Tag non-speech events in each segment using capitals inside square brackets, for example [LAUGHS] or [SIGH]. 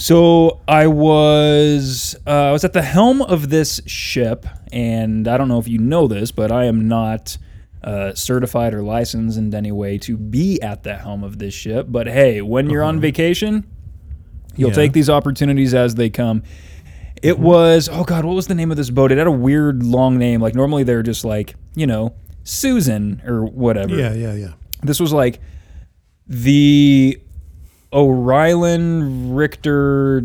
So I was uh, I was at the helm of this ship, and I don't know if you know this, but I am not uh, certified or licensed in any way to be at the helm of this ship. But hey, when you're on vacation, you'll Yeah. take these opportunities as they come. It was oh god, what was the name of this boat? It had a weird long name. Like normally they're just like you know Susan or whatever. Yeah, yeah, yeah. This was like the O'Rylan Richter,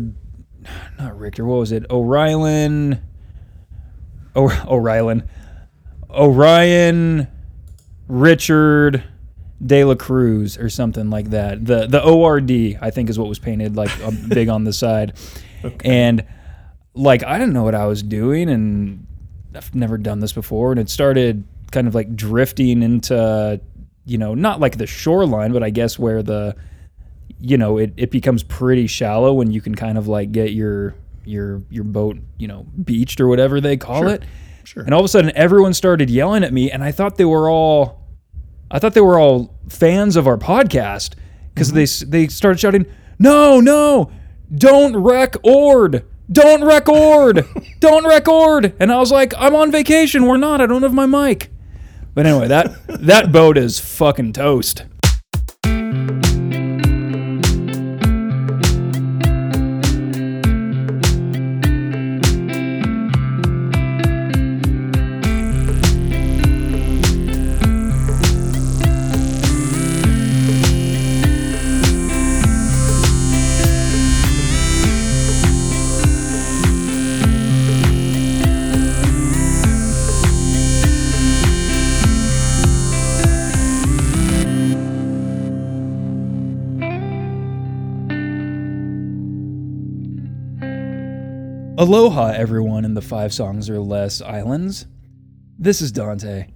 not Richter. What was it? O'Rylan. O- O'Rylan. Orion Richard De La Cruz or something like that. The the ORD I think is what was painted like [LAUGHS] big on the side, and like I didn't know what I was doing, and I've never done this before, and it started kind of like drifting into you know not like the shoreline, but I guess where the you know it, it becomes pretty shallow when you can kind of like get your your your boat you know beached or whatever they call Sure. it. Sure. and all of a sudden everyone started yelling at me and i thought they were all i thought they were all fans of our podcast because mm-hmm. they s they started shouting no no don't wreck ord. Don't wreck ord. [LAUGHS] Don't wreck ord. And i was like i'm on vacation. We're not. I don't have my mic. But anyway that that boat is fucking toast Aloha, everyone in the Five Songs or Less Islands. This is Dante,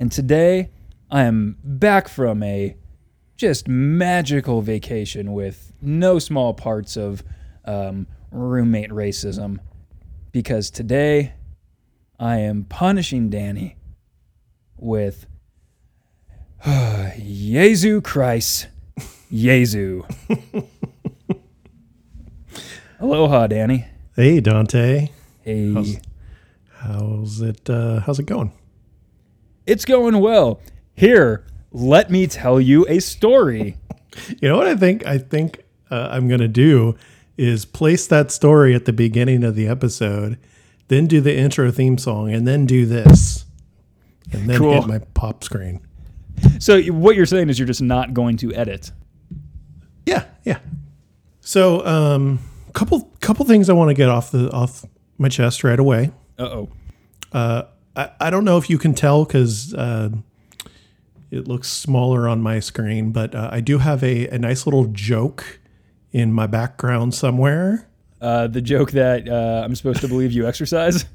and today I am back from a just magical vacation with no small parts of um, roommate racism because today I am punishing Danny with [SIGHS] Jesu Christ, Jesu. [LAUGHS] Aloha, Danny. Hey, Dante. Hey. How's- How's it? Uh, how's it going? It's going well. Here, let me tell you a story. [LAUGHS] You know what I think? I think uh, I'm gonna do is place that story at the beginning of the episode, then do the intro theme song, and then do this, and then Cool. hit my pop screen. So what you're saying is you're just not going to edit. Yeah, yeah. So, um, couple couple things I want to get off the off my chest right away. Uh oh. I, I don't know if you can tell because uh, it looks smaller on my screen, but uh, I do have a, a nice little joke in my background somewhere. Uh, the joke that uh, I'm supposed to believe you exercise. [LAUGHS]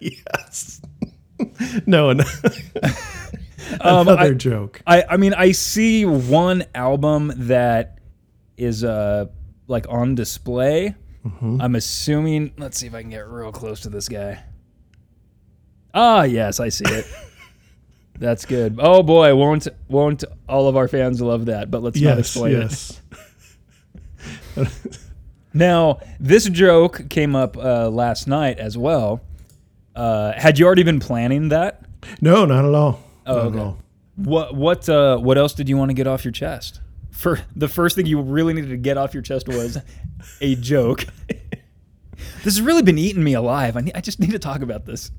Yes. no, an- [LAUGHS] Um, another I- joke. I, I mean, I see one album that is uh like on display. I'm assuming. Let's see if I can get real close to this guy. Ah, yes, I see it. [LAUGHS] That's good. Oh boy, won't won't all of our fans love that? But let's not Yes, explain it. [LAUGHS] Now, this joke came up uh, last night as well. Uh, had you already been planning that? No, not at all. Oh, not okay. all. What what uh, what else did you want to get off your chest? For the first thing you really needed to get off your chest was a joke. [LAUGHS] this has really been eating me alive. I need, I just need to talk about this.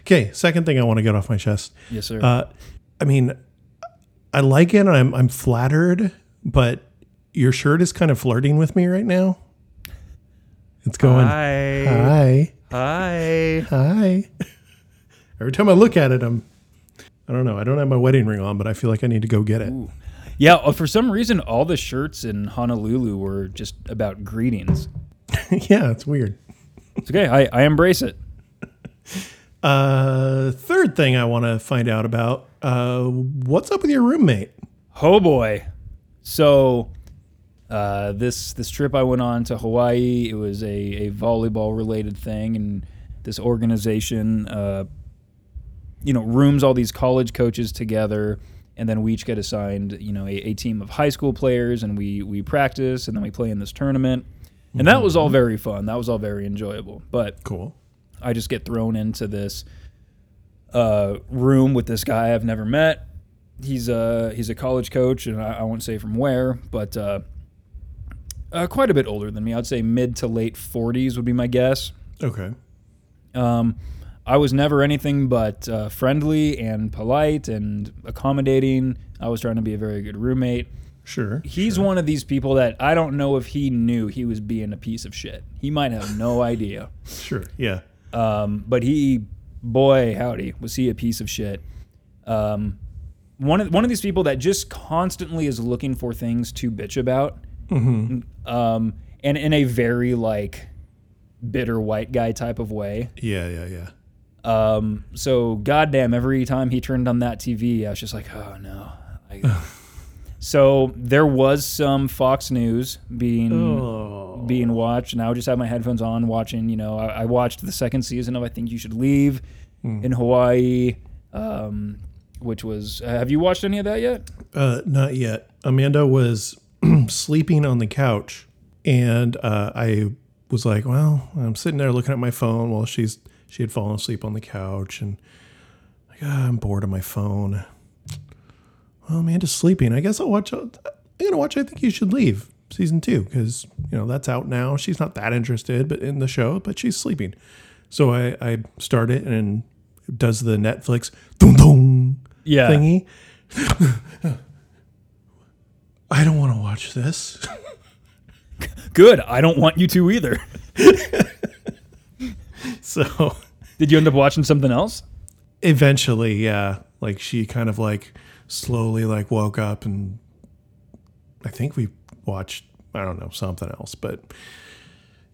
Okay, second thing I want to get off my chest. Yes, sir. Uh, I mean, I like it. and I'm I'm flattered, but your shirt is kind of flirting with me right now. It's going. Hi. Hi. Hi. Hi. [LAUGHS] Every time I look at it, I'm. I don't know. I don't have my wedding ring on, but I feel like I need to go get it. Yeah, uh, for some reason, all the shirts in Honolulu were just about greetings. [LAUGHS] yeah, it's weird. It's okay. I, I embrace it. Uh, third thing I want to find out about. Uh, what's up with your roommate? Oh boy. So uh, this this trip I went on to Hawaii, it was a, a volleyball related thing, and this organization, uh, you know, rooms all these college coaches together, and then we each get assigned, you know, a, a team of high school players, and we we practice, and then we play in this tournament. And that was all very fun. That was all very enjoyable. But Cool. I just get thrown into this uh, room with this guy I've never met. He's a he's a college coach, and I, I won't say from where, but uh, uh, quite a bit older than me. I'd say mid to late forties would be my guess. Okay. Um, I was never anything but uh, friendly and polite and accommodating. I was trying to be a very good roommate. Sure. He's one of these people that I don't know if he knew he was being a piece of shit. He might have no [LAUGHS] idea. Sure. Yeah. Um, but he, boy, howdy, was he a piece of shit. Um, one of one of these people that just constantly is looking for things to bitch about, um, and in a very like bitter white guy type of way. Yeah. Yeah. Yeah. Um, so goddamn, every time he turned on that TV, I was just like, oh no. Like, [LAUGHS] so there was some Fox News being Oh. being watched, and I would just have my headphones on, watching. You know, I, I watched the second season of I Think You Should Leave in Hawaii, um, which was. Uh, have you watched any of that yet? Uh, not yet. Amanda was [CLEARS THROAT] sleeping on the couch, and uh, I was like, "Well, I'm sitting there looking at my phone while she's she had fallen asleep on the couch, and like, ah, I'm bored of my phone. Well, Amanda's sleeping. I guess I'll watch. I'm gonna watch. I think you should leave season two because you know that's out now. She's not that interested, but in the show, but she's sleeping. So I I start it and does the Netflix dum dum Yeah. thingy. [LAUGHS] I don't want to watch this. Good. I don't want you to either. [LAUGHS] so Did you end up watching something else? eventually, yeah, like she kind of like slowly like woke up and I think we watched I don't know something else, but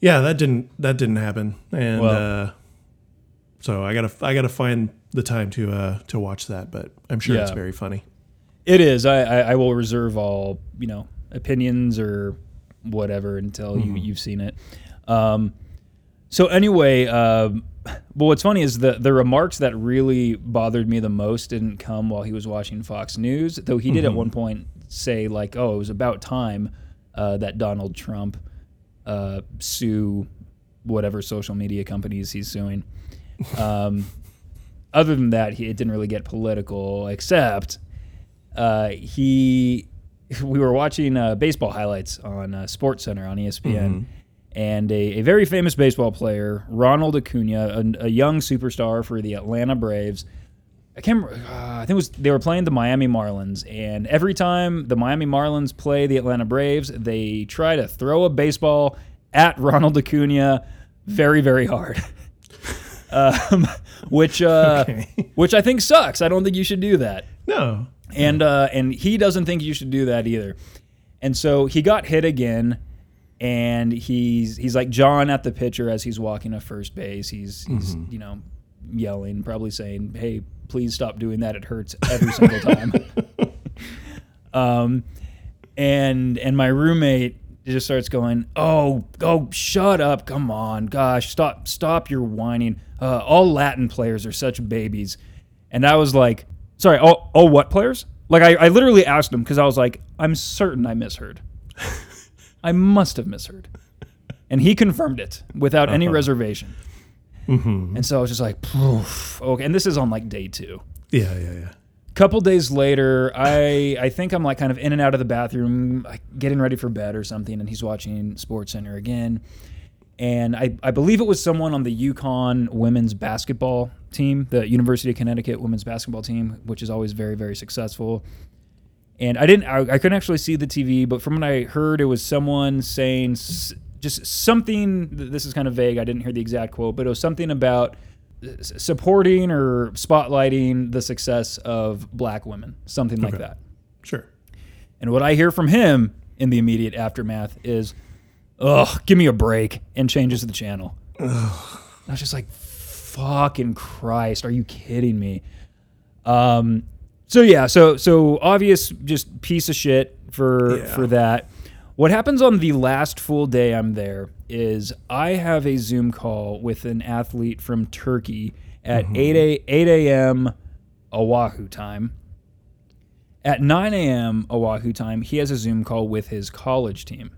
yeah, that didn't that didn't happen, and Well- uh, so I gotta I gotta find the time to uh to watch that, but I'm sure it's very funny. It is. I, I, I will reserve all you know opinions or whatever until you you've seen it. Um, so anyway, um, but what's funny is the the remarks that really bothered me the most didn't come while he was watching Fox News, though he did at one point say like, "Oh, it was about time uh, that Donald Trump uh, sue whatever social media companies he's suing." Um, [LAUGHS] other than that, he, it didn't really get political, except uh, he [LAUGHS] we were watching uh, baseball highlights on uh, Sports Center on ESPN, and a, a very famous baseball player, Ronald Acuna, a, a young superstar for the Atlanta Braves. I can't. Uh, I think it was they were playing the Miami Marlins, and every time the Miami Marlins play the Atlanta Braves, they try to throw a baseball at [LAUGHS] Ronald Acuna very, very hard. [LAUGHS] um, which, uh, Okay. which I think sucks. I don't think you should do that No, and uh, and he doesn't think you should do that either. And so he got hit again, and he's he's like John at the pitcher as he's walking to first base. He's he's you know yelling, probably saying, "Hey, please stop doing that. It hurts every single time." [LAUGHS] um, and and my roommate just starts going, "Oh, oh, shut up! Come on, gosh, stop, stop your whining. Uh, all Latin players are such babies." And I was like, "Sorry, oh, oh, what players?" Like I, I literally asked him because I was like, "I'm certain I misheard. [LAUGHS] I must have misheard." And he confirmed it without any uh-huh. reservation. Mm-hmm. And so I was just like, "Poof, okay. And this is on like day two yeah, yeah, yeah. couple days later i i think i'm like kind of in and out of the bathroom like getting ready for bed or something and he's watching sports center again and i i believe it was someone on the UConn women's basketball team the university of connecticut women's basketball team which is always very very successful and i didn't i, I couldn't actually see the tv but from what i heard it was someone saying s- just something this is kind of vague i didn't hear the exact quote but it was something about supporting or spotlighting the success of black women, something like Okay. that. Sure. And what I hear from him in the immediate aftermath is, "Ugh, give me a break," and changes the channel. I was just like, "Fucking Christ, are you kidding me?" Um, so yeah, so so obvious, just piece of shit for Yeah. for that. What happens on the last full day I'm there is I have a Zoom call with an athlete from Turkey at mm-hmm. 8 a 8 a.m. Oahu time. At 9 a.m. Oahu time, he has a Zoom call with his college team.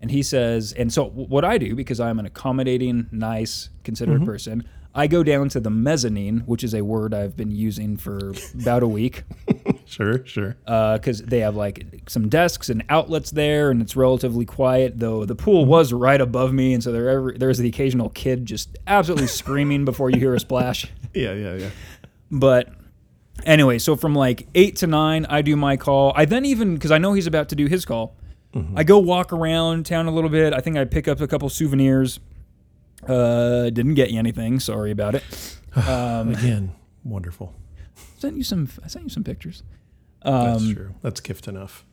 And he says, and so what I do because I'm an accommodating, nice, considerate mm-hmm. person, I go down to the mezzanine, which is a word I've been using for about a week [LAUGHS] Sure, sure. Uh, because they have like some desks and outlets there, and it's relatively quiet. Though the pool was right above me, and so there there's the occasional kid just absolutely screaming before you hear a splash. [LAUGHS] Yeah, yeah, yeah. But anyway, so from like eight to nine, I do my call. I then even because I know he's about to do his call, mm-hmm. I go walk around town a little bit. I think I pick up a couple souvenirs. Uh, didn't get you anything. Sorry about it. [SIGHS] Um, Again, wonderful. sent you some. I sent you some pictures. That's Um, true. That's gift enough.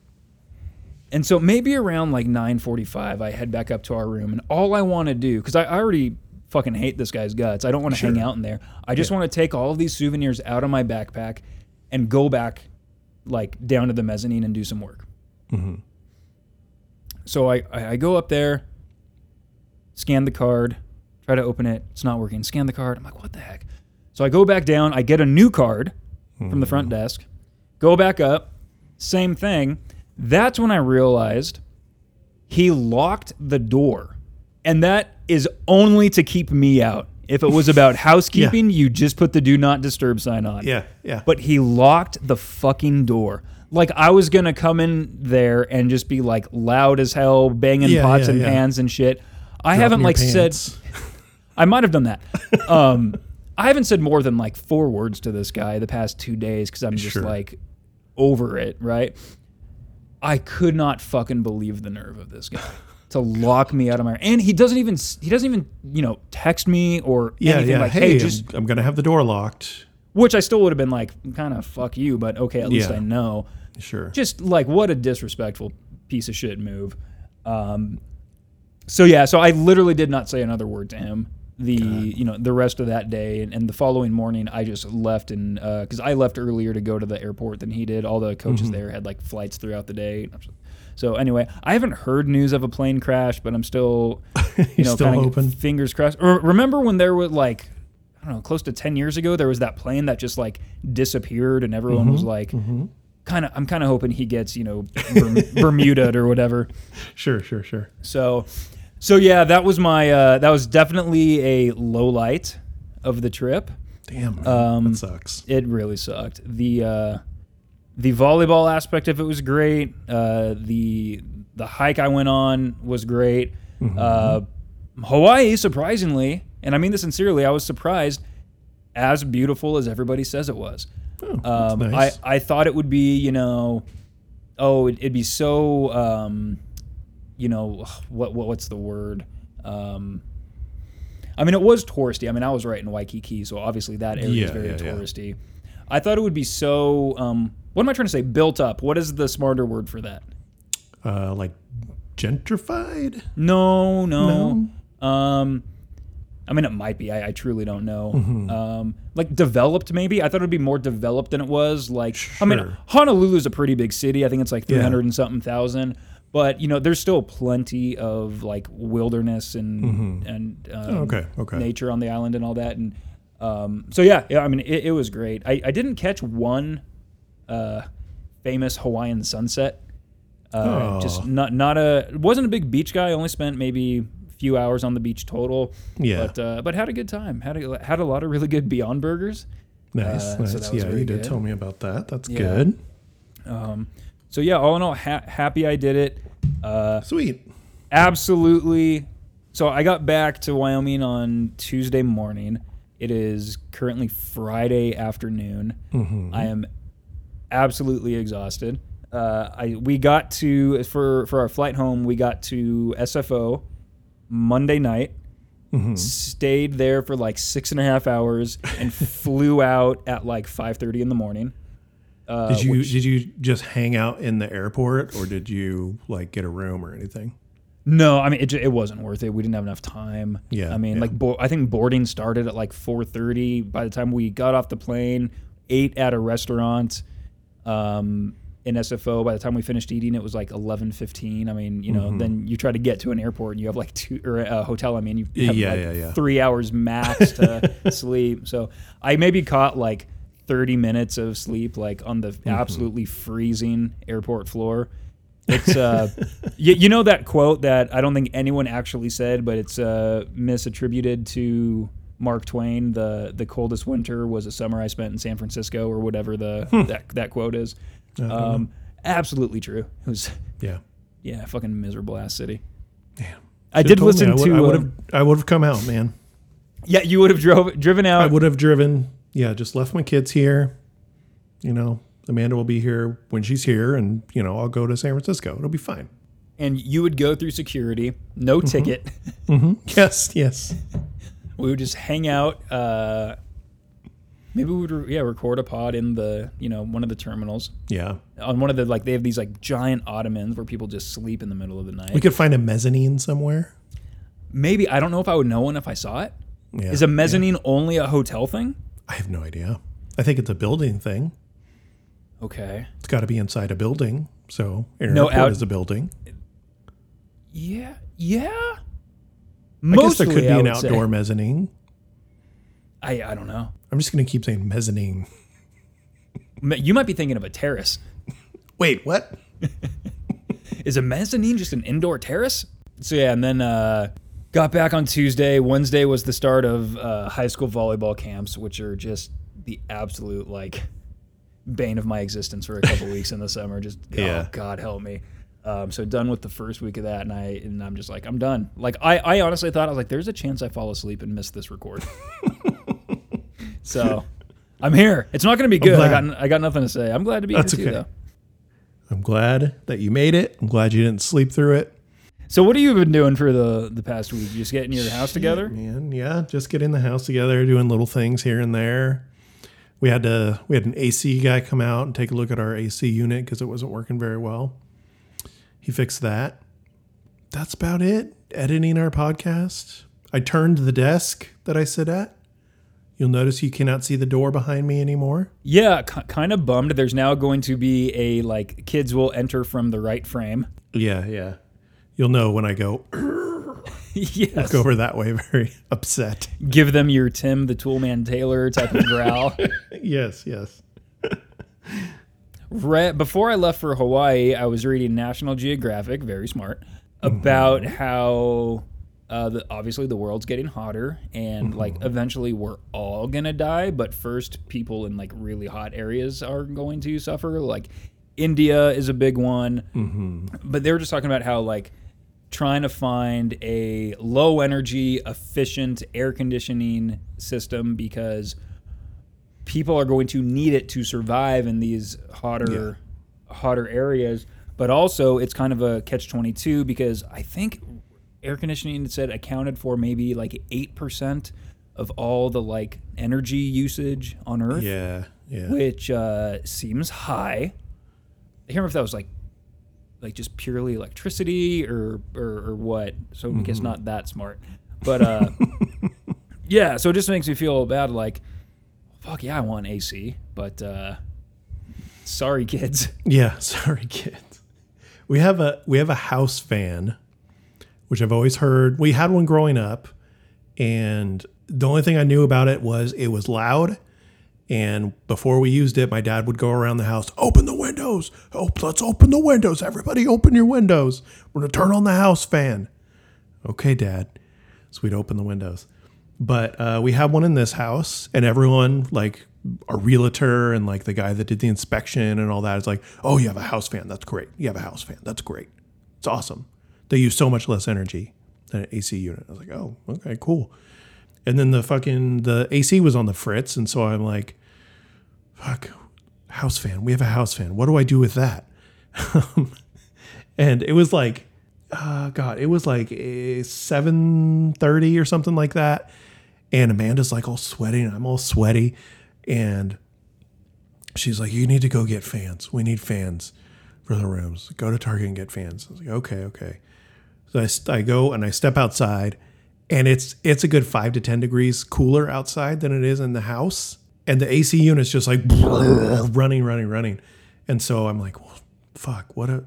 And so maybe around like 9:45, I head back up to our room, and all I want to do, because I I already fucking hate this guy's guts. I don't want to hang out in there. I just Yeah. want to take all of these souvenirs out of my backpack and go back, like down to the mezzanine and do some work. hmm So I I I go up there, scan the card, try to open it. It's not working. Scan the card. I'm like, what the heck? So I go back down. I get a new card from the front hmm. desk. Go back up. Same thing. That's when I realized he locked the door, and that is only to keep me out. If it was about [LAUGHS] housekeeping, you just put the do not disturb sign on. Yeah, yeah. But he locked the fucking door. Like I was gonna come in there and just be like loud as hell, banging Yeah, pots yeah, and yeah. pans and shit. I haven't your like said pants. [LAUGHS] I might have done that. Um, [LAUGHS] I haven't said more than like four words to this guy the past two days because I'm just Sure. like over it, right? I could not fucking believe the nerve of this guy [LAUGHS] to lock me out of my and he doesn't even he doesn't even you know text me or Yeah, anything yeah. like hey, hey just I'm, I'm gonna have the door locked. which I still would have been like kind of fuck you but okay at least Yeah. I know Sure. just like what a disrespectful piece of shit move. Um, so yeah, so I literally did not say another word to him. The you know the rest of that day and, and the following morning, I just left and uh, because I left earlier to go to the airport than he did. All the coaches there had like flights throughout the day. So anyway, I haven't heard news of a plane crash, but I'm still [LAUGHS] you know still kinda fingers crossed. Or remember when there was like I don't know, close to ten years ago, there was that plane that just like disappeared, and everyone was like, kind of. I'm kind of hoping he gets you know Berm- [LAUGHS] Bermuda or whatever. Sure, sure, sure. So, so yeah, that was my uh, that was definitely a low light of the trip. Damn, man, Um, that sucks. It really sucked. The uh, the volleyball aspect of it was great. Uh, the the hike I went on was great. Uh, Hawaii, surprisingly, and I mean this sincerely, I was surprised as beautiful as everybody says it was. Oh, that's Um, nice. I, I thought it would be, you know, oh, it, it'd be so, um, you know, [SIGHS] what, what what's the word? Um, I mean, it was touristy. I mean, I was right in Waikiki, so obviously that area is very yeah, yeah. touristy. I thought it would be so. Um, what am I trying to say? Built up. What is the smarter word for that? uh, like gentrified. No, no. Um, I mean, it might be. I, I truly don't know. Mm-hmm. Um, like developed, maybe. I thought it would be more developed than it was. Like, I mean, Sure. Honolulu's a pretty big city. I think it's like Yeah. three hundred and something thousand. But you know, there's still plenty of like wilderness and and um, Oh, okay, okay. nature on the island and all that. And um, so yeah, yeah. I mean, it, it was great. I, I didn't catch one uh, famous Hawaiian sunset. Uh, Oh. Just not not a wasn't a big beach guy. Only spent maybe a few hours on the beach total. Yeah. But uh, but had a good time. Had a, had a lot of really good Beyond Burgers. Nice, Uh, nice. was yeah, you did good. tell me about that. That's Yeah. good. Um, so yeah, all in all, ha- happy I did it. Uh, Sweet. absolutely. So I got back to Wyoming on Tuesday morning. It is currently Friday afternoon. Mm-hmm. I am absolutely exhausted. Uh, I we got to for for our flight home. We got to SFO Monday night. Mm-hmm. Stayed there for like six and a half hours and [LAUGHS] flew out at like five thirty in the morning. Uh, Did you which- did you just hang out in the airport or did you like get a room or anything? No, I mean it. It wasn't worth it. We didn't have enough time. Yeah, I mean, yeah. like bo- I think boarding started at like four thirty. By the time we got off the plane, ate at a restaurant, um, in SFO. By the time we finished eating, it was like eleven fifteen. I mean, you know, Mm-hmm. then you try to get to an airport and you have like two or a hotel. I mean, you have Yeah, like yeah, yeah. three hours max to [LAUGHS] sleep. So I maybe caught like thirty minutes of sleep, like on the Mm-hmm. absolutely freezing airport floor. [LAUGHS] It's uh, you, you know that quote that I don't think anyone actually said, but it's uh, misattributed to Mark Twain. The the coldest winter was a summer I spent in San Francisco, or whatever the that that quote is. Um, absolutely true. It was Yeah. yeah, fucking miserable ass city. Damn. I did told me. listen I would, to. I would uh, have. I would have come out, man. yeah, you would have drove driven out. I would have driven. Yeah, just left my kids here. You know, Amanda will be here when she's here, and you know, I'll go to San Francisco. It'll be fine. and you would go through security, no Mm-hmm. ticket. [LAUGHS] Yes, yes. [LAUGHS] we would just hang out. Uh, maybe we would re- yeah record a pod in the you know one of the terminals Yeah. on one of the like they have these like giant ottomans where people just sleep in the middle of the night. We could find a mezzanine somewhere. maybe I don't know if I would know one if I saw it. Yeah. Is a mezzanine only a hotel thing? I have no idea. I think it's a building thing. Okay. It's got to be inside a building. So an No, out- is a building. Yeah. Yeah. I guess there could be an would say. outdoor mezzanine. I I don't know. I'm just going to keep saying mezzanine. Me- You might be thinking of a terrace. Wait, what? [LAUGHS] Is a mezzanine just an indoor terrace? So yeah, and then uh, got back on Tuesday. Wednesday was the start of uh, high school volleyball camps, which are just the absolute like bane of my existence for a couple [LAUGHS] weeks in the summer. Just Yeah. oh God help me. Um, so done with the first week of that, and I and I'm just like I'm done. Like I I honestly thought I was like, there's a chance I fall asleep and miss this record. [LAUGHS] so I'm here. It's not going to be good. I got I got nothing to say. I'm glad to be That's here too, though. I'm glad that you made it. I'm glad you didn't sleep through it. So what have you been doing for the the past week? Just getting your house together? Man, yeah, just getting the house together, doing little things here and there. We had to we had an AC guy come out and take a look at our AC unit because it wasn't working very well. He fixed that. That's about it. Editing our podcast. I turned the desk that I sit at. You'll notice you cannot see the door behind me anymore. Yeah, k- kind of bummed. There's now going to be a like kids will enter from the right frame. Yeah, yeah. You'll know when I go [LAUGHS] yes. go over that way very upset. Give them your Tim the Toolman Taylor type of growl. [LAUGHS] yes, yes. [LAUGHS] Re- before I left for Hawaii, I was reading National Geographic, very smart, about mm-hmm. how uh, the, obviously the world's getting hotter and mm-hmm. like eventually we're all gonna die. But first, people in like really hot areas are going to suffer. Like India is a big one, mm-hmm. but they were just talking about how like trying to find a low energy, efficient air conditioning system because people are going to need it to survive in these hotter hotter areas. But also it's kind of a catch 22 because i think air conditioning it said accounted for maybe like 8% of all the like energy usage on earth Yeah, yeah. which uh, seems high. I can't remember if that was like like just purely electricity or or, or what so i guess not that smart but uh [LAUGHS] yeah so it just makes me feel bad like fuck yeah i want ac but uh sorry kids Yeah, [LAUGHS] sorry, kids. We have a we have a house fan, which I've always heard. We had one growing up, and the only thing I knew about it was it was loud. And before we used it, my dad would go around the house, open the windows. Oh, let's open the windows. Everybody, open your windows. We're gonna turn on the house fan. Okay, Dad. So we'd open the windows. But uh, we have one in this house, and everyone, like a realtor and like the guy that did the inspection and all that, is like, "Oh, you have a house fan. That's great. You have a house fan. That's great. It's awesome. They use so much less energy than an AC unit." I was like, "Oh, okay, cool." And then the fucking the AC was on the fritz, and so I'm like, "Fuck, house fan. We have a house fan. What do I do with that?" [LAUGHS] and it was like uh, God, it was like seven thirty or something like that. And Amanda's like all sweaty, and I'm all sweaty, and she's like, "You need to go get fans. We need fans for the rooms. Go to Target and get fans." I was like, "Okay, okay." So I, I go and I step outside, and it's it's a good five to ten degrees cooler outside than it is in the house, and the AC unit's just like [LAUGHS] running, running, running, and so I'm like, "Well, fuck, what a."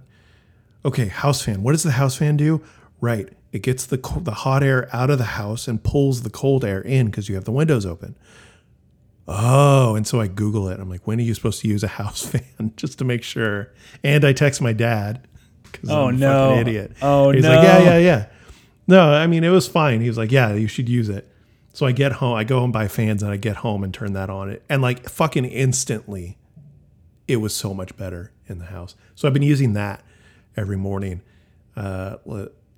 Okay, house fan. What does the house fan do? Right, it gets the the hot air out of the house and pulls the cold air in because you have the windows open. Oh, and so I Google it. I'm like, when are you supposed to use a house [LAUGHS] fan? Just to make sure. And I text my dad 'cause Oh, I'm a no. fucking idiot. Oh, He's no. like, yeah, yeah, yeah. No, I mean it was fine. He was like, yeah, you should use it. So I get home, I go and buy fans, and I get home and turn that on. And like fucking instantly, it was so much better in the house. So I've been using that every morning, uh,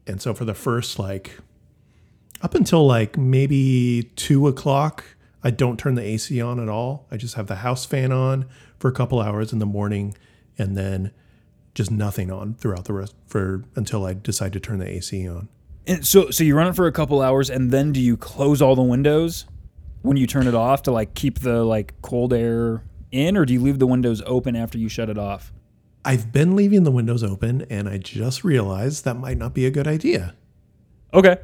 and so for the first like up until like maybe two o'clock, I don't turn the AC on at all. I just have the house fan on for a couple hours in the morning, and then just nothing on throughout the rest for until I decide to turn the AC on. And so so you run it for a couple hours and then do you close all the windows when you turn it off to like keep the like cold air in or do you leave the windows open after you shut it off? I've been leaving the windows open, and I just realized that might not be a good idea. Okay.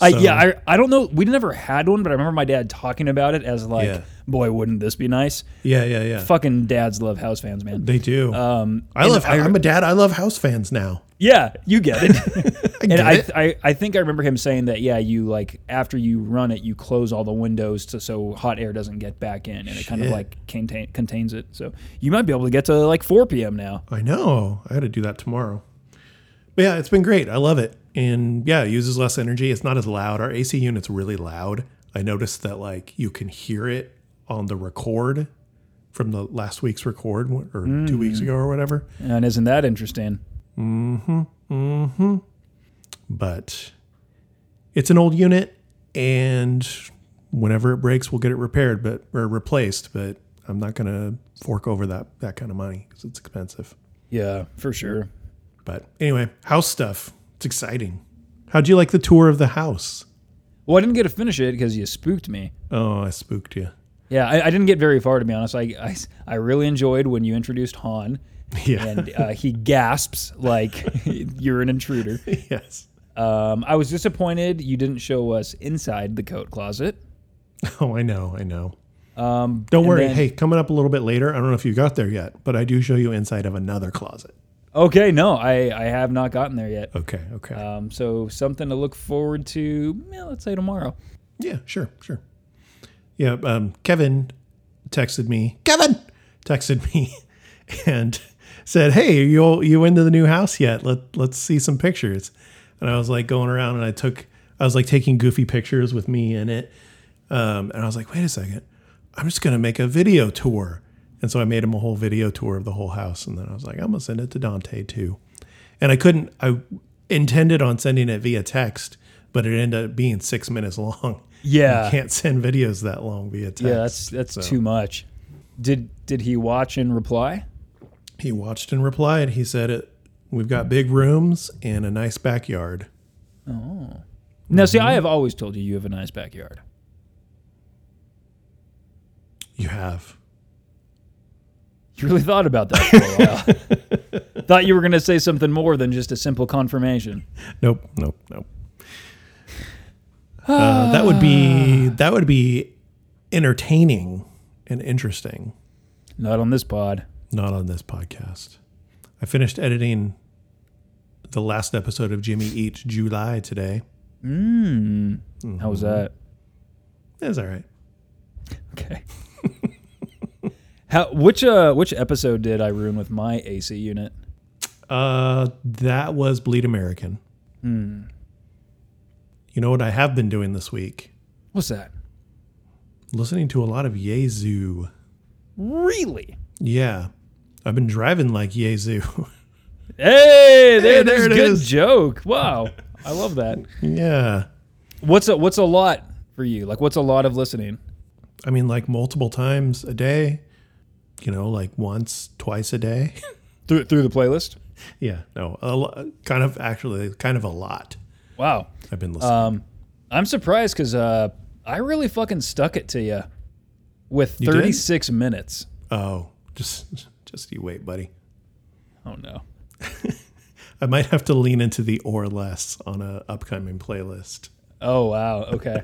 I, yeah, I, I don't know. We never had one, but I remember my dad talking about it as like, Yeah. boy, wouldn't this be nice? Yeah, yeah, yeah. Fucking dads love house fans, man. They do. Um, I love. I- I'm a dad. I love house fans now. Yeah, you get it. [LAUGHS] [LAUGHS] and get I, it. I, I think I remember him saying that. Yeah, you like after you run it, you close all the windows to so hot air doesn't get back in, and it kind of like contain, contains it. So you might be able to get to like 4 p.m. now. I know. I got to do that tomorrow. But yeah, it's been great. I love it. And yeah, it uses less energy. It's not as loud. Our AC unit's really loud. I noticed that like you can hear it on the record from the last week's record or two weeks ago or whatever. And isn't that interesting? Mm-hmm. Mm-hmm. But it's an old unit and whenever it breaks, we'll get it repaired but or replaced, but I'm not going to fork over that that kind of money cuz it's expensive. Yeah, for sure. But anyway, house stuff. It's exciting. How'd you like the tour of the house? Well, I didn't get to finish it because you spooked me. Oh, I spooked you. Yeah, I, I didn't get very far to be honest. I, I, I really enjoyed when you introduced Han, Yeah. and uh, he gasps like [LAUGHS] you're an intruder. [LAUGHS] yes. Um, I was disappointed you didn't show us inside the coat closet. [LAUGHS] Oh, I know. I know. Um, Don't worry. then- hey, coming up a little bit later, I don't know if you got there yet, but I do show you inside of another closet. Okay, no, I, I have not gotten there yet. Okay. Okay. Um, so something to look forward to. Yeah, let's say tomorrow. yeah, sure. Sure. Yeah. Um, Kevin texted me. Kevin texted me [LAUGHS] and said, Hey, you you into the new house yet? Let, let's see some pictures. And I was like going around and I took, I was like taking goofy pictures with me in it. Um, and I was like, wait a second, I'm just going to make a video tour. And so I made him a whole video tour of the whole house. And then I was like, I'm going to send it to Dante too. And I couldn't, I intended on sending it via text, but it ended up being six minutes long. Yeah. You can't send videos that long via text. Yeah, that's that's So too much. Did did he watch and reply? He watched and replied. He said, it, We've got big rooms and a nice backyard. Oh. Now, see, I mm-hmm. have always told you you have a nice backyard. You have. You really thought about that for a while. [LAUGHS] thought you were going to say something more than just a simple confirmation. Nope, nope, nope. Uh, that would be that would be entertaining and interesting. Not on this pod. Not on this podcast. I finished editing the last episode of Jimmy Eat July today. Mm. How was that? It's all right. Okay. How which uh which episode did I ruin with my AC unit? Uh, that was Bleed American. You know what I have been doing this week? What's that? Listening to a lot of Jesu. Really? Yeah, I've been driving like Jesu. [LAUGHS] Hey, there, Hey, there's it good is. joke. Wow, I love that. yeah, What's a what's a lot for you? Like, what's a lot of listening? I mean like multiple times a day. You know, like once, twice a day. [LAUGHS] Through through the playlist? yeah, no, a lo- kind of actually, kind of a lot. Wow. I've been listening. Um, I'm surprised because uh, I really fucking stuck it to you with You 36 minutes. oh, just just you wait, buddy. Oh no. [LAUGHS] I might have to lean into the or less on a upcoming playlist. Oh wow. Okay.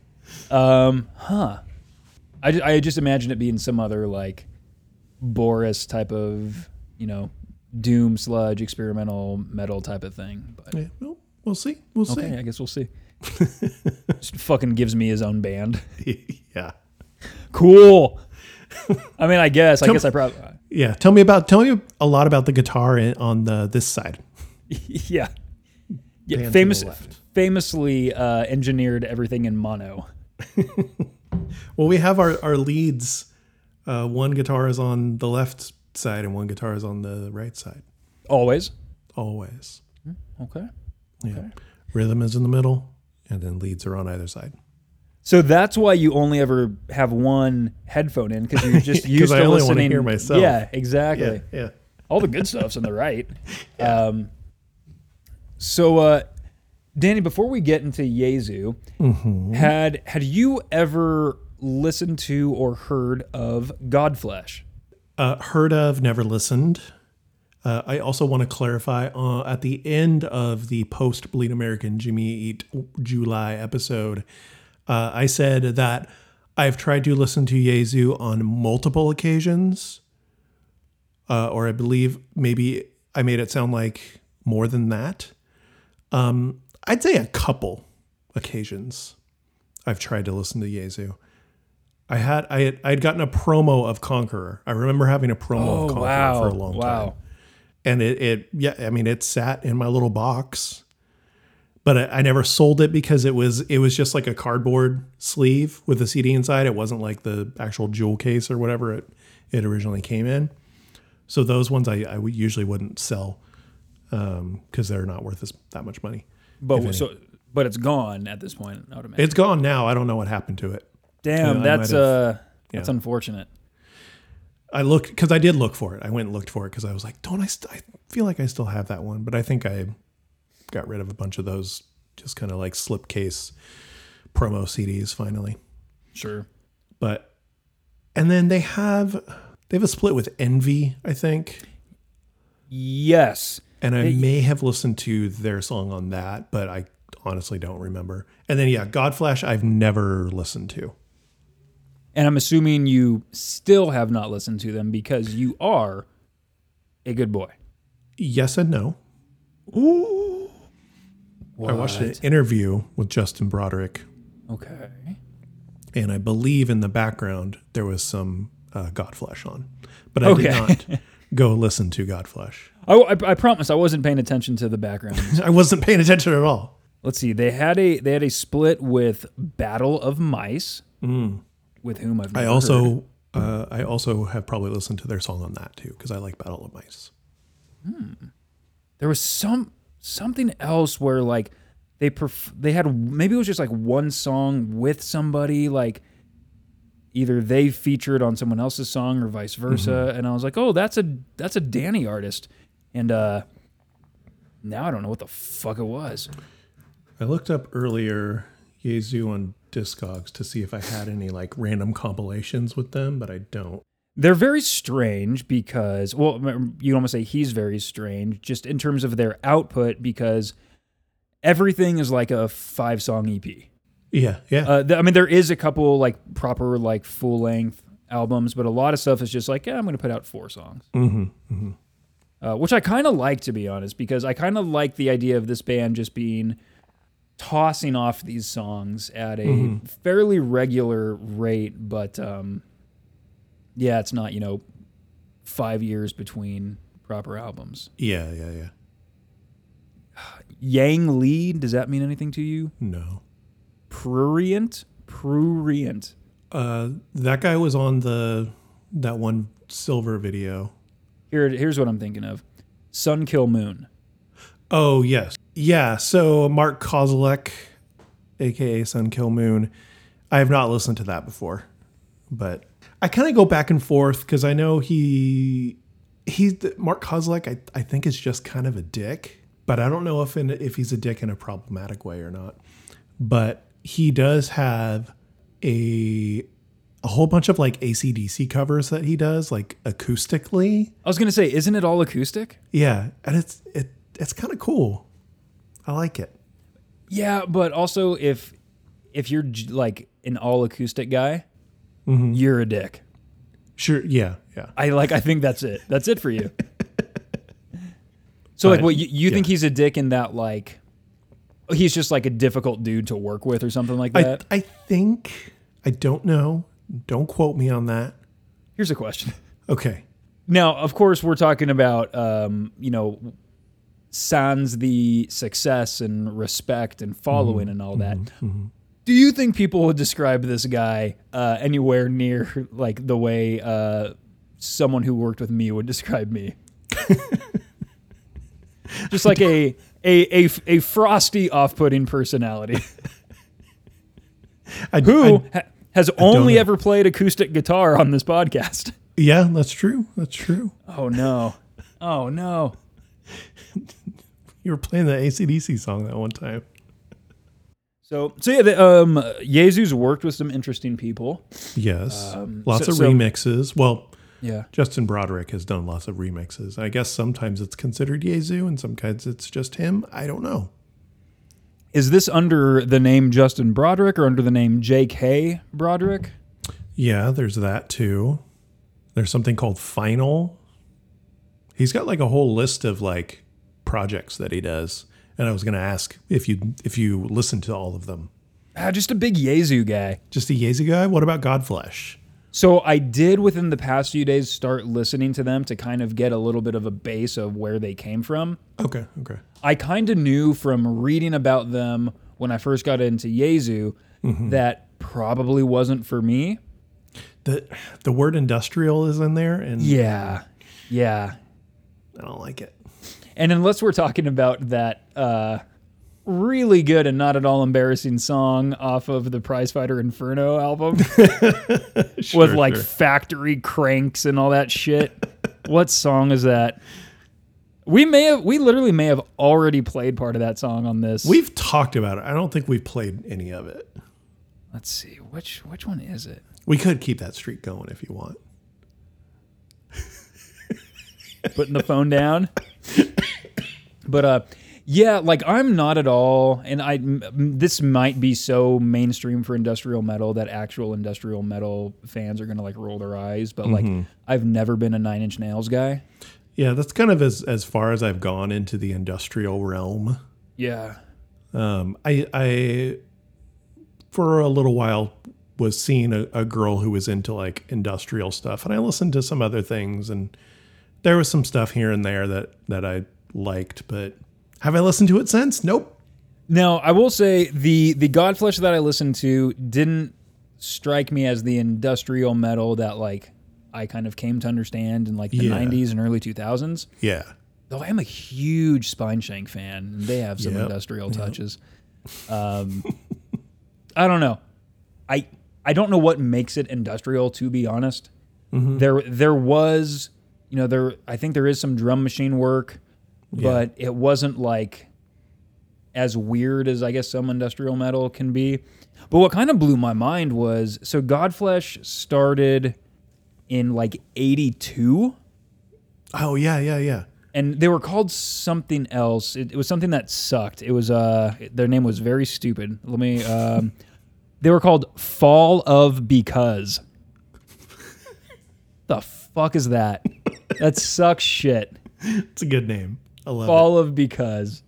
[LAUGHS] um. Huh. I, I just imagine it being some other like Boris type of you know doom sludge experimental metal type of thing. But Yeah, well, we'll see. We'll see. I guess we'll see. [LAUGHS] just fucking gives me his own band. [LAUGHS] yeah. Cool. I mean, I guess. I guess I probably. Yeah, tell me about tell me a lot about the guitar in, on the this side. [LAUGHS] yeah. Yeah, Band famous, famously uh, engineered everything in mono. Well, we have our our leads. Uh, one guitar is on the left side, and one guitar is on the right side. Always. Always. Okay. Yeah. Rhythm is in the middle, and then leads are on either side. So that's why you only ever have one headphone in because you're just [LAUGHS] used I to only wanna listening. hear myself. Yeah, exactly. Yeah. Yeah. All the good stuff's on the right. [LAUGHS] Um, so, uh, Danny, before we get into Jesu, Mm-hmm. had had you ever listened to or heard of Godflesh? Uh, heard of, never listened. Uh, I also want to clarify uh, at the end of the post Bleed American Jimmy Eat July episode, uh, I said that I've tried to listen to Jesu on multiple occasions, uh, or I believe maybe I made it sound like more than that. Um, I'd say a couple occasions I've tried to listen to Jesu. I had I had I'd gotten a promo of Conqueror. I remember having a promo of oh, Conqueror for a long Oh, wow. time. And it, it yeah, I mean it sat in my little box. But I, I never sold it because it was it was just like a cardboard sleeve with a CD inside. It wasn't like the actual jewel case or whatever it it originally came in. So those ones I, I usually wouldn't sell um, because they're not worth as, that much money. But so, but it's gone at this point. I would imagine. It's gone now. I don't know what happened to it. Damn, I that's might have- uh, that's yeah. unfortunate. I looked because I did look for it. I went and looked for it because I was like, don't I? St- I feel like I still have that one, but I think I got rid of a bunch of those, just kind of like slipcase promo CDs finally. Sure. But and then they have they have a split with Envy, I think, Yes. and I may have listened to their song on that, but I honestly don't remember. And then yeah, Godflesh, I've never listened to. And I'm assuming you still have not listened to them because you are a good boy. Yes and no. Ooh. I watched an interview with Justin Broadrick Okay. and I believe in the background there was some uh, Godflesh on, but I Okay. did not go listen to Godflesh. I, I, I promise I wasn't paying attention to the background. [LAUGHS] I wasn't paying attention at all. Let's see. They had a they had a split with Battle of Mice, with whom I've I also uh, I also have probably listened to their song on that too because I like Battle of Mice. there was some something else where like they pref- they had maybe it was just like one song with somebody like either they featured on someone else's song or vice versa Mm-hmm. and I was like oh that's a that's a Danny artist and uh now I don't know what the fuck it was I looked up earlier Jesu on Discogs to see if I had any like random compilations with them, but I don't. they're very strange because well you almost say he's very strange just in terms of their output because everything is like a five song EP Yeah, yeah. Uh, th- I mean, there is a couple like proper like full length albums, but a lot of stuff is just like, yeah, I'm going to put out four songs, mm-hmm. uh, which I kind of like to be honest, because I kind of like the idea of this band just being tossing off these songs at a fairly regular rate, but um, yeah, it's not you know five years between proper albums. Yeah, yeah, yeah. Yang Lee, does that mean anything to you? No. Prurient, prurient. Uh, that guy was on the that one silver video. Here, here's what I'm thinking of: Sun Kil Moon. Oh yes, yeah. So Mark Kozelek, aka Sun Kil Moon, I have not listened to that before, but I kind of go back and forth because I know he he's Mark Kozelek. I I think is just kind of a dick, but I don't know if in, if he's a dick in a problematic way or not. But he does have a a whole bunch of like ACDC covers that he does like acoustically. I was gonna say, isn't it all acoustic? Yeah, and it's it it's kind of cool. I like it. Yeah, but also if if you're j- like an all acoustic guy, you're a dick. Sure. Yeah. Yeah. I like. I think that's it. That's it for you. [LAUGHS] so like, But, what you, you think he's a dick in that like he's just like a difficult dude to work with or something like I that? I think I don't know. Don't quote me on that. Here's a question: Okay. Now, of course, we're talking about um, you know, sans the success and respect and following and all that. Do you think people would describe this guy uh, anywhere near like the way uh, someone who worked with me would describe me? [LAUGHS] Just like a a a, a frosty, off-putting personality [LAUGHS] I, who I- ha- has only ever played acoustic guitar on this podcast. yeah, that's true. That's true. Oh no! Oh no! [LAUGHS] You were playing the ACDC song that one time. So, so yeah, the, um, Jesu's worked with some interesting people. Yes. Um, lots so- of so- remixes. Well, Yeah. Justin Broadrick has done lots of remixes. I guess sometimes it's considered Jesu and sometimes it's just him. I don't know. Is this under the name Justin Broadrick or under the name J.K. Broadrick? Yeah, there's that too. There's something called Final. He's got like a whole list of like projects that he does. And I was going to ask if you if you listen to all of them. Ah, just a big Jesu guy. Just a Jesu guy? What about Godflesh? So I did within the past few days start listening to them to kind of get a little bit of a base of where they came from. Okay, okay. I kind of knew from reading about them when I first got into Jesu that probably wasn't for me. The the word industrial is in there and Yeah. Yeah. I don't like it. And unless we're talking about that uh, really good and not at all embarrassing song off of the Prizefighter Inferno album [LAUGHS] with like sure. factory cranks and all that shit. what song is that? We may have, we literally may have already played part of that song on this. We've talked about it. I don't think we've played any of it. Let's see which which one is it? We could keep that streak going if you want. Putting the phone down. But uh, yeah, like I'm not at all, and I m- this might be so mainstream for industrial metal that actual industrial metal fans are gonna like roll their eyes. But like, I've never been a Nine Inch Nails guy. Yeah, that's kind of as as far as I've gone into the industrial realm. Yeah, Um, I I for a little while was seeing a, a girl who was into like industrial stuff, and I listened to some other things, and there was some stuff here and there that that I liked, but have I listened to it since? Nope. Now, I will say the the Godflesh that I listened to didn't strike me as the industrial metal that like I kind of came to understand in like the Yeah. 90s and early 2000s. Yeah. Though I am a huge Spineshank fan, and they have some Yep. industrial touches. Um, I don't know. I I don't know what makes it industrial. To be honest, there there was, you know, there I think there is some drum machine work, but it wasn't like as weird as I guess some industrial metal can be. But what kind of blew my mind was so Godflesh started in like '82 Oh yeah, yeah, yeah. and they were called something else. It, it was something that sucked. It was uh their name was very stupid. Let me um they were called Fall of Because. [LAUGHS] the fuck is that? That sucks shit. It's a good name. I love it. Fall of Because.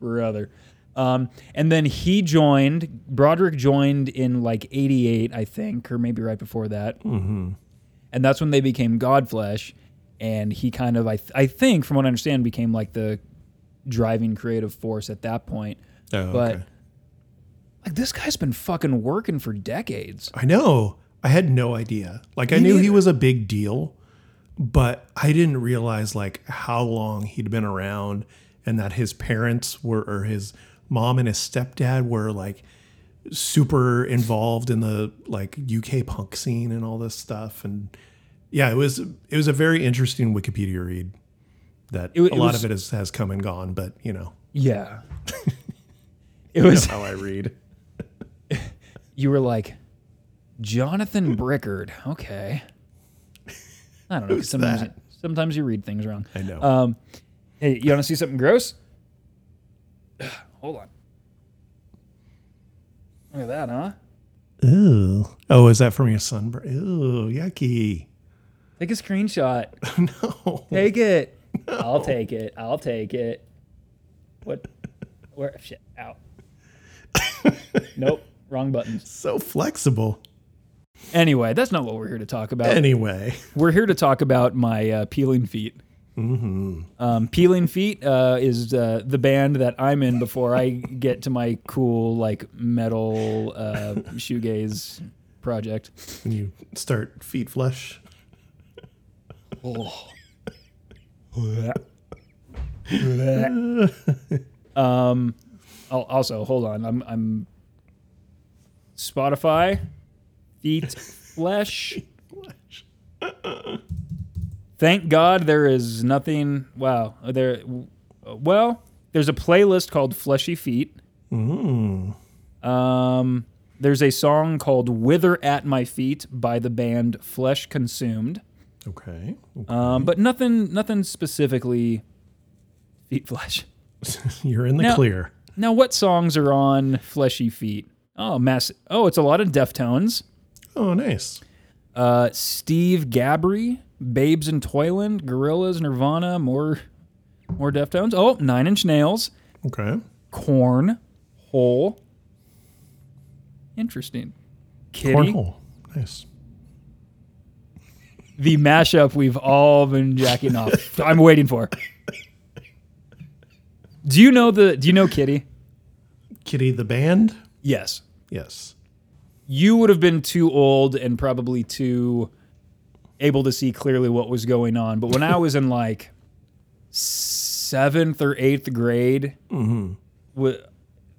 Brother. Um, and then he joined, Broadrick joined in like 88, I think, or maybe right before that. Mm-hmm. And that's when they became Godflesh. And he kind of, I, th- I think, from what I understand, became like the driving creative force at that point. Oh, but okay. like this guy's been fucking working for decades. I know. I had no idea. Like I knew he was a big deal, but I didn't realize like how long he'd been around and that his parents were or his mom and his stepdad were like super involved in the like UK punk scene and all this stuff and yeah, it was it was a very interesting Wikipedia read that It a it lot was- of it is, has come and gone, but you know, Yeah. [LAUGHS] it was, how I read. [LAUGHS] you were like, Jonathan Brickard. Okay. I don't know. 'cause Sometimes, that? sometimes you read things wrong. I know. Um, hey, you want to see something gross? [SIGHS] Hold on. Look at that, huh? Ooh. Oh, is that from your sunburn? Ooh, yucky. Take a screenshot. [LAUGHS] no. Take it. [LAUGHS] I'll take it. I'll take it. What? Where? Shit. Out. [LAUGHS] nope. Wrong buttons. So flexible. Anyway, that's not what we're here to talk about. Anyway, We're here to talk about my uh, Peeling Feet. Mm-hmm. Um, Peeling Feet uh, is uh, the band that I'm in before I get to my cool like metal uh, shoegaze project. when you start feet flush, [LAUGHS] um, also, hold on. I'm, I'm Spotify, Feet [LAUGHS] Flesh. Thank God there is nothing. Wow. There. Well, there's a playlist called Fleshy Feet. mm, Um, there's a song called "Wither at My Feet" by the band Flesh Consumed. okay, Um, but nothing, nothing specifically feet flesh. [LAUGHS] you're in the Now- clear. Now, what songs are on Fleshy Feet? Oh, mass. Oh, it's a lot of Deftones. Oh, nice. Uh, Steve Gabry, Babes in Toyland, Gorillaz, Nirvana, more, more Deftones. Oh, Nine Inch Nails, Okay, Korn, Hole. Interesting. Kittie, cornhole. Nice. the mashup we've all been jacking off. [LAUGHS] I'm waiting for. Do you know the? Do you know Kittie? Kittie the band. Yes. Yes. You would have been too old and probably too able to see clearly what was going on. But when I was in like seventh or eighth grade, mm-hmm. wa-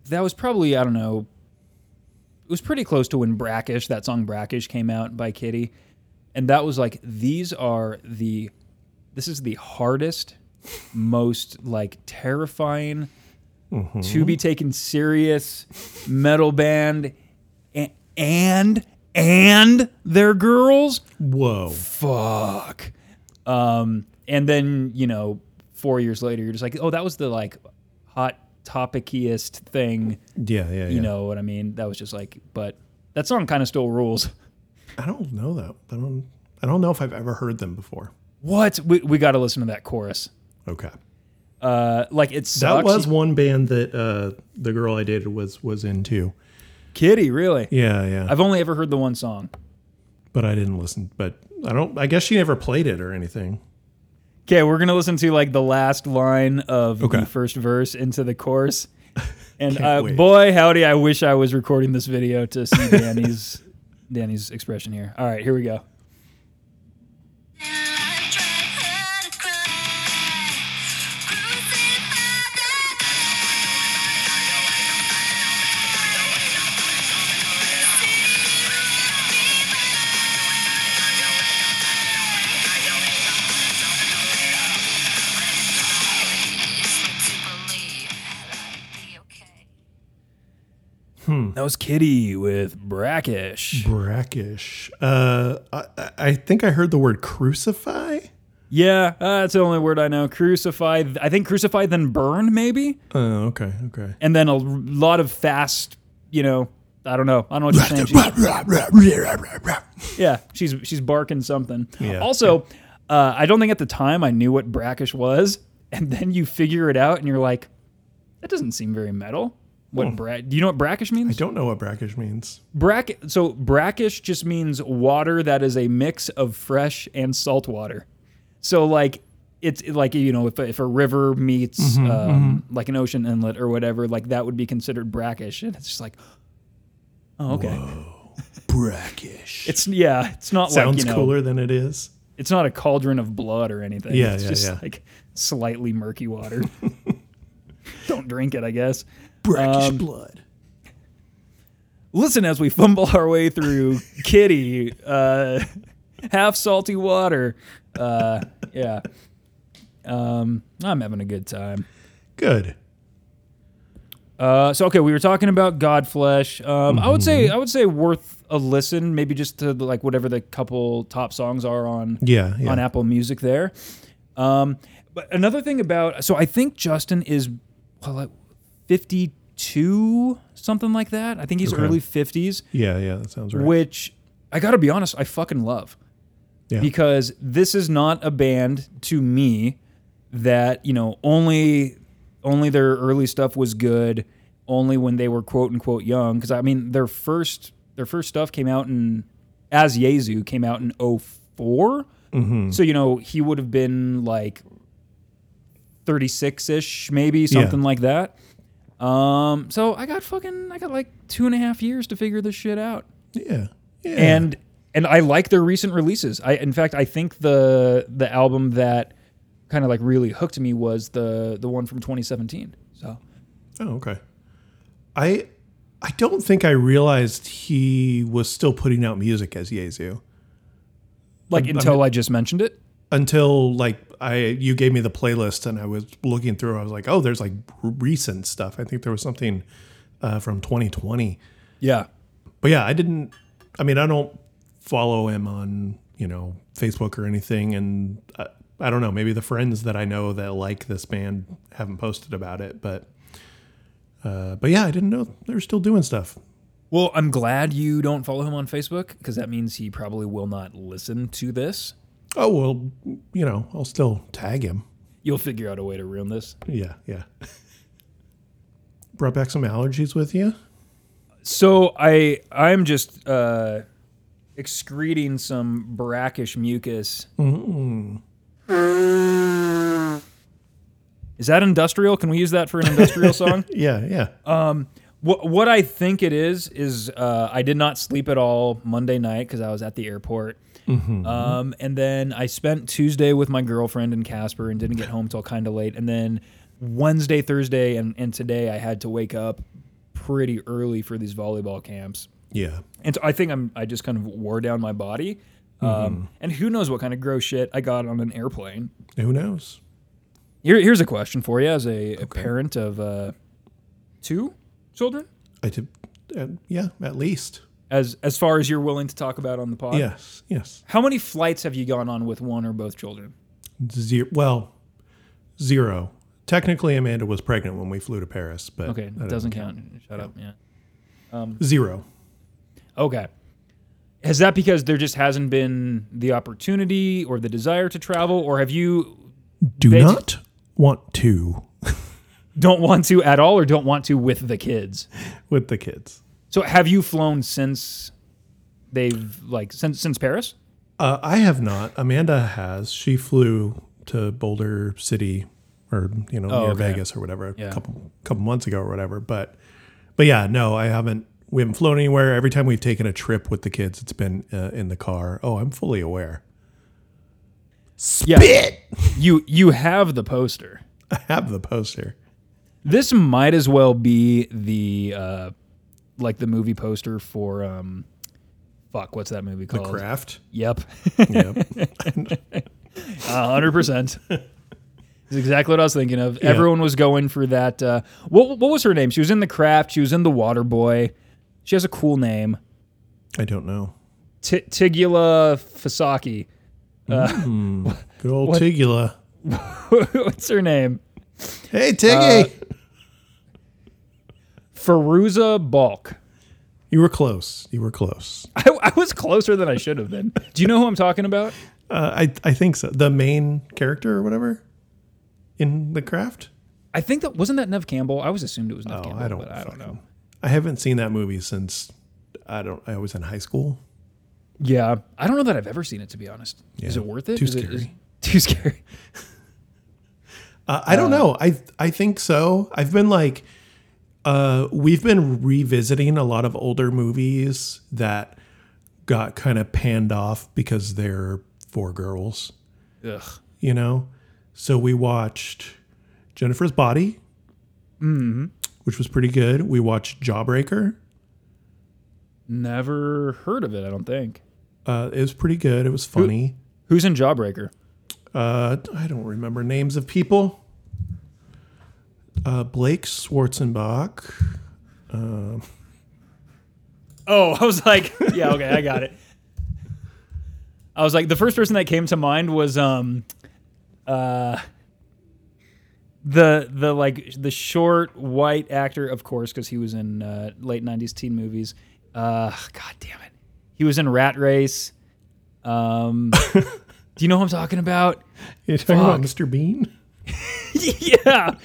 that was probably I don't know. It was pretty close to when Brackish, that song Brackish, came out by Kittie, and that was like these are the, this is the hardest, most like terrifying, mm-hmm. to be taken serious metal band, and and and they're girls Whoa. fuck. Um, and then you know, four years later, you're just like, oh, that was the like hot topiciest thing. Yeah, yeah, yeah. You know what I mean? That was just like, but that song kind of still rules. I don't know that. I don't. I don't know if I've ever heard them before. What? We, we got to listen to that chorus. Okay. Uh, like it's That was one band that uh, the girl I dated was was into. Kittie, really. Yeah, yeah. I've only ever heard the one song. but I didn't listen. But I don't. I guess she never played it or anything. Okay, we're gonna listen to like the last line of Okay. the first verse into the chorus. [LAUGHS] And uh, boy, howdy! I wish I was recording this video to see Danny's [LAUGHS] Danny's expression here. All right, here we go. [LAUGHS] That was Kittie with Brackish. Brackish. Uh, I, I- I think I heard the word crucify. Yeah, uh, that's the only word I know. Crucify. I think crucify, then burn, maybe, Oh, okay, okay. and then a lot of fast. You know, I don't know. I don't know what you're saying. She's, [LAUGHS] yeah, she's she's barking something. Yeah. Also, uh, I don't think at the time I knew what brackish was, and then you figure it out, and you're like, that doesn't seem very metal. What bra- Do you know what brackish means? I don't know what brackish means. Brack. So brackish just means water that is a mix of fresh and salt water. So like it's like you know if a, if a river meets um, like an ocean inlet or whatever, like that would be considered brackish, and it's just like, oh okay, Brackish. [LAUGHS] it's yeah, it's not sounds like you know, cooler than it is. it's not a cauldron of blood or anything. Yeah, it's yeah, just yeah. like slightly murky water. [LAUGHS] Don't drink it, I guess. Brackish Um, blood. listen as we fumble our way through [LAUGHS] kittie uh half salty water uh yeah um i'm having a good time Good. uh so okay we were talking about godflesh um i would say i would say worth a listen maybe just to like whatever the couple top songs are on Yeah, yeah. on apple music there um but another thing about so i think justin is well, 52 something like that i think he's Okay. early 50s yeah, yeah. That sounds right. which I got to be honest, I fucking love. Yeah. Because this is not a band to me that, you know, only only their early stuff was good only when they were quote unquote young because I mean their first their first stuff came out in as Jesu came out in 4 Mm-hmm. So you know he would have been like thirty six ish, maybe something like that. Um, so I got fucking I got like two and a half years to figure this shit out, Yeah. Yeah. and and I like their recent releases. I in fact I think the the album that kind of like really hooked me was the the one from 2017. So oh, okay. I I don't think I realized he was still putting out music as Jesu like until I just mentioned it. until like I you gave me the playlist and I was looking through. I was like, oh, there's like recent stuff. I think there was something uh, from 2020. Yeah. But yeah, I didn't. I mean, I don't follow him on you know Facebook or anything, and I, I don't know. Maybe the friends that I know that like this band haven't posted about it, but uh, but yeah, I didn't know they're still doing stuff. Well, I'm glad you don't follow him on Facebook because that means he probably will not listen to this. Oh well, you know, I'll still tag him. You'll figure out a way to ruin this. Yeah, yeah. [LAUGHS] Brought back some allergies with you. So I I'm just uh, excreting some brackish mucus. Is that industrial? Can we use that for an industrial [LAUGHS] song? Yeah, yeah. What what I think it is is uh, I did not sleep at all Monday night because I was at the airport. Um, and then I spent Tuesday with my girlfriend in Casper and didn't get home till kind of late. And then Wednesday, Thursday, and, and today I had to wake up pretty early for these volleyball camps. yeah. And so I think I'm I just kind of wore down my body. Um, and who knows what kind of gross shit I got on an airplane. Who knows? Here, here's a question for you as a, a parent of uh, two children. I did. Uh, yeah, at least. As as far as you're willing to talk about on the pod. Yes, yes. How many flights have you gone on with one or both children? Zero. Well, zero. Technically, Amanda was pregnant when we flew to Paris, but Okay, that doesn't count. Shut up. Yeah. Um, zero. Okay. Is that because there just hasn't been the opportunity or the desire to travel, or have you Do not want to [LAUGHS] don't want to at all, or don't want to with the kids? with the kids. So have you flown since they've like since since Paris? Uh, I have not. Amanda has. She flew to Boulder City, or you know, Oh, near okay. Vegas or whatever, Yeah. a couple couple months ago or whatever. But but yeah, no, I haven't. We haven't flown anywhere. Every time we've taken a trip with the kids, it's been uh, in the car. Oh, I'm fully aware. Yeah. [LAUGHS] You you have the poster. I have the poster. This might as well be the uh like the movie poster for um fuck, what's that movie called? The craft. Yep. Yep. [LAUGHS] A hundred percent. Is exactly what I was thinking of. Everyone was going for that. Uh, what what was her name? She was in the craft. She was in the Water Boy. She has a cool name, I don't know. T- Tigula Fasaki. [LAUGHS] Good old Tigula. [LAUGHS] What's her name? Hey, Tiggy. Fairuza Balk. you were close. You were close. [LAUGHS] I, I was closer than I should have been. Do you know who I'm talking about? Uh, I I think so. The main character or whatever in the craft. I think that wasn't that Neve Campbell. I always assumed it was Neve Oh, Campbell, I don't. but I don't fucking- know. I haven't seen that movie since I don't. I was in high school. Yeah, I don't know that I've ever seen it. To be honest, is it worth it? too Is it- is- scary. [LAUGHS] too scary. Uh, I don't know. I I think so. I've been like, uh, we've been revisiting a lot of older movies that got kind of panned off because they're for girls. Ugh. You know, so we watched Jennifer's Body, which was pretty good. We watched Jawbreaker. Never heard of it. I don't think. Uh, it was pretty good. It was funny. Who's in Jawbreaker? Uh, I don't remember names of people. Uh, Blake Schwarzenbach. Oh, I was like, yeah, okay, I got it. I was like, the first person that came to mind was um, uh, the the like the short white actor, of course, because he was in uh, late '90s teen movies. Uh, God damn it, he was in Rat Race. Um, [LAUGHS] do you know who I'm talking about? You're talking about Mr. Bean? [LAUGHS] yeah,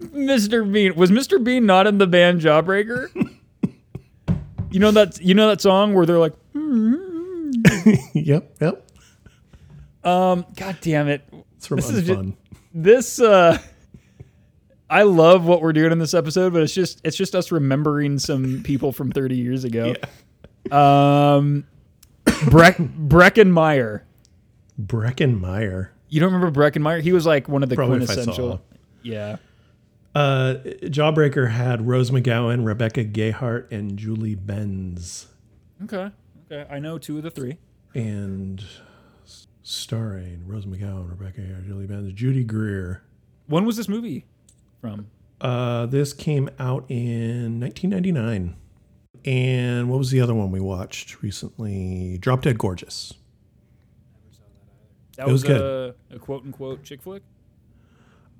Mr. Bean was Mr. Bean not in the band Jawbreaker? you know that you know that song where they're like, [LAUGHS] yep, yep. Um, God damn it. It's from This is ju- Unfun. This uh I love what we're doing in this episode, but it's just it's just us remembering some people from 30 years ago. Um Breck Breckin Meyer. Breckenmeyer. You don't remember Breckin Meyer? He was like one of the Probably if I quintessential. Yeah. Uh, Jawbreaker had Rose McGowan, Rebecca Gayhart, and Julie Benz. Okay. Okay. I know two of the three. And starring Rose McGowan, Rebecca Gayhart, Julie Benz, Judy Greer. When was this movie from? Uh, this came out in 1999. And what was the other one we watched recently? Drop Dead Gorgeous. That It was was, a, a quote unquote chick flick.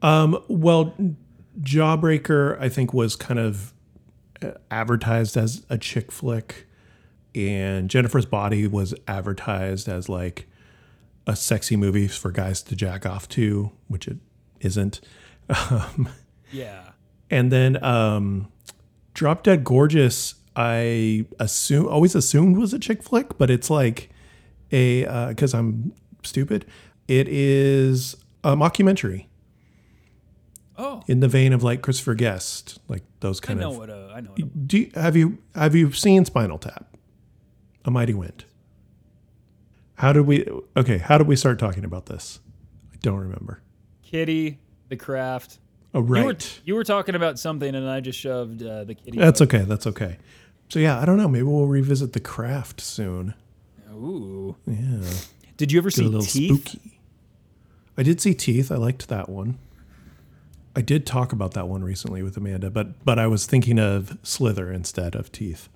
Um, well, Jawbreaker, I think, was kind of uh, advertised as a chick flick, and Jennifer's Body was advertised as like a sexy movie for guys to jack off to, which it isn't. [LAUGHS] Um, Yeah. and then um, Drop Dead Gorgeous, I assume always assumed was a chick flick, but it's like a because I'm stupid. It is a mockumentary Oh, in the vein of like Christopher Guest, like those I kind know of. what I know what a, Do you, have you have you seen Spinal Tap? A Mighty Wind. How did we? Okay, how did we start talking about this? I don't remember. Kittie, The Craft. Oh, You were, right. you were talking about something, and I just shoved uh, the kitty. That's okay. That's okay. So yeah, I don't know. Maybe we'll revisit the craft soon. Ooh. Yeah, Did you ever get see a little Teeth? spooky. I did see Teeth. I liked that one. I did talk about that one recently with Amanda, but but I was thinking of Slither instead of Teeth.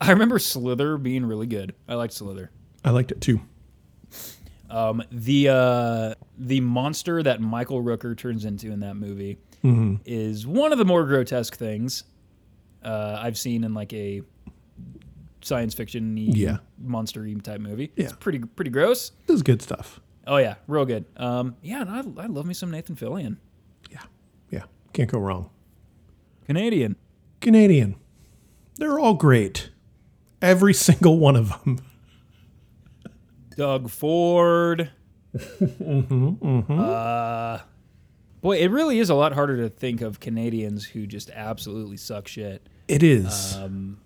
I remember Slither being really good. I liked Slither. I liked it too. Um, the uh, the monster that Michael Rooker turns into in that movie Mm-hmm. is one of the more grotesque things uh, I've seen in like a science fiction Yeah. monster type movie. Yeah. It's pretty pretty gross. This is good stuff. Oh yeah, real good. Um, yeah, and I, I love me some Nathan Fillion, Yeah, yeah, can't go wrong. Canadian. Canadian, they're all great. Every single one of them. Doug Ford. [LAUGHS] Mm-hmm, Uh, boy, it really is a lot harder to think of Canadians who just absolutely suck shit. It is. Um,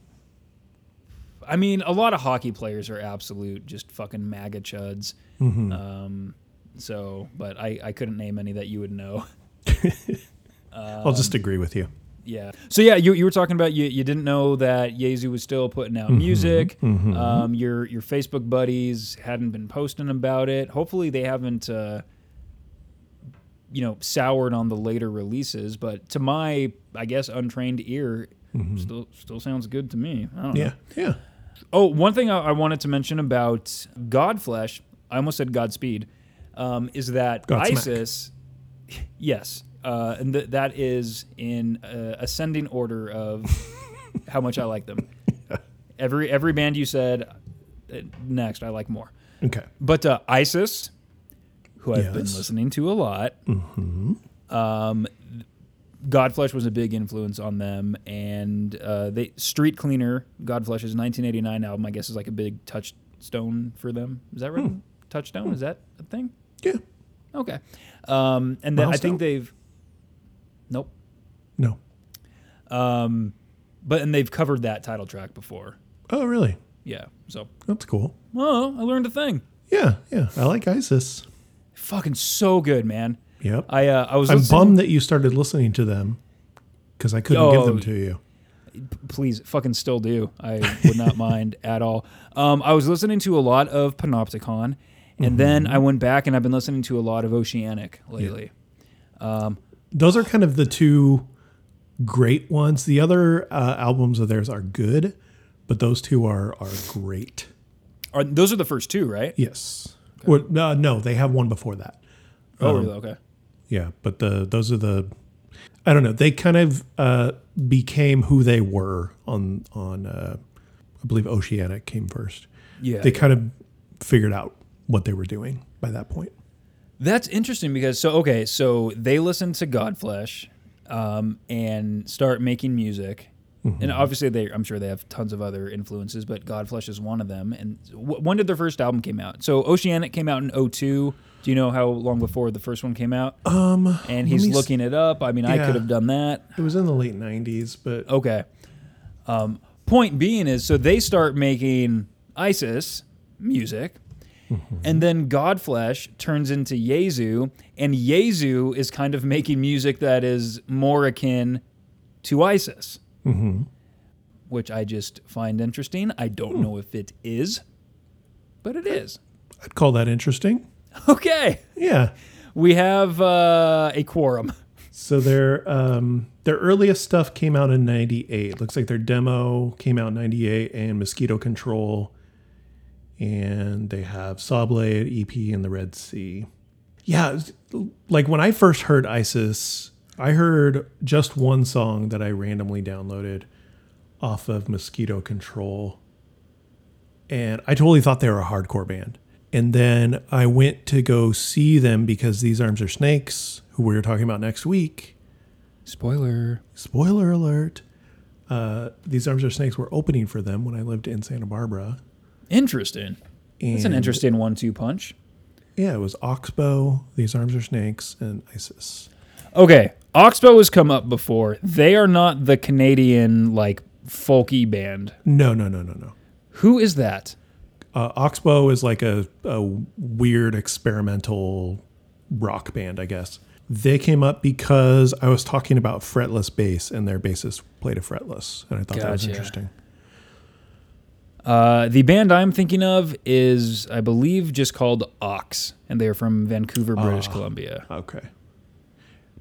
I mean, a lot of hockey players are absolute just fucking MAGA chuds. Mm-hmm. Um, so, but I, I couldn't name any that you would know. [LAUGHS] I'll just agree with you. Yeah. So yeah, you, you were talking about you, you didn't know that Jesu was still putting out music. Um, your your Facebook buddies hadn't been posting about it. Hopefully they haven't uh, you know soured on the later releases. But to my I guess untrained ear, still still sounds good to me. I don't know. Yeah, yeah. Oh, one thing I, I wanted to mention about Godflesh, I almost said Godspeed, um, is that Godsmack. ISIS, [LAUGHS] yes, uh, and th- that is in uh, ascending order of [LAUGHS] how much I like them. Every every band you said, uh, next I like more. Okay. But uh, ISIS, who I've been listening to a lot, um, Godflesh was a big influence on them, and uh, they Streetcleaner, Godflesh's 1989 album, I guess is like a big touchstone for them. Is that right? Touchstone is that a thing? Yeah. Okay. Um, and then I think Milestone? they've nope. No. Um, but and they've covered that title track before. Oh, really? Yeah. So That's cool. oh, I learned a thing. Yeah, yeah. I like ISIS. Fucking so good, man. Yep. I uh, I was I'm listening- bummed that you started listening to them because I couldn't give them Oh, to you. please fucking still do i would not [LAUGHS] mind at all um, i was listening to a lot of panopticon and then i went back and i've been listening to a lot of oceanic lately Those are kind of the two great ones. The other uh, albums of theirs are good, but those two are are great. Are, those are the first two right Yes. Or, no, no, they have one before that. oh Um, really okay Yeah, but the those are the I don't know. They kind of uh, became who they were on on uh, I believe Oceanic came first. yeah They kind of figured out what they were doing by that point. that's interesting because so okay so they listen to godflesh um, and start making music And obviously, they I'm sure they have tons of other influences, but Godflesh is one of them. And w- when did their first album came out? So Oceanic came out in 02. Do you know how long before the first one came out? Um, And he's looking it up. I mean, I Yeah. could have done that. It was in the late '90s, but Okay. Um, point being is, so they start making ISIS music, and then Godflesh turns into Jesu, and Jesu is kind of making music that is more akin to ISIS, which I just find interesting. I don't know if it is, but it is. I'd call that interesting. [LAUGHS] Okay, Yeah. we have uh, a quorum. So their um, their earliest stuff came out in '98. Looks like their demo came out in '98 and Mosquito Control, and they have Sawblade EP and the Red Sea. Yeah, like when I first heard ISIS, I heard just one song that I randomly downloaded off of Mosquito Control, and I totally thought they were a hardcore band. And then I went to go see them because These Arms Are Snakes, who we were talking about next week, Spoiler. spoiler alert, uh, These Arms Are Snakes were opening for them when I lived in Santa Barbara. Interesting. That's an interesting one-two punch. Yeah, it was Oxbow, These Arms Are Snakes, and ISIS. Okay, Oxbow has come up before. They are not the Canadian like folky band. No, no, no, no, no. Who is that? Uh, Oxbow is like a, a weird experimental rock band, I guess. They came up because I was talking about fretless bass, and their bassist played a fretless, and I thought that was Gotcha. interesting. Uh, the band I'm thinking of is, I believe, just called Ox, and they're from Vancouver, British Columbia. Okay.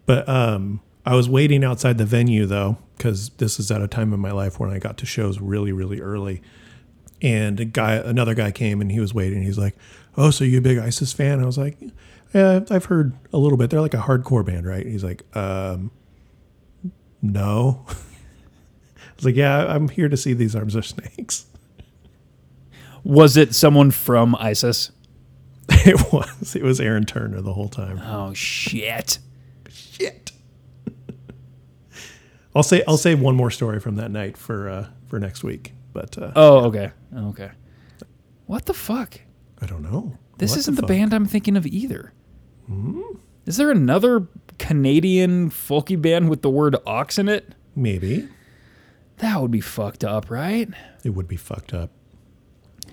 But um, I was waiting outside the venue though, because this is at a time in my life when I got to shows really, really early. And a guy, another guy came and he was waiting. He's like, "Oh, so you a big ISIS fan?" I was like, "Yeah, I've heard a little bit. They're like a hardcore band, right?" He's like, um, "No." [LAUGHS] I was like, "Yeah, I'm here to see these arms are snakes." Was it someone from ISIS? [LAUGHS] It was. It was Aaron Turner the whole time. Oh shit! shit. [LAUGHS] I'll say I'll save one more story from that night for uh, for next week, but uh, Oh, okay, okay. What the fuck? I don't know. This What isn't the, fuck? band I'm thinking of either. Is there another Canadian folky band with the word ox in it? Maybe That would be fucked up, right? it would be fucked up.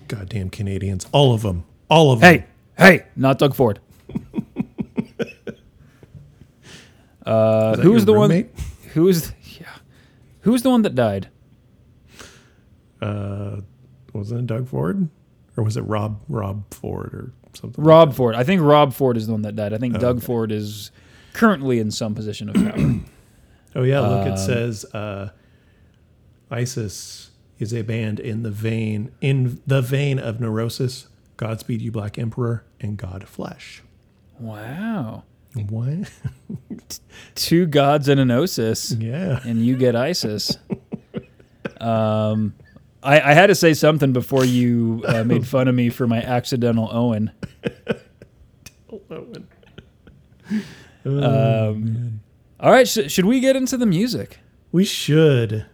Goddamn Canadians, all of them, all of them. Hey, hey, not Doug Ford. [LAUGHS] uh, Is who was the roommate? one? Who was? Yeah, who was the one that died? Uh, wasn't it Doug Ford, or was it Rob Rob Ford or something? Rob Ford. I think Rob Ford is the one that died. I think Doug okay. Ford is currently in some position of power. [CLEARS THROAT] Oh yeah, look, Um, it says uh, ISIS is a band in the vein in the vein of Neurosis, Godspeed You Black Emperor, and Godflesh. wow, What? [LAUGHS] two gods and an Osis. yeah. and you get ISIS. [LAUGHS] um, I, I had to say something before you uh, made fun of me for my accidental Owen. Um, all right, sh- should we get into the music? We should.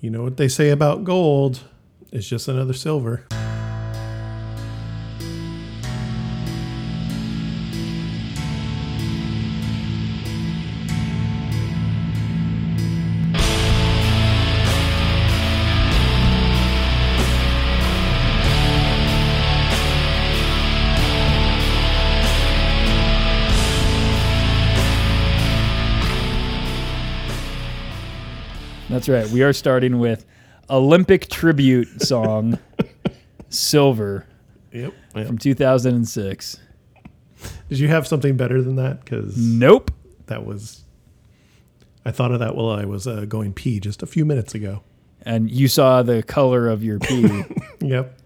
You know what they say about gold? It's just another silver. That's right. We are starting with Olympic tribute song "Silver" Yep. from 2006. Did you have something better than that? Because Nope. that was. I thought of that while I was uh, going pee just a few minutes ago. And you saw the color of your pee. [LAUGHS] Yep.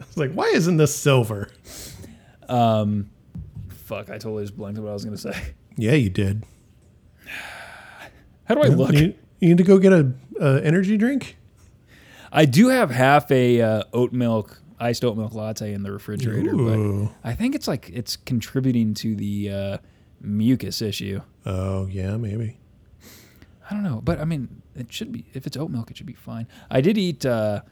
I was like, why isn't this silver? um, fuck! I totally just blanked on what I was gonna say. Yeah, you did. How do I look? You, you need to go get a, a energy drink. I do have half a uh, oat milk, iced oat milk latte in the refrigerator, Ooh. but I think it's like it's contributing to the uh, mucus issue. Oh yeah, maybe. I don't know, but I mean, it should be if it's oat milk, it should be fine. I did eat. Uh,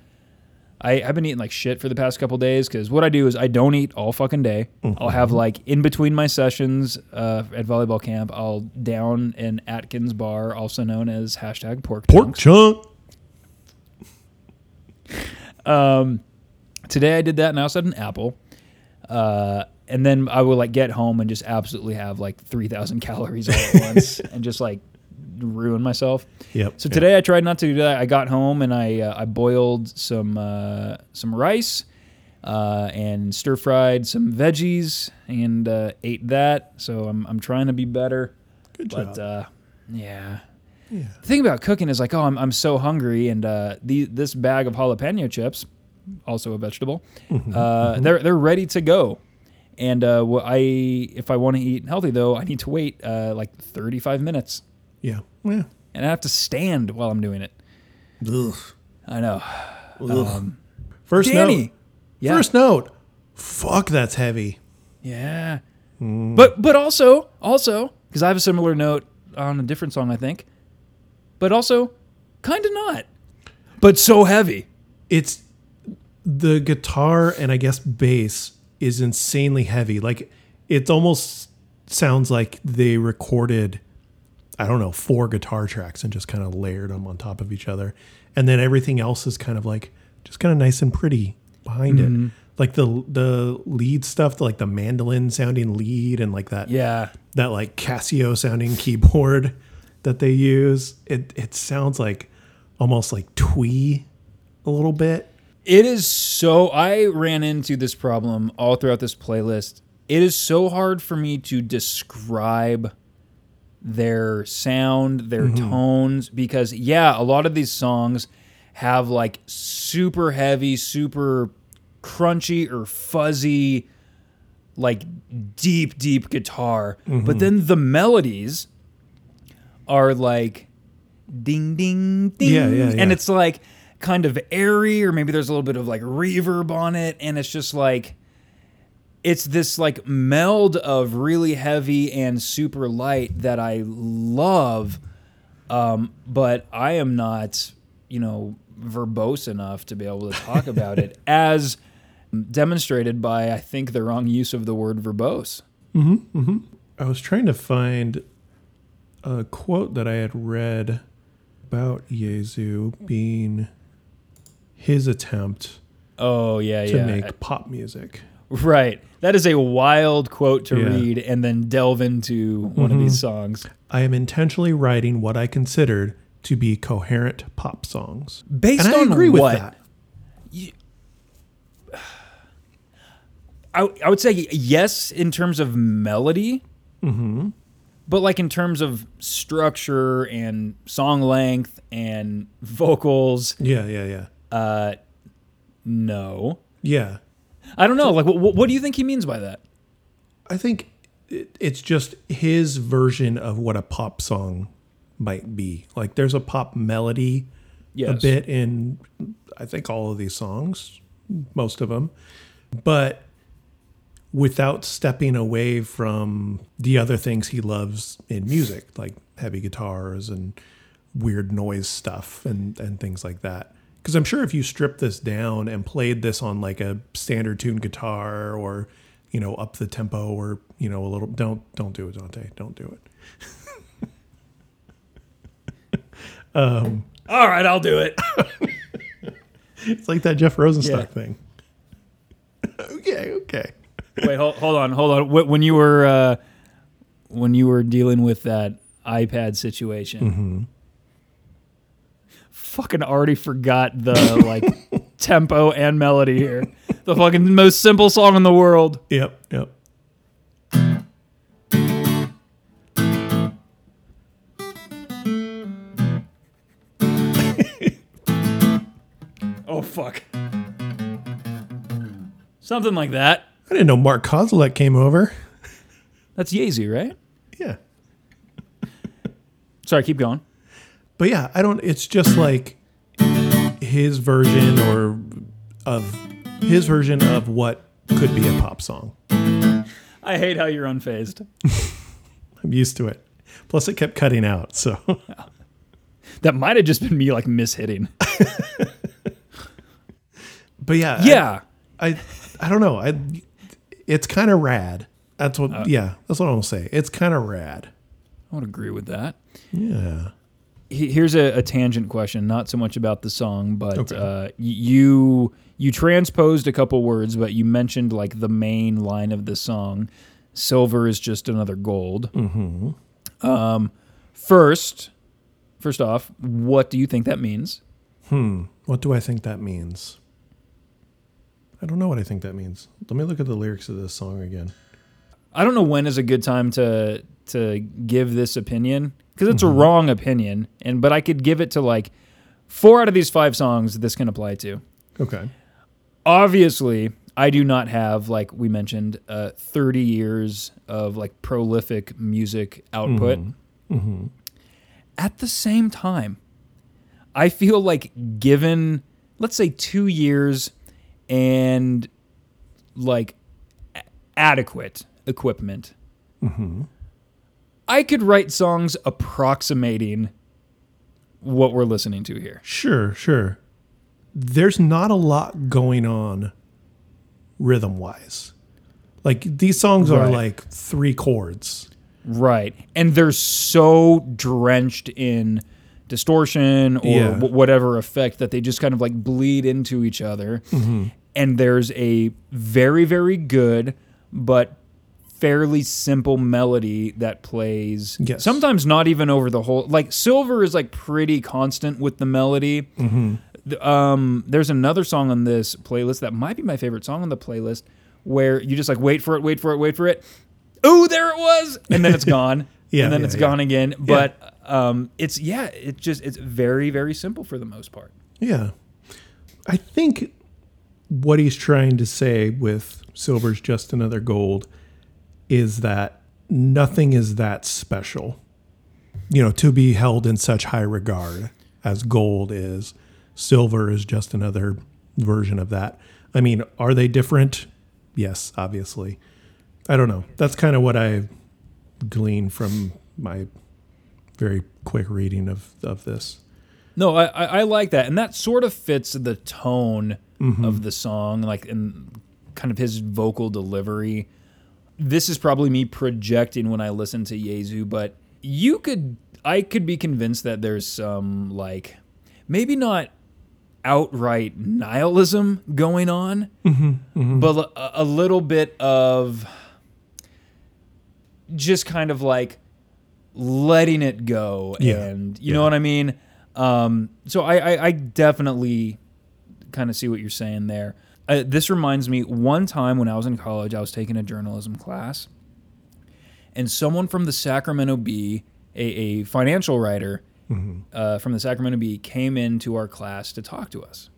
I I've been eating like shit for the past couple days because what I do is I don't eat all fucking day. I'll have like in between my sessions uh, at volleyball camp, I'll down an Atkins bar, also known as hashtag pork Pork chunk. Um, today I did that, and I also had an apple. Uh, and then I will like get home and just absolutely have like three thousand calories all at [LAUGHS] once, and just like ruin myself. Yep. So yep. today I tried not to do that. I got home and I uh, I boiled some uh, some rice uh, and stir fried some veggies and uh, ate that. So I'm I'm trying to be better. Good But job. uh, yeah. Yeah. The thing about cooking is like, oh, I'm, I'm so hungry, and uh, the this bag of jalapeno chips, also a vegetable, Mm-hmm. uh, they're they're ready to go. And uh, I if I want to eat healthy though, I need to wait uh, like 35 minutes, yeah. Yeah. and I have to stand while I'm doing it. Ugh. I know. Ugh. Um, First Danny. note. Yeah. First note. Fuck, that's heavy. Yeah. Mm. But but also also because I have a similar note on a different song, I think. But also, kind of not. But so heavy. It's the guitar and I guess bass is insanely heavy. Like it almost sounds like they recorded I don't know, four guitar tracks and just kind of layered them on top of each other. And then everything else is kind of like just kind of nice and pretty behind it. Mm-hmm. Like the the lead stuff, like the mandolin sounding lead and like that Yeah. that like Casio sounding keyboard [LAUGHS] that they use. It it sounds like almost like twee a little bit. It is so. I ran into this problem all throughout this playlist. It is so hard for me to describe their sound, their mm-hmm. tones, because, yeah, a lot of these songs have like super heavy, super crunchy or fuzzy, like deep, deep guitar. But mm-hmm. then the melodies are like ding, ding, ding. Yeah, yeah, yeah. And it's like kind of airy, or maybe there's a little bit of like reverb on it. And it's just like, it's this like meld of really heavy and super light that I love. Um, but I am not, you know, verbose enough to be able to talk about it [LAUGHS] as demonstrated by, I think, the wrong use of the word verbose. Mm-hmm. I was trying to find a quote that I had read about Jesu being his attempt Oh, yeah, to yeah. make pop music. Right. That is a wild quote to Yeah. Mm-hmm. read and then delve into one of these songs. I am intentionally writing what I considered to be coherent pop songs. Based and I on agree what? with that. I, I would say yes in terms of melody, Mm-hmm. but like in terms of structure and song length and vocals, Yeah, yeah, yeah. uh, no. Yeah. I don't know. Like, what, what do you think he means by that? I think it, it's just his version of what a pop song might be. Like there's a pop melody Yes. a bit in I think all of these songs, most of them. But without stepping away from the other things he loves in music, like heavy guitars and weird noise stuff and and things like that. Because I'm sure if you strip this down and played this on like a standard tune guitar or you know up the tempo or you know a little don't don't do it Dante don't do it [LAUGHS] All right, I'll do it. [LAUGHS] it's like that Jeff Rosenstock Yeah. thing [LAUGHS] okay okay Wait, hold, hold on, hold on. When you were uh, when you were dealing with that iPad situation, Mm-hmm. Fucking already forgot the like [LAUGHS] tempo and melody here. The fucking most simple song in the world. yep yep [LAUGHS] Oh fuck. Something like that. I didn't know Mark Kozelek came over That's Yeezy, right? yeah Sorry, keep going. But yeah I don't it's just like his version or of his version of what could be a pop song I hate how you're unfazed. [LAUGHS] I'm used to it plus it kept cutting out so [LAUGHS] That might have just been me like mishitting. [LAUGHS] But yeah, I- Yeah. I, I, don't know. I, it's kind of rad. That's what. Uh, yeah, that's what I'm gonna say. It's kind of rad. I would agree with that. Yeah. He- Here's a, a tangent question, not so much about the song, but Okay. uh, you you transposed a couple words, but you mentioned like the main line of the song, "Silver is just another gold." Mm-hmm. Um, first, first off, what do you think that means? Hmm. What do I think that means? I don't know what I think that means. Let me look at the lyrics of this song again. I don't know when is a good time to to give this opinion because it's a mm-hmm. wrong opinion, and but I could give it to like four out of these five songs this can apply to. Okay. Obviously, I do not have like we mentioned uh, 30 years of like prolific music output. Mm-hmm. Mm-hmm. At the same time, I feel like given let's say 2 years and like a- adequate equipment I could write songs approximating what we're listening to here. Sure, sure. There's not a lot going on rhythm wise. Like these songs are like three chords. Right. And they're so drenched in distortion or Yeah. wh- whatever effect that they just kind of like bleed into each other. Mm-hmm. And there's a very, very good, but fairly simple melody that plays Yes. sometimes not even over the whole like silver is like pretty constant with the melody Th- um, there's another song on this playlist that might be my favorite song on the playlist where you just like wait for it, wait for it, wait for it. Oh, there it was, and then it's [LAUGHS] gone. Yeah, and then yeah, it's yeah. gone again. But um, it's yeah, it's just it's very very simple for the most part. Yeah. I think what he's trying to say with silver's just another gold is that nothing is that special. You know, to be held in such high regard as gold is, silver is just another version of that. I mean, are they different? Yes, obviously. I don't know. That's kind of what I gleaned from my very quick reading of, of this. No, I, I I like that, and that sort of fits the tone mm-hmm. of the song, like in kind of his vocal delivery. This is probably me projecting when I listen to Jesu, but you could, I could be convinced that there's some like, maybe not outright nihilism going on, but a, a little bit of just kind of like letting it go Yeah. and you know what I mean. Um, so I, I, I definitely kind of see what you're saying there. Uh, this reminds me one time when I was in college, I was taking a journalism class, and someone from the Sacramento Bee, a, a financial writer uh, from the Sacramento Bee, came into our class to talk to us,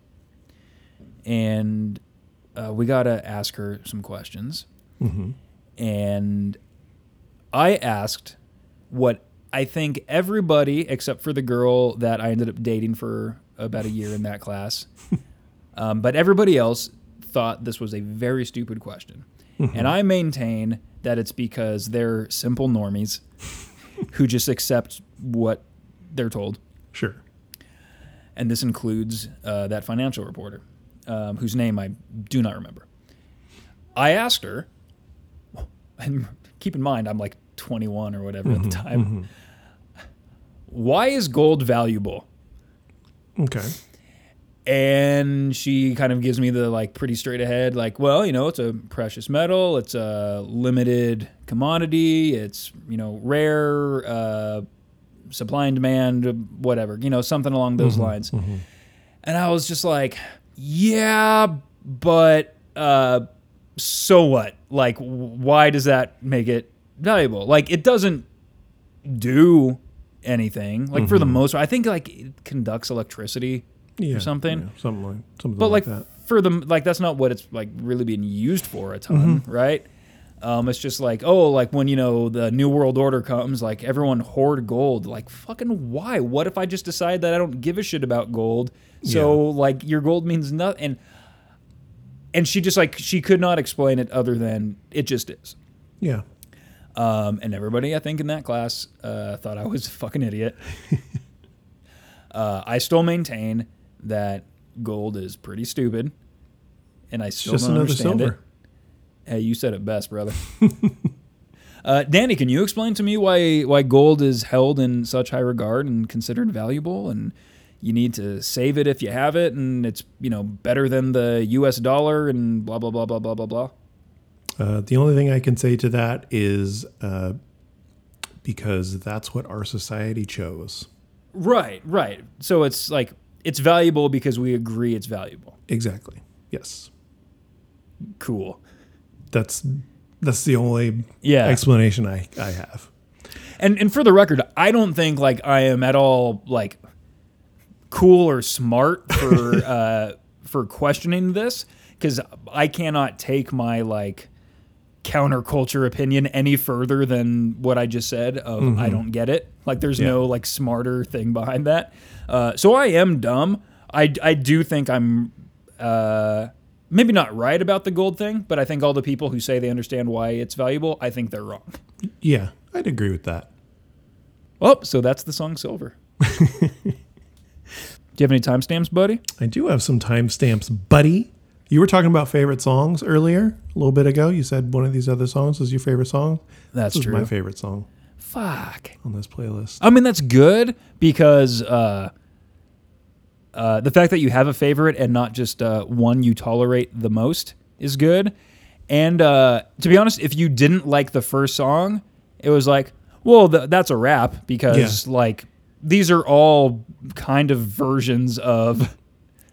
and uh, we got to ask her some questions, and I asked what I think everybody except for the girl that I ended up dating for about a year in that class, [LAUGHS] um, but everybody else thought this was a very stupid question. And I maintain that it's because they're simple normies who just accept what they're told. Sure. And this includes uh, that financial reporter um, whose name I do not remember. I asked her, and keep in mind, I'm like 21 or whatever at the time. Why is gold valuable? Okay. And she kind of gives me the like pretty straight ahead, like, well, you know, it's a precious metal, it's a limited commodity, it's, you know, rare, uh, supply and demand, whatever, you know, something along those lines. And I was just like, yeah, but uh, so what? Like, why does that make it valuable? Like, it doesn't do anything. Like, for the most part, I think like it conducts electricity Yeah. or something. yeah, something like something But like, like that. for the like that's not what it's like really being used for a ton, right? Um, it's just like oh, like when you know the new world order comes, like everyone hoard gold. Like fucking why? What if I just decide that I don't give a shit about gold? So like your gold means nothing. And and she just like she could not explain it other than it just is. Yeah. Um, and everybody I think in that class uh, thought I was a fucking idiot. [LAUGHS] Uh, I still maintain that gold is pretty stupid, and I still just don't another understand silver. it. Hey, you said it best, brother. [LAUGHS] uh, Danny, can you explain to me why why gold is held in such high regard and considered valuable, and you need to save it if you have it, and it's you know better than the U.S. dollar, and blah blah blah blah blah blah blah. Uh, the only thing I can say to that is uh, because that's what our society chose. Right, right. So it's like it's valuable because we agree it's valuable. Exactly. Yes. Cool. That's that's the only Yeah. explanation I, I have. And and for the record, I don't think like I am at all like cool or smart for [LAUGHS] uh for questioning this cuz I cannot take my like counterculture opinion any further than what I just said of I don't get it. Like there's Yeah. no like smarter thing behind that. Uh so I am dumb. I I do think I'm uh maybe not right about the gold thing, but I think all the people who say they understand why it's valuable, I think they're wrong. Yeah, I'd agree with that. Oh, so that's the song Silver. [LAUGHS] Do you have any timestamps, buddy? I do have some timestamps, buddy. You were talking about favorite songs earlier, a little bit ago. You said one of these other songs is your favorite song. That's This true. my favorite song Fuck. on this playlist. I mean, that's good because uh, uh, the fact that you have a favorite and not just uh, one you tolerate the most is good. And uh, to be honest, if you didn't like the first song, it was like, well, th- that's a wrap because like these are all kind of versions of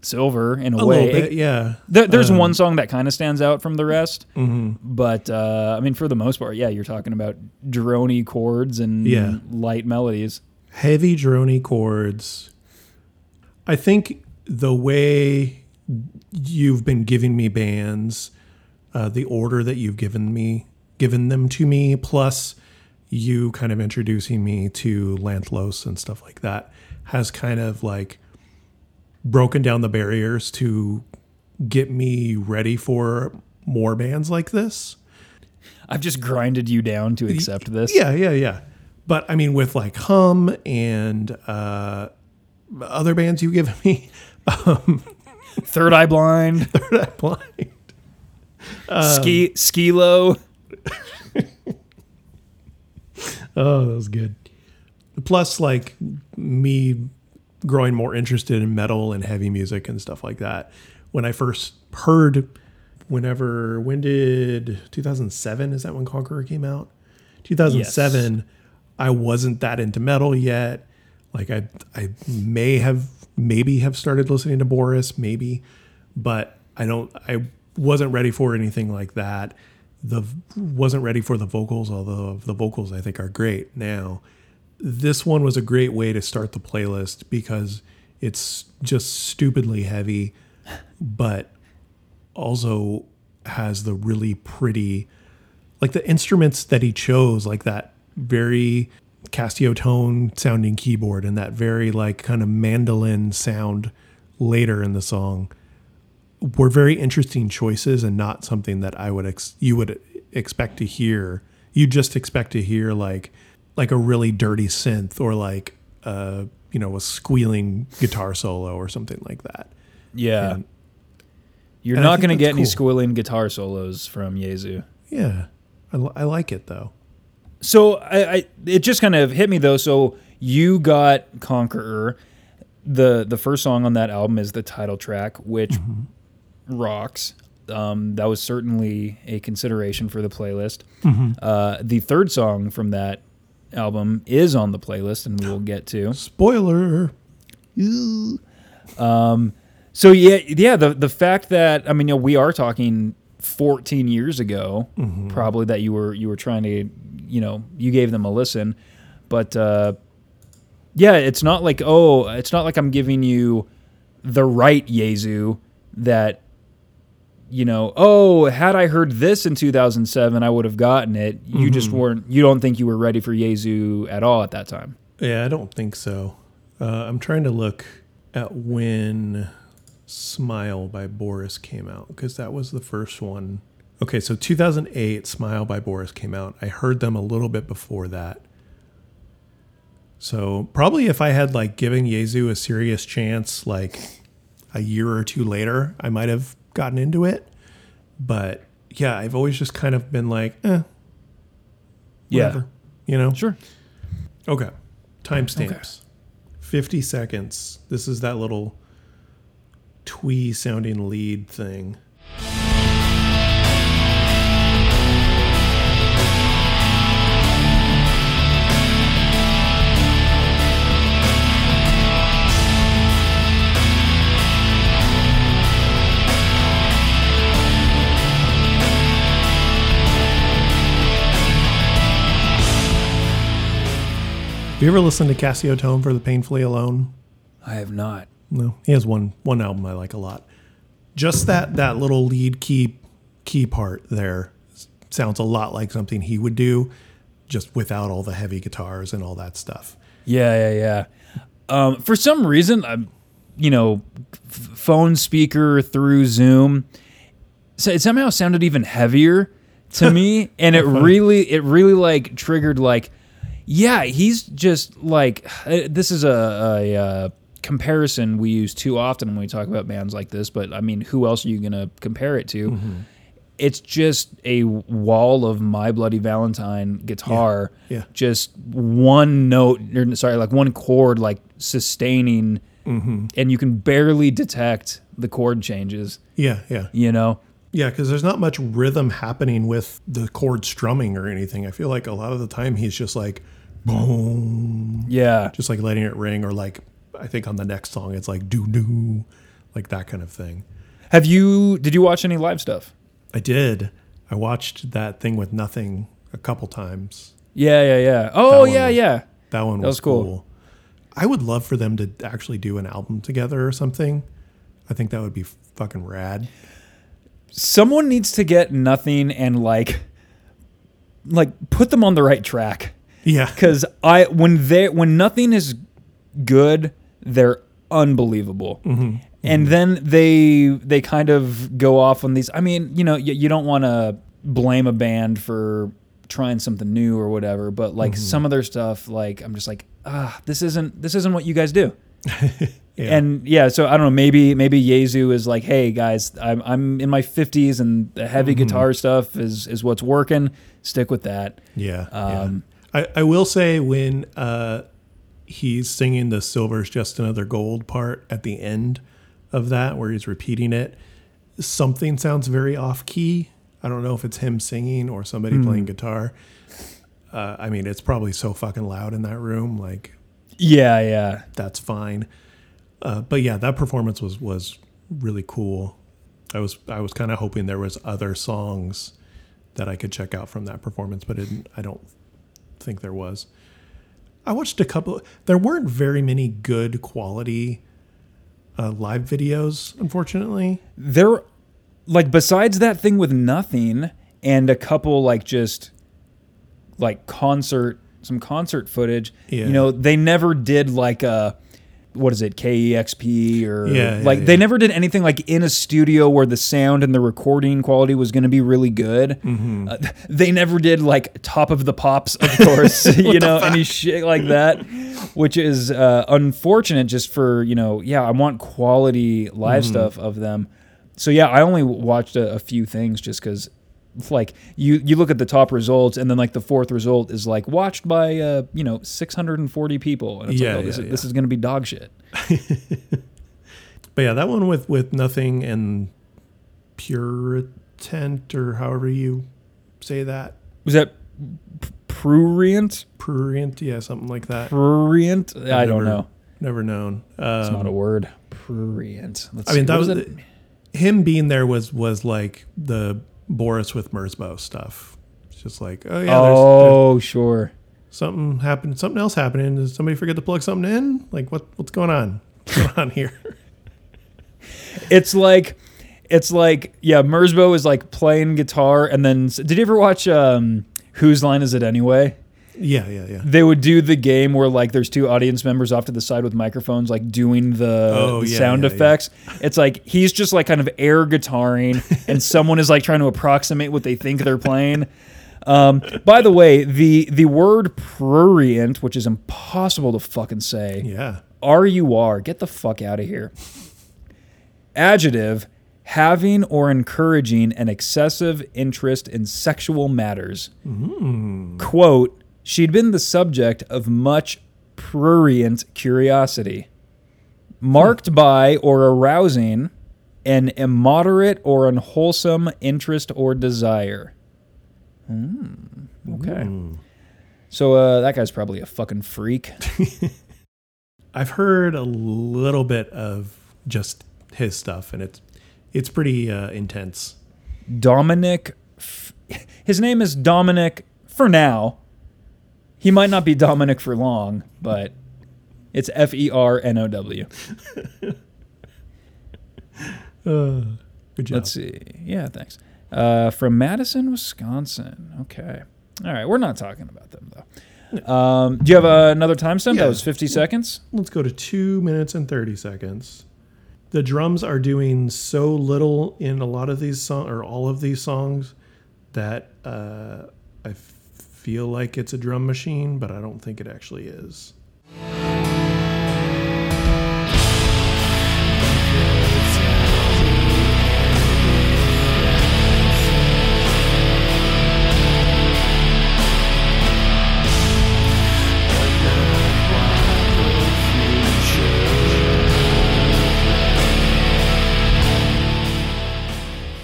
Silver in a, A way. bit, yeah. There, there's Um, one song that kind of stands out from the rest, mhm. but uh, I mean, for the most part, yeah, you're talking about droney chords and Yeah. light melodies. heavy drony chords. I think the way you've been giving me bands, uh, the order that you've given me, given them to me, plus you kind of introducing me to Lantlôs and stuff like that, has kind of like broken down the barriers to get me ready for more bands like this. I've just grinded you down to accept this. Yeah, yeah, yeah. But I mean, with like Hum and uh, other bands you give me, [LAUGHS] Third Eye Blind, [LAUGHS] Third Eye Blind. [LAUGHS] Ski Skilo. Oh, that was good. Plus, like me growing more interested in metal and heavy music and stuff like that. When I first heard, whenever, when did 2007? Is that when Conqueror came out? 2007. I wasn't that into metal yet. Like I, I may have, maybe have started listening to Boris, maybe, but I don't. I wasn't ready for anything like that. The wasn't ready for the vocals, although the vocals I think are great now. This one was a great way to start the playlist because it's just stupidly heavy, but also has the really pretty like the instruments that he chose, like that very Casio tone sounding keyboard and that very like kind of mandolin sound later in the song were very interesting choices and not something that I would ex- you would expect to hear. You just expect to hear like like a really dirty synth or like uh you know a squealing guitar solo or something like that. Yeah. And- You're and not going to get any squealing guitar solos from Jesu. Yeah, I, I like it though. So I, I it just kind of hit me though. So you got Conqueror. The the first song on that album is the title track, which rocks. Um, that was certainly a consideration for the playlist. Uh, the third song from that album is on the playlist, and we will get to. Spoiler. So yeah, yeah. The the fact that I mean, you know, we are talking 14 years ago, probably that you were you were trying to, you know, you gave them a listen, but uh, yeah, it's not like oh, it's not like I'm giving you the right Jesu that. You know, oh, had I heard this in 2007, I would have gotten it. You just weren't. You don't think you were ready for Jesu at all at that time. Yeah, I don't think so. Uh, I'm trying to look at when Smile by Boris came out because that was the first one. Okay, so 2008, Smile by Boris came out. I heard them a little bit before that. So probably if I had like given Jesu a serious chance, like a year or two later, I might have gotten into it. But yeah, I've always just kind of been like, eh, Yeah. whatever, you know. Sure. Okay. Timestamps. 50 seconds. This is that little twee sounding lead thing. You ever listened to Casio Tone for the Painfully Alone? I have not. No, he has one one album I like a lot. Just that that little lead key key part there sounds a lot like something he would do, just without all the heavy guitars and all that stuff. Yeah, yeah, yeah. Um, for some reason, I'm, you know, f- phone speaker through Zoom. So it somehow sounded even heavier to [LAUGHS] me, and it really, it really like triggered like, yeah, he's just like uh, this is a, a, uh comparison we use too often when we talk about bands like this. But I mean, who else are you gonna compare it to? It's just a wall of My Bloody Valentine guitar Yeah. just one note or sorry like one chord like sustaining Mm-hmm. and you can barely detect the chord changes Yeah, yeah, you know yeah. Because there's not much rhythm happening with the chord strumming or anything. I feel like a lot of the time he's just like boom, yeah just like letting it ring, or like I think on the next song it's like doo doo, like that kind of thing. have you did you watch any live stuff I did. I watched that thing with nothing a couple times. yeah yeah yeah Oh, yeah was- yeah That one was, was cool. cool. I would love for them to actually do an album together or something. I think that would be fucking rad. Someone needs to get nothing and like like put them on the right track. Yeah. because i when they when nothing is good they're unbelievable. Mm-hmm. Mm-hmm. And then they they kind of go off on these i mean you know you, you don't want to blame a band for trying something new or whatever but like mm-hmm. some of their stuff like i'm just like ah this isn't this isn't what you guys do [LAUGHS] Yeah. and yeah, so I don't know. Maybe maybe Jesu is like, hey guys, I'm I'm in my 50s and the heavy guitar stuff is is what's working. Stick with that. Yeah. Um, yeah. I, I will say when uh, he's singing the Silver's Just Another Gold part at the end of that, where he's repeating it, something sounds very off key. I don't know if it's him singing or somebody playing guitar. Uh, I mean, it's probably so fucking loud in that room. Like, Yeah, yeah. that's fine. Uh, but yeah, that performance was was really cool. I was I was kind of hoping there was other songs that I could check out from that performance, but it, I don't think there was. I watched a couple. There weren't very many good quality uh, live videos, unfortunately. There, like besides that thing with nothing and a couple like just like concert some concert footage. Yeah. You know, they never did like a what is it KEXP or Yeah, yeah, like yeah. they never did anything like in a studio where the sound and the recording quality was going to be really good. Mm-hmm. Uh, [LAUGHS] they never did like top of the pops, of course, [LAUGHS] you know, any shit like that, which is uh, unfortunate. Just for you know, yeah, I want quality live Mm-hmm. stuff of them. So yeah, I only watched a, a few things just because. Like you, you look at the top results, and then like the fourth result is like watched by uh, you know 640 people, and it's Yeah, like, oh, this, yeah, is, this is going to be dog shit. [LAUGHS] But yeah, that one with with nothing and puritant or however you say that. Was that prurient? Prurient, yeah, something like that. Prurient? I don't Never- know. Never known. It's Um, not a word. Prurient. Let's I mean, see, that was it? him being there was was like the Boris with Merzbow stuff. It's just like, oh yeah, there's, there's oh, sure. something happened, something else happening. Did somebody forget to plug something in? Like what what's going on? [LAUGHS] What's going on here? [LAUGHS] It's like, it's like, yeah. Merzbow is like playing guitar, and then did you ever watch um, Whose Line Is It Anyway? Yeah, yeah, yeah. They would do the game where like there's two audience members off to the side with microphones, like doing the, Oh, the yeah, sound yeah, yeah. effects. It's like he's just like kind of air guitaring, [LAUGHS] and someone is like trying to approximate what they think they're playing. Um, by the way, the the word prurient, which is impossible to fucking say, Yeah. R U R, get the fuck out of here. Adjective, having or encouraging an excessive interest in sexual matters. Quote, she'd been the subject of much prurient curiosity, marked by or arousing an immoderate or unwholesome interest or desire. Hmm, okay. So uh, that guy's probably a fucking freak. [LAUGHS] I've heard a little bit of just his stuff, and it's it's pretty uh, intense. Dominic. F- His name is Dominic for now. He might not be Dominic for long, but it's F E R N O W. [LAUGHS] Uh, good job. Let's see. Yeah, thanks. Uh, from Madison, Wisconsin. Okay. All right. We're not talking about them, though. Um, do you have uh, another timestamp? Yeah. That was 50 seconds? Let's go to two minutes and 30 seconds. The drums are doing so little in a lot of these songs, or all of these songs, that uh, I feel like it's a drum machine, but I don't think it actually is.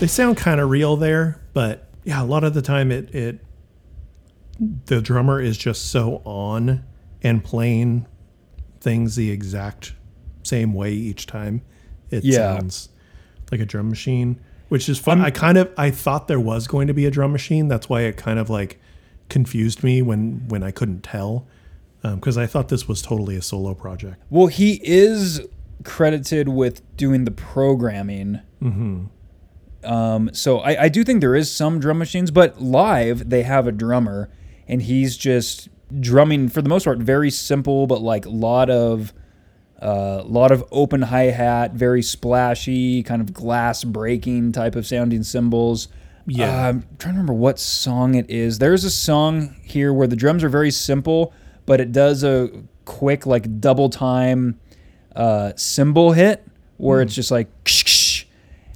They sound kind of real there, but yeah, a lot of the time it it the drummer is just so on and playing things the exact same way each time. It Yeah. sounds like a drum machine, which is fun. I kind of I thought there was going to be a drum machine. That's why it kind of like confused me when when I couldn't tell because I thought this was totally a solo project. Well, he is credited with doing the programming. Um, so I, I do think there is some drum machines, but live they have a drummer, and he's just drumming for the most part very simple, but like a lot of uh, lot of open hi hat, very splashy, kind of glass breaking type of sounding cymbals. Yeah. Uh, I'm trying to remember what song it is. There's a song here where the drums are very simple, but it does a quick like double time uh, cymbal hit where it's just like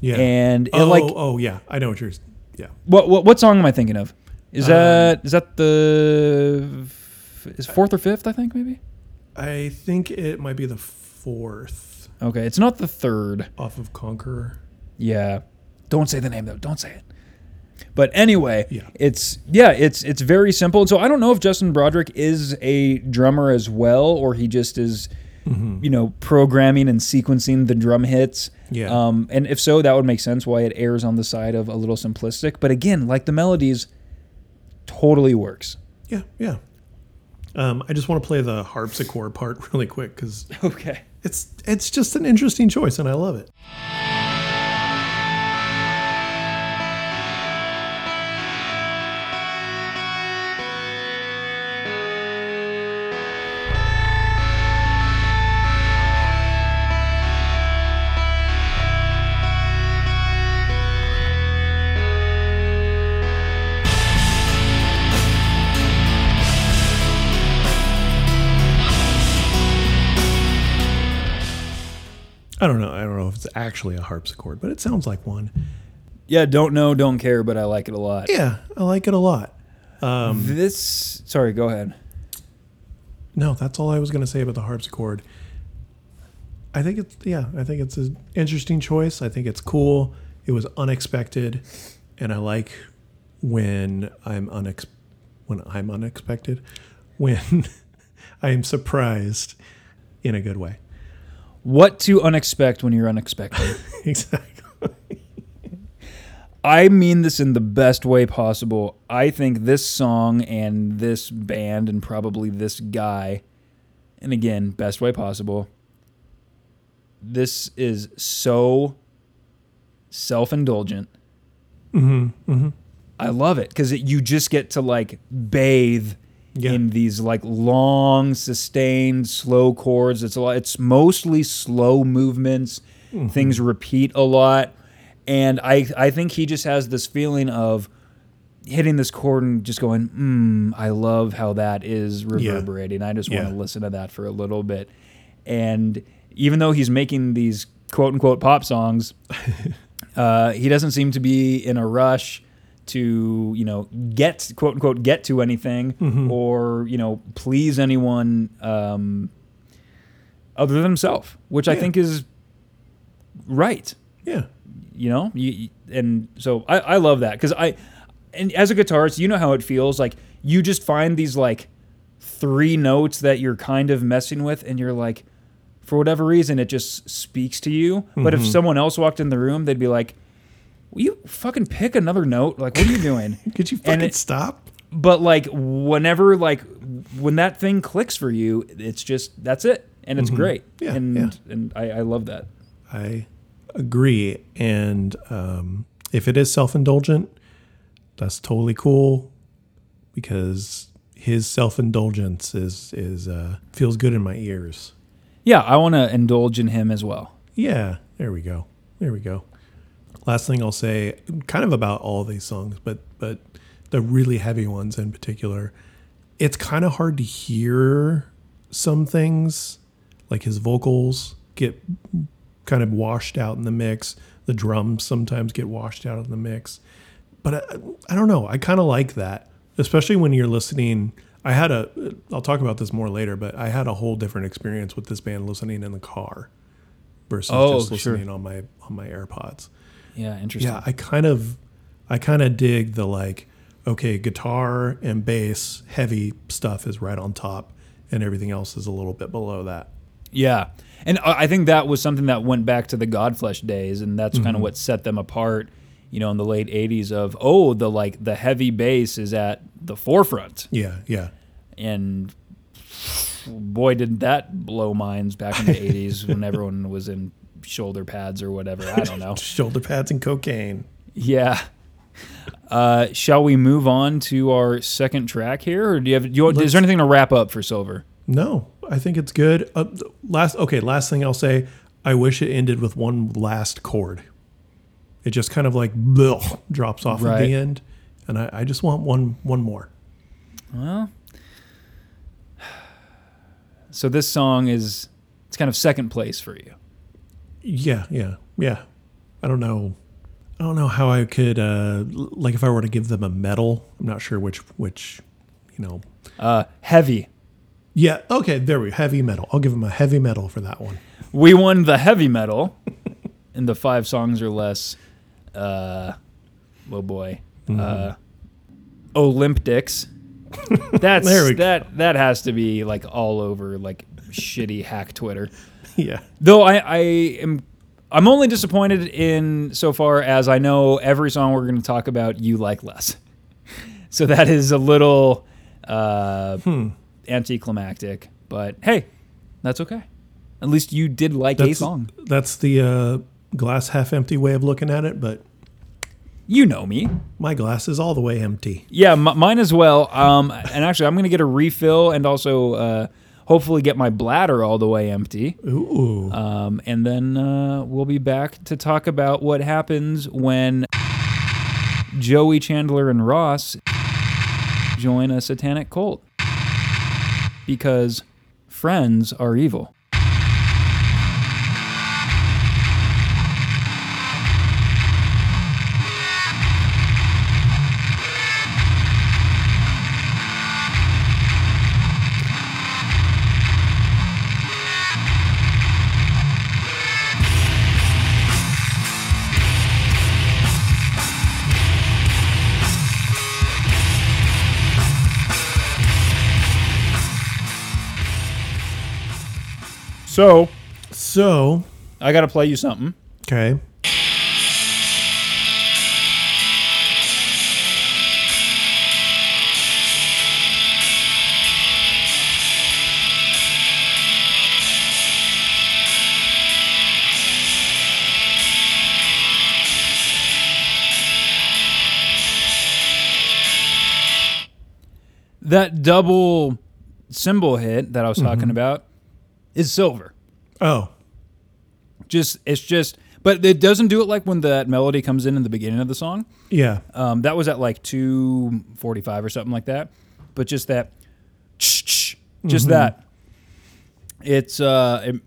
Yeah, and it oh, like oh yeah, I know what you're. Yeah, what, what what song am I thinking of? Is that is that the is fourth or fifth? I think maybe. I think it might be the fourth Okay, it's not the third. off of Conqueror. Yeah. Don't say the name though. Don't say it. But anyway, Yeah. it's yeah, it's it's very simple. And So I don't know if Justin Broadrick is a drummer as well, or he just is, you know, programming and sequencing the drum hits. Yeah. Um, and if so, that would make sense why it airs on the side of a little simplistic. But again, like the melodies, totally works. Yeah, yeah. Um, I just want to play the harpsichord part [LAUGHS] really quick because Okay. it's it's just an interesting choice and I love it. Actually a harpsichord, but it sounds like one. Yeah, don't know, don't care, but I like it a lot. Yeah, I like it a lot. Um, this sorry, go ahead. No, that's all I was going to say about the harpsichord. I think it's yeah, I think it's an interesting choice. I think it's cool. It was unexpected, and I like when I'm unex when I'm unexpected, when [LAUGHS] I am surprised in a good way. What to unexpect when you're unexpected? [LAUGHS] Exactly. I mean this in the best way possible. I think this song and this band and probably this guy, and again, best way possible. This is so self-indulgent. Mm-hmm. I love it because you just get to like bathe Yeah. in these like long, sustained, slow chords. It's a lot. It's mostly slow movements. Things repeat a lot, and I I think he just has this feeling of hitting this chord and just going, mm, I love how that is reverberating. I just want Yeah. to listen to that for a little bit. And even though he's making these quote unquote pop songs, [LAUGHS] uh, he doesn't seem to be in a rush to, you know, get quote unquote get to anything or, you know, please anyone um, other than himself, which I think is right. Yeah. you know you, and so i, I love that because i and as a guitarist you know how it feels like you just find these like three notes that you're kind of messing with and you're like for whatever reason it just speaks to you. But if someone else walked in the room they'd be like will you fucking pick another note like what are you doing [LAUGHS] Could you fucking it- stop? but like whenever like when that thing clicks for you it's just that's it and it's great Yeah, and yeah. and I, I love that I agree. And um, if it is self indulgent, that's totally cool because his self indulgence is is uh, feels good in my ears. yeah i want to indulge in him as well Yeah, there we go. There we go. Last thing I'll say, kind of about all these songs, but but the really heavy ones in particular, it's kind of hard to hear some things, like his vocals get kind of washed out in the mix. The drums sometimes get washed out in the mix, but I, I don't know. I kind of like that, especially when you're listening. I had a. I'll talk about this more later, but I had a whole different experience with this band listening in the car versus Oh, just sure. listening on my on my AirPods. Yeah interesting Yeah, I kind of I kind of dig the like okay, guitar and bass heavy stuff is right on top and everything else is a little bit below that. Yeah. And I think that was something that went back to the Godflesh days, and that's kind Mm-hmm. of what set them apart, you know, in the late '80s. Of oh, the like the heavy bass is at the forefront, Yeah, yeah. and boy, did that blow minds back in the '80s when everyone was in shoulder pads or whatever. I don't know. [LAUGHS] Shoulder pads and cocaine. Yeah. Uh, shall we move on to our second track here, or do you have? Do you, is there anything to wrap up for Silver? No, I think it's good. Uh, last okay, last thing I'll say, I wish it ended with one last chord. It just kind of like bleh, drops off at the end, and I, I just want one one more. Well, [SIGHS] so this song is it's kind of second place for you. Yeah, yeah, yeah. I don't know. I don't know how I could uh like if I were to give them a medal. I'm not sure which which you know. Uh, heavy. Yeah, okay, there we go. Heavy metal. I'll give them a heavy metal for that one. We won the heavy metal [LAUGHS] in the five songs or less. Uh, oh boy. Uh, Olympics. [LAUGHS] That's There we go. that that has to be like all over like shitty hack Twitter. [LAUGHS] yeah. Though I, I am I'm only disappointed in so far as I know every song we're going to talk about you like less. [LAUGHS] So that is a little uh, anticlimactic, but hey, that's okay. At least you did like a song. that's the uh glass half empty way of looking at it, but You know me. my glass is all the way empty. Yeah, m- mine as well. Um, and actually, I'm going to get a refill and also uh, hopefully get my bladder all the way empty. Ooh. Um, and then uh, we'll be back to talk about what happens when Joey Chandler and Ross join a satanic cult. Because friends are evil. So, so, I got to play you something. okay. That double cymbal hit that I was talking mm-hmm. about is silver. Oh, Just it's just But it doesn't do it like when that melody comes in in the beginning of the song. Yeah. Um, that was at like 245 or something like that. But just that, just that. It's, uh, it-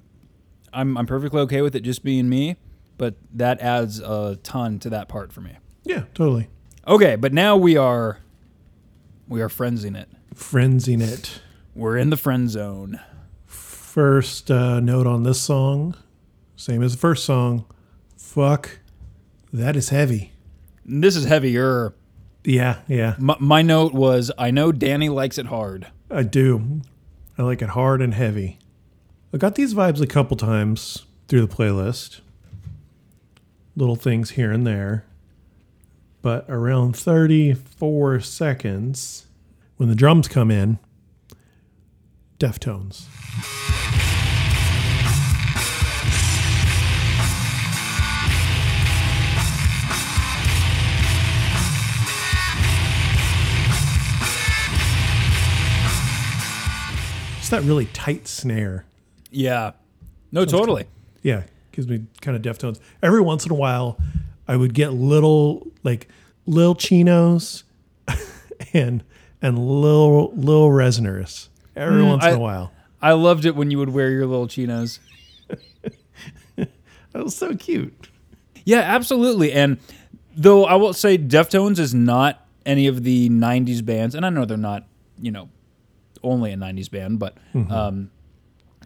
I'm, I'm perfectly okay with it just being me, but that adds a ton to that part for me. Yeah, totally. Okay, but now we are, we are frenzing it. Frenzing it. We're in the friend zone. First uh, note on this song, same as the first song. Fuck, that is heavy. This is heavier. Yeah, yeah, My, my note was, I know Danny likes it hard. I do. I like it hard and heavy. I got these vibes a couple times through the playlist. Little things here and there. But around 34 seconds, when the drums come in, Deftones. That really tight snare. Yeah. No, totally. Yeah, gives me kind of Deftones. Every once in a while, I would get little like little chinos [LAUGHS] and and little little resoners every Mm, once I- in a while. I loved it when you would wear your little chinos. [LAUGHS] That was so cute. Yeah, absolutely. And though I will say Deftones is not any of the 90s bands, and I know they're not, you know, only a 90s band, but um,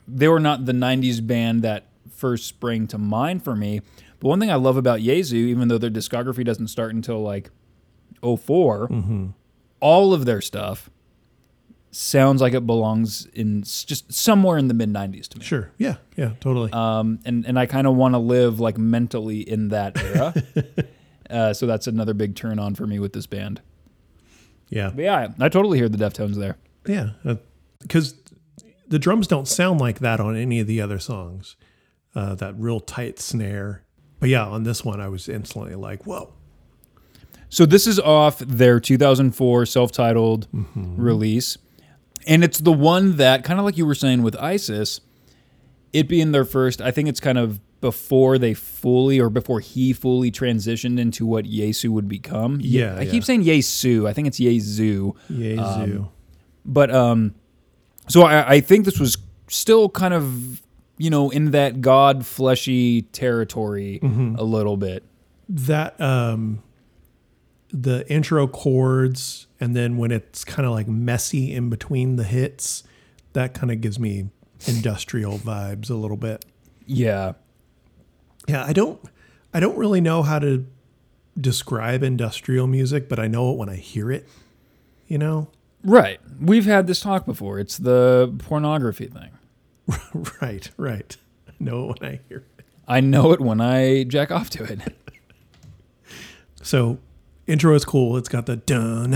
they were not the 90s band that first sprang to mind for me. But one thing I love about Jesu, even though their discography doesn't start until like 4 all of their stuff sounds like it belongs in just somewhere in the mid 90s to me. Sure. Yeah. Yeah. Totally. um, and and I kind of want to live like mentally in that era. [LAUGHS] uh, so that's another big turn on for me with this band. yeah. But yeah, I totally hear the Deftones there. Yeah. Uh, because the drums don't sound like that on any of the other songs. Uh, that real tight snare. But yeah, on this one, I was instantly like, whoa. So this is off their 2004 self-titled mm-hmm. release, and it's the one that kind of like you were saying with ISIS, it being their first. I think it's kind of before they fully or before he fully transitioned into what Yesu would become. Yeah, I yeah. keep saying Yesu. I think it's Yezu. Yezu. Um, But um, so I, I think this was still kind of you know in that god fleshy territory a little bit. that um the intro chords and then when it's kind of like messy in between the hits that kind of gives me industrial vibes a little bit. Yeah, yeah i don't i don't really know how to describe industrial music but i know it when i hear it you know right. We've had this talk before. It's the pornography thing. [LAUGHS] right right i know it when i hear it I know it when I jack off to it. [LAUGHS] so intro is cool it's got the dun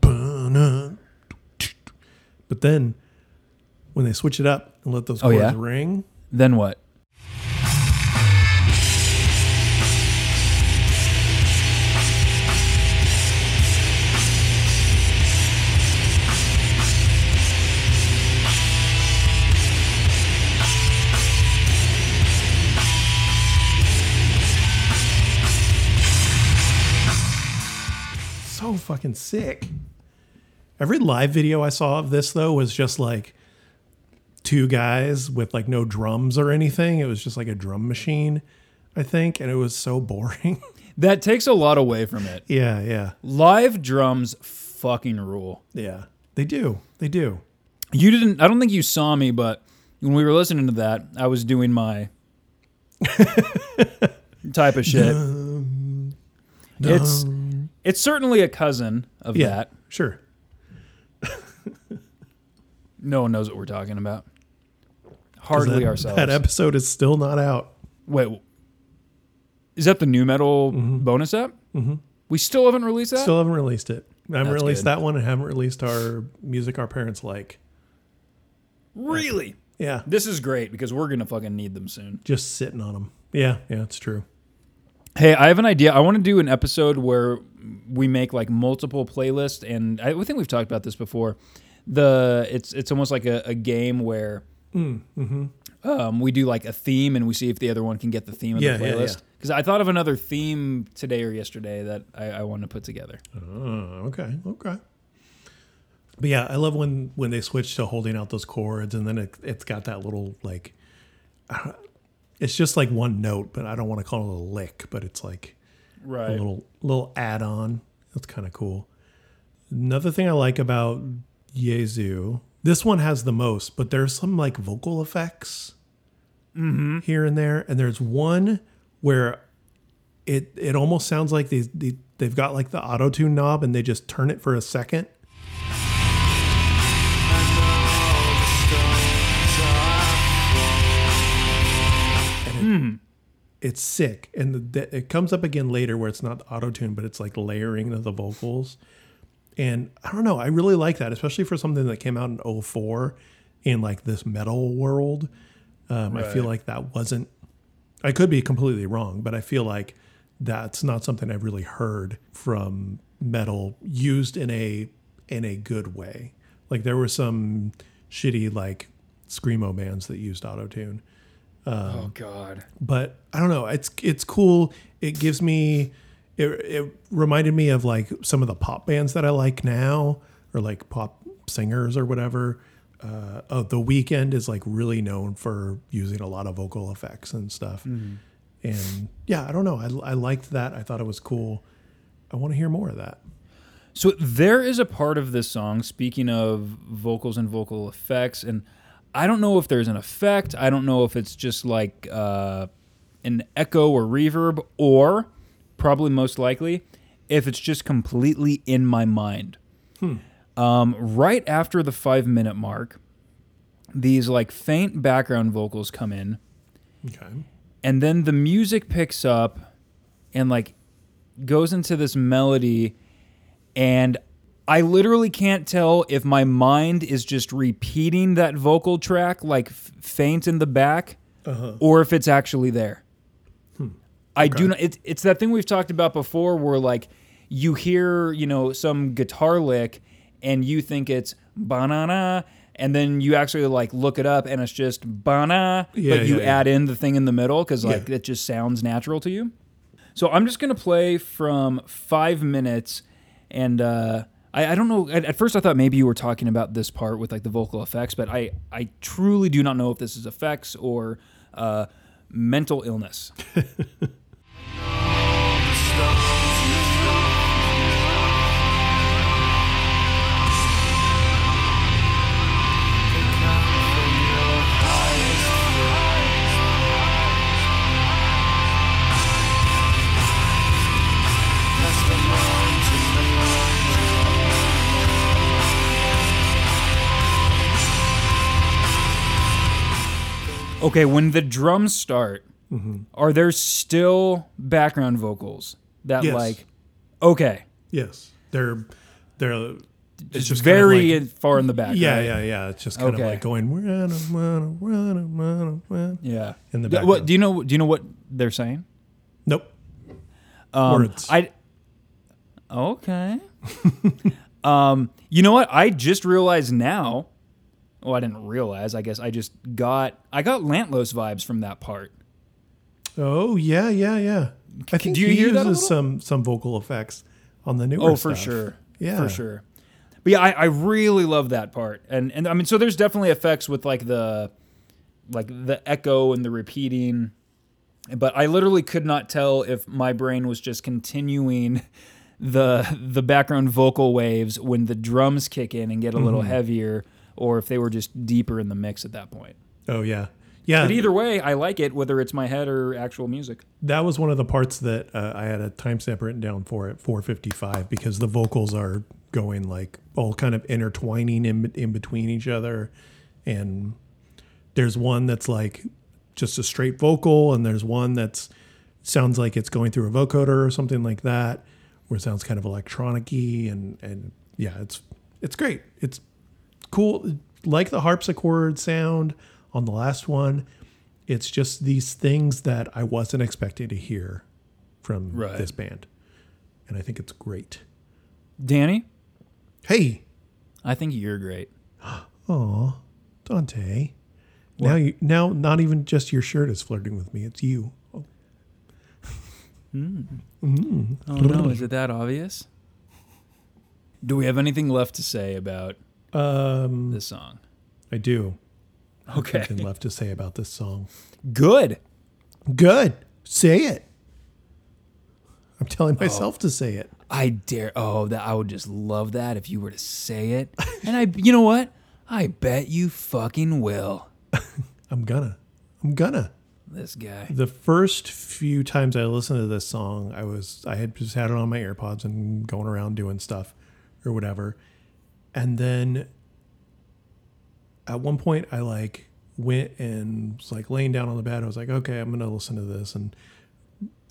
dun, but then when they switch it up and let those Oh, chords yeah? ring then what? Fucking sick. Every live video I saw of this though was just like two guys with like no drums or anything. It was just like a drum machine, I think, and it was so boring. [LAUGHS] That takes a lot away from it. yeah, yeah. Live drums fucking rule. Yeah. They do. They do. You didn't. I don't think you saw me, but when we were listening to that, I was doing my [LAUGHS] type of shit. It's it's certainly a cousin of Yeah. that. Sure. [LAUGHS] No one knows what we're talking about. Hardly that, ourselves. That episode is still not out. Wait, is that the new metal bonus app? Mm-hmm. We still haven't released that. Still haven't released it. I haven't That's released good. that one and haven't released our music our parents like. really? Yeah. This is great because we're gonna fucking need them soon. Just sitting on them. Yeah, yeah, it's true. Hey, I have an idea. I want to do an episode where we make like multiple playlists, and I think we've talked about this before. The it's it's almost like a, a game where mm, mm-hmm. um, we do like a theme and we see if the other one can get the theme of Yeah, the yeah, playlist. yeah. Because I thought of another theme today or yesterday that I, I want to put together. Oh, okay, okay. But yeah, I love when when they switch to holding out those chords, and then it, it's got that little like, it's just like one note, but I don't want to call it a lick, but it's like a little little add on. That's kind of cool. Another thing I like about Jesu, this one has the most, but there's some like vocal effects mm-hmm. here and there, and there's one where it it almost sounds like they, they they've got like the auto tune knob and they just turn it for a second. It's sick, and the, it comes up again later where it's not auto tune, but it's like layering of the vocals. And I don't know, I really like that, especially for something that came out in 04 in like this metal world. Um, I feel like that wasn't I could be completely wrong, but I feel like that's not something I've really heard from metal used in a in a good way. Like there were some shitty like screamo bands that used autotune. oh God. But I don't know, it's it's cool. It gives me it, it reminded me of like some of the pop bands that I like now or like pop singers or whatever. Uh, oh, the Weeknd is like really known for using a lot of vocal effects and stuff. And yeah, I don't know. I, I liked that. I thought it was cool. I want to hear more of that. So there is a part of this song, speaking of vocals and vocal effects, and I don't know if there's an effect. I don't know if it's just like uh, an echo or reverb, or probably most likely, if it's just completely in my mind. Um, right after the five minute mark, these like faint background vocals come in, Okay. and then the music picks up and like goes into this melody and I literally can't tell if my mind is just repeating that vocal track like f- faint in the back or if it's actually there. I do not it's it's that thing we've talked about before where like you hear, you know, some guitar lick and you think it's banana and then you actually like look it up and it's just bana Yeah, but you yeah, yeah. add in the thing in the middle cuz like it just sounds natural to you. So I'm just gonna play from five minutes, and uh, I, I don't know. At, at first, I thought maybe you were talking about this part with like the vocal effects, but I I truly do not know if this is effects or uh, mental illness. [LAUGHS] Okay, when the drums start, are there still background vocals that Yes. like? Okay, Yes. They're they're it's just very kind of like, far in the back. yeah, right? yeah, yeah. It's just kind Okay. of like going "Run, run, run, run, run." yeah. In the Th- What do you know? Do you know what they're saying? Nope. Um, Words. I okay. [LAUGHS] um, you know what? I just realized now. Well, I didn't realize. I guess I just got I got Lantlôs vibes from that part. Oh yeah, yeah, yeah. I think do you he hear uses some some vocal effects on the newer Oh, for stuff. sure. Yeah. for sure. But yeah, I, I really love that part, and and I mean, so there's definitely effects with like the like the echo and the repeating, but I literally could not tell if my brain was just continuing [LAUGHS] the the background vocal waves when the drums kick in and get a little mm-hmm. heavier, or if they were just deeper in the mix at that point. Oh yeah, yeah. But either way, I like it, whether it's my head or actual music. that was one of the parts that uh, I had a timestamp written down for at 4:55 because the vocals are going like all kind of intertwining in in between each other, and there's one that's like just a straight vocal, and there's one that's sounds like it's going through a vocoder or something like that, where it sounds kind of electronic-y and and yeah, it's it's great. It's cool, like the harpsichord sound on the last one. It's just these things that I wasn't expecting to hear from Right. this band, and I think it's great. Danny, Hey, I think you're great. [GASPS] oh Dante, Now you now not even just your shirt is flirting with me. It's you. Oh, [LAUGHS] hmm. mm. Oh no, is it that obvious? Do we have anything left to say about Um, this song? I do. Okay. Nothing left to say about this song. Good. Good. Say it. I'm telling myself to say it. I dare. Oh, that I would just love that if you were to say it. And I, you know what? I bet you fucking will. [LAUGHS] I'm gonna. I'm gonna. This guy. The first few times I listened to this song, I was I had just had it on my AirPods and going around doing stuff or whatever. And then at one point I like went and was like laying down on the bed. I was like, okay, I'm gonna listen to this and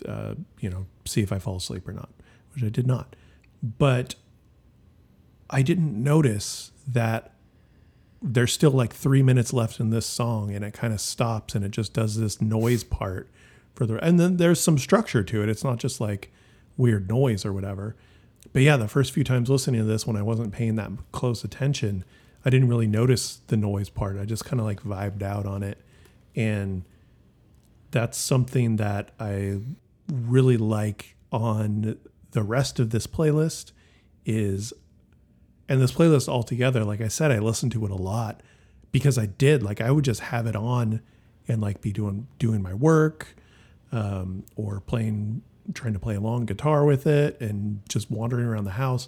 uh, you know, see if I fall asleep or not, which I did not. But I didn't notice that there's still like three minutes left in this song and it kind of stops and it just does this noise part for the and then there's some structure to it it's not just like weird noise or whatever but yeah the first few times listening to this when i wasn't paying that close attention i didn't really notice the noise part. I just kind of like vibed out on it. And that's something that i really like on the rest of this playlist is and this playlist altogether like i said i listened to it a lot because i did like i would just have it on and like be doing doing my work um, or playing trying to play along guitar with it and just wandering around the house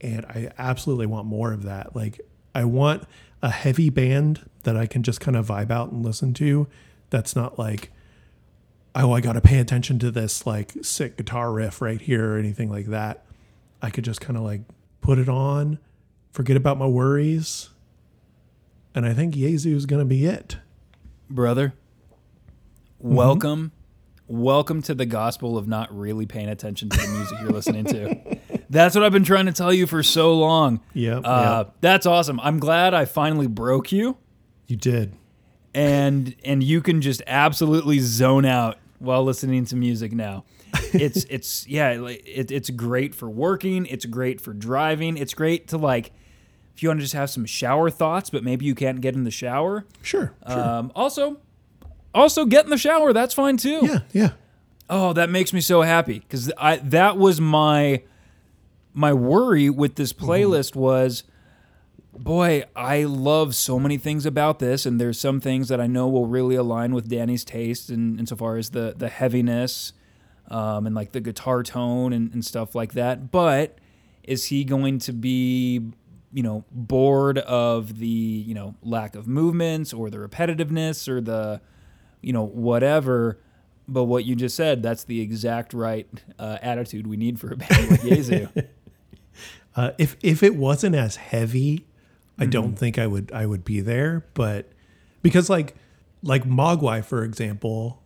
and i absolutely want more of that like i want a heavy band that i can just kind of vibe out and listen to that's not like oh i gotta pay attention to this like sick guitar riff right here or anything like that i could just kind of like put it on, forget about my worries, and I think Jesu is going to be it. brother. Mm-hmm. Welcome, welcome to the gospel of not really paying attention to the music you're listening to. [LAUGHS] That's what I've been trying to tell you for so long. Yep, Uh, yep. That's awesome. I'm glad I finally broke you, You did. and and you can just absolutely zone out while listening to music now. It's [LAUGHS] it's yeah, like, it, it's great for working. It's great for driving. It's great to like if you want to just have some shower thoughts, but maybe you can't get in the shower. Sure. Sure. Um, also, also get in the shower. That's fine too. yeah. Yeah. Oh, that makes me so happy because I that was my my worry with this playlist was, boy, I love so many things about this, and there's some things that I know will really align with Danny's taste, and insofar as the the heaviness, um, and like the guitar tone and, and stuff like that. But is he going to be you know bored of the you know lack of movements or the repetitiveness or the you know whatever but what you just said that's the exact right uh, attitude we need for a band like Jesu. [LAUGHS] Uh, if if it wasn't as heavy, I don't think I would I would be there. But because like like Mogwai, for example,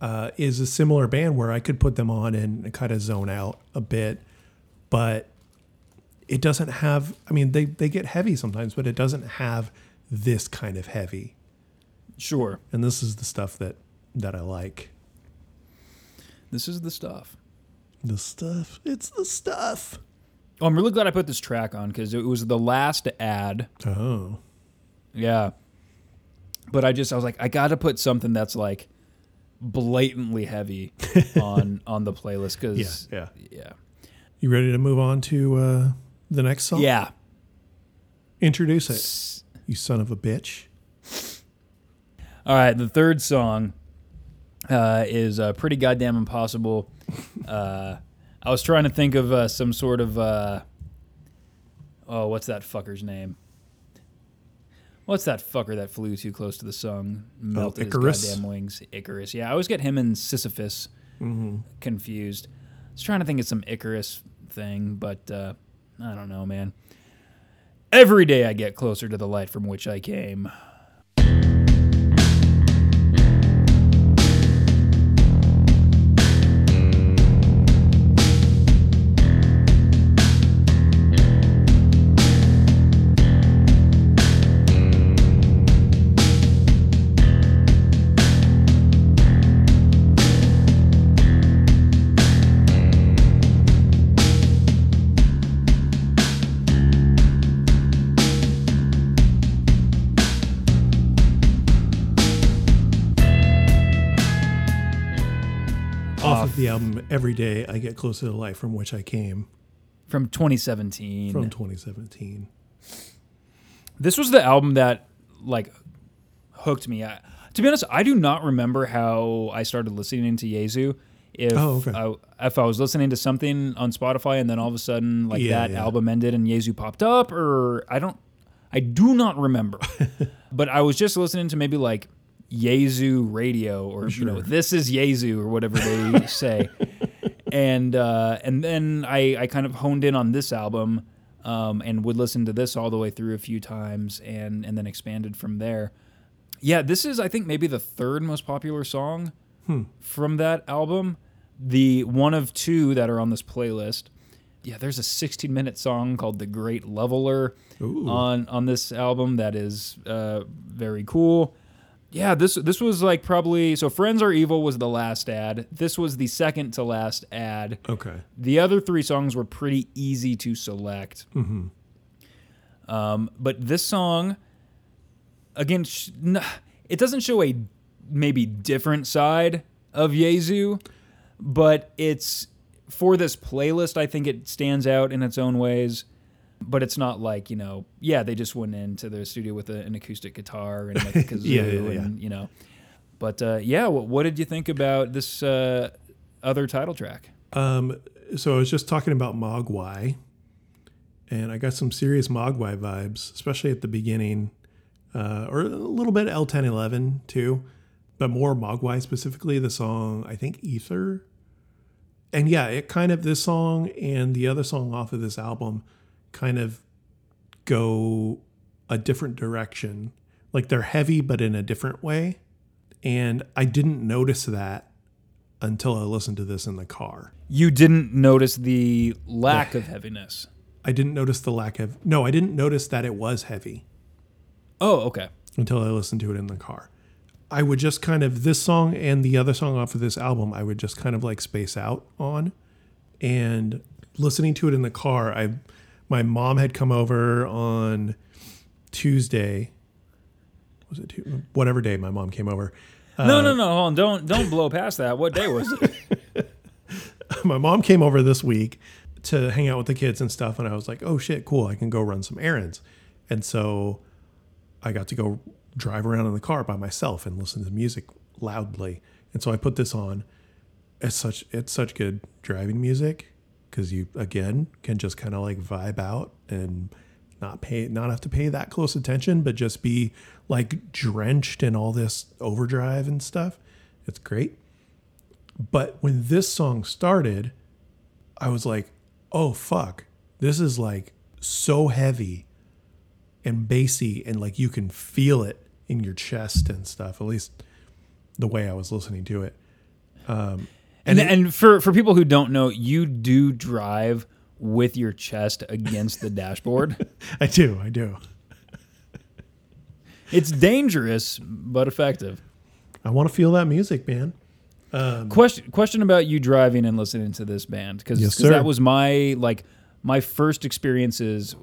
uh, is a similar band where I could put them on and kind of zone out a bit, but it doesn't have. I mean, they they get heavy sometimes, but it doesn't have this kind of heavy. Sure And this is the stuff that that I like. this is the stuff The stuff. It's the stuff. oh, i'm really glad i put this track on because it was the last ad Oh. yeah but i just i was like i gotta put something that's like blatantly heavy [LAUGHS] on on the playlist because Yeah. yeah You ready to move on to uh, the next song? yeah Introduce it, you son of a bitch. All right, the third song uh, is uh, pretty goddamn impossible. Uh, I was trying to think of uh, some sort of uh, oh, what's that fucker's name? What's that fucker that flew too close to the sun, melted Icarus? his goddamn wings? Icarus. Yeah, I always get him and Sisyphus confused. I was trying to think of some Icarus thing, but uh, I don't know, man. Every day I get closer to the light from which I came. The album Every Day I Get Closer to the Light from Which I Came from 2017. from 2017. this was the album that like hooked me. I, to be honest, I do not remember how I started listening to Jesu. If Oh, okay. I, if I was listening to something on Spotify and then all of a sudden like Yeah, that yeah. album ended and Jesu popped up, or I don't, I do not remember. [LAUGHS] but I was just listening to maybe like Jesu radio or you know this is Jesu or whatever they [LAUGHS] say, and uh, and then I I kind of honed in on this album um, and would listen to this all the way through a few times and and then expanded from there. Yeah, this is I think maybe the third most popular song from that album. The one of two that are on this playlist. Yeah, there's a 16 minute song called "The Great Leveler" Ooh. on on this album that is uh, very cool. Yeah, this this was like probably so. "Friends Are Evil" was the last ad. This was the second to last ad. Okay. The other three songs were pretty easy to select. Hmm. Um, but this song, again, sh- n- it doesn't show a maybe different side of Jesu, but it's for this playlist. I think it stands out in its own ways. But it's not like you know, yeah, they just went into their studio with a, an acoustic guitar and like [LAUGHS] a kazoo, Yeah, yeah, yeah. and you know. But uh, yeah, what, what did you think about this uh, other title track? Um, so I was just talking about Mogwai, and I got some serious Mogwai vibes, especially at the beginning, uh, or a little bit L1011 too, but more Mogwai specifically. The song I think Ether, and yeah, it kind of this song and the other song off of this album kind of go a different direction. Like they're heavy, but in a different way. And I didn't notice that until I listened to this in the car. You didn't notice the lack of heaviness. I didn't notice the lack of no, I didn't notice that it was heavy Oh, okay. until I listened to it in the car. I would just kind of this song and the other song off of this album, I would just kind of like space out on. And listening to it in the car, I my mom had come over on Tuesday. Was it Tu- whatever day my mom came over? no, no, uh, no. Hold on. Don't don't blow past that. What day was it? [LAUGHS] [LAUGHS] my mom came over this week to hang out with the kids and stuff and i was like oh shit cool i can go run some errands and so i got to go drive around in the car by myself and listen to music loudly and so i put this on it's such it's such good driving music because you again can just kind of like vibe out and not pay not have to pay that close attention but just be like drenched in all this overdrive and stuff. It's great. But when this song started, I was like, oh fuck, this is like so heavy and bassy and like you can feel it in your chest and stuff, at least the way I was listening to it. Um, And and for for people who don't know, you do drive with your chest against the dashboard. [LAUGHS] I do, I do. It's dangerous but effective. I want to feel that music, man. Um, question question about you driving and listening to this band because Yes, that was my like my first experiences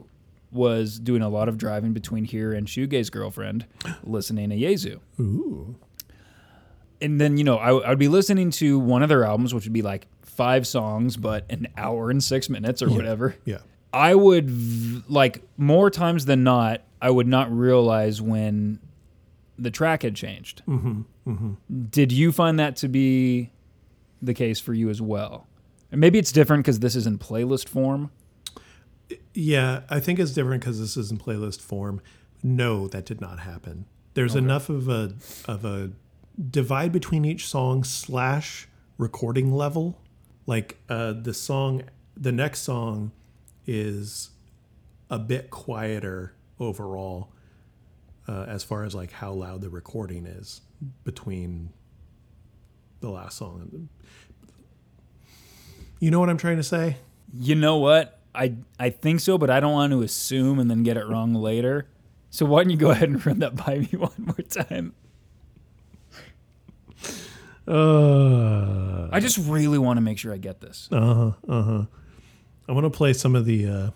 was doing a lot of driving between here and Shoegaze girlfriend, listening to Jesu. Ooh. And then you know I, I'd be listening to one of their albums, which would be like five songs, but an hour and six minutes or whatever. Yeah. I would v- like more times than not, I would not realize when the track had changed. Mm-hmm, mm-hmm. Did you find that to be the case for you as well? And maybe it's different because this is in playlist form. Yeah, I think it's different because this is in playlist form. No, that did not happen. There's enough of a of a divide between each song slash recording level. Like uh, the song, the next song is a bit quieter overall, uh, as far as like how loud the recording is between the last song. You know what I'm trying to say? You know what? I I think so, but I don't want to assume and then get it wrong later. So why don't you go [LAUGHS] ahead and run that by me [LAUGHS] one more time? Uh, I just really want to make sure I get this. Uh huh. Uh huh. I want to play some of the uh,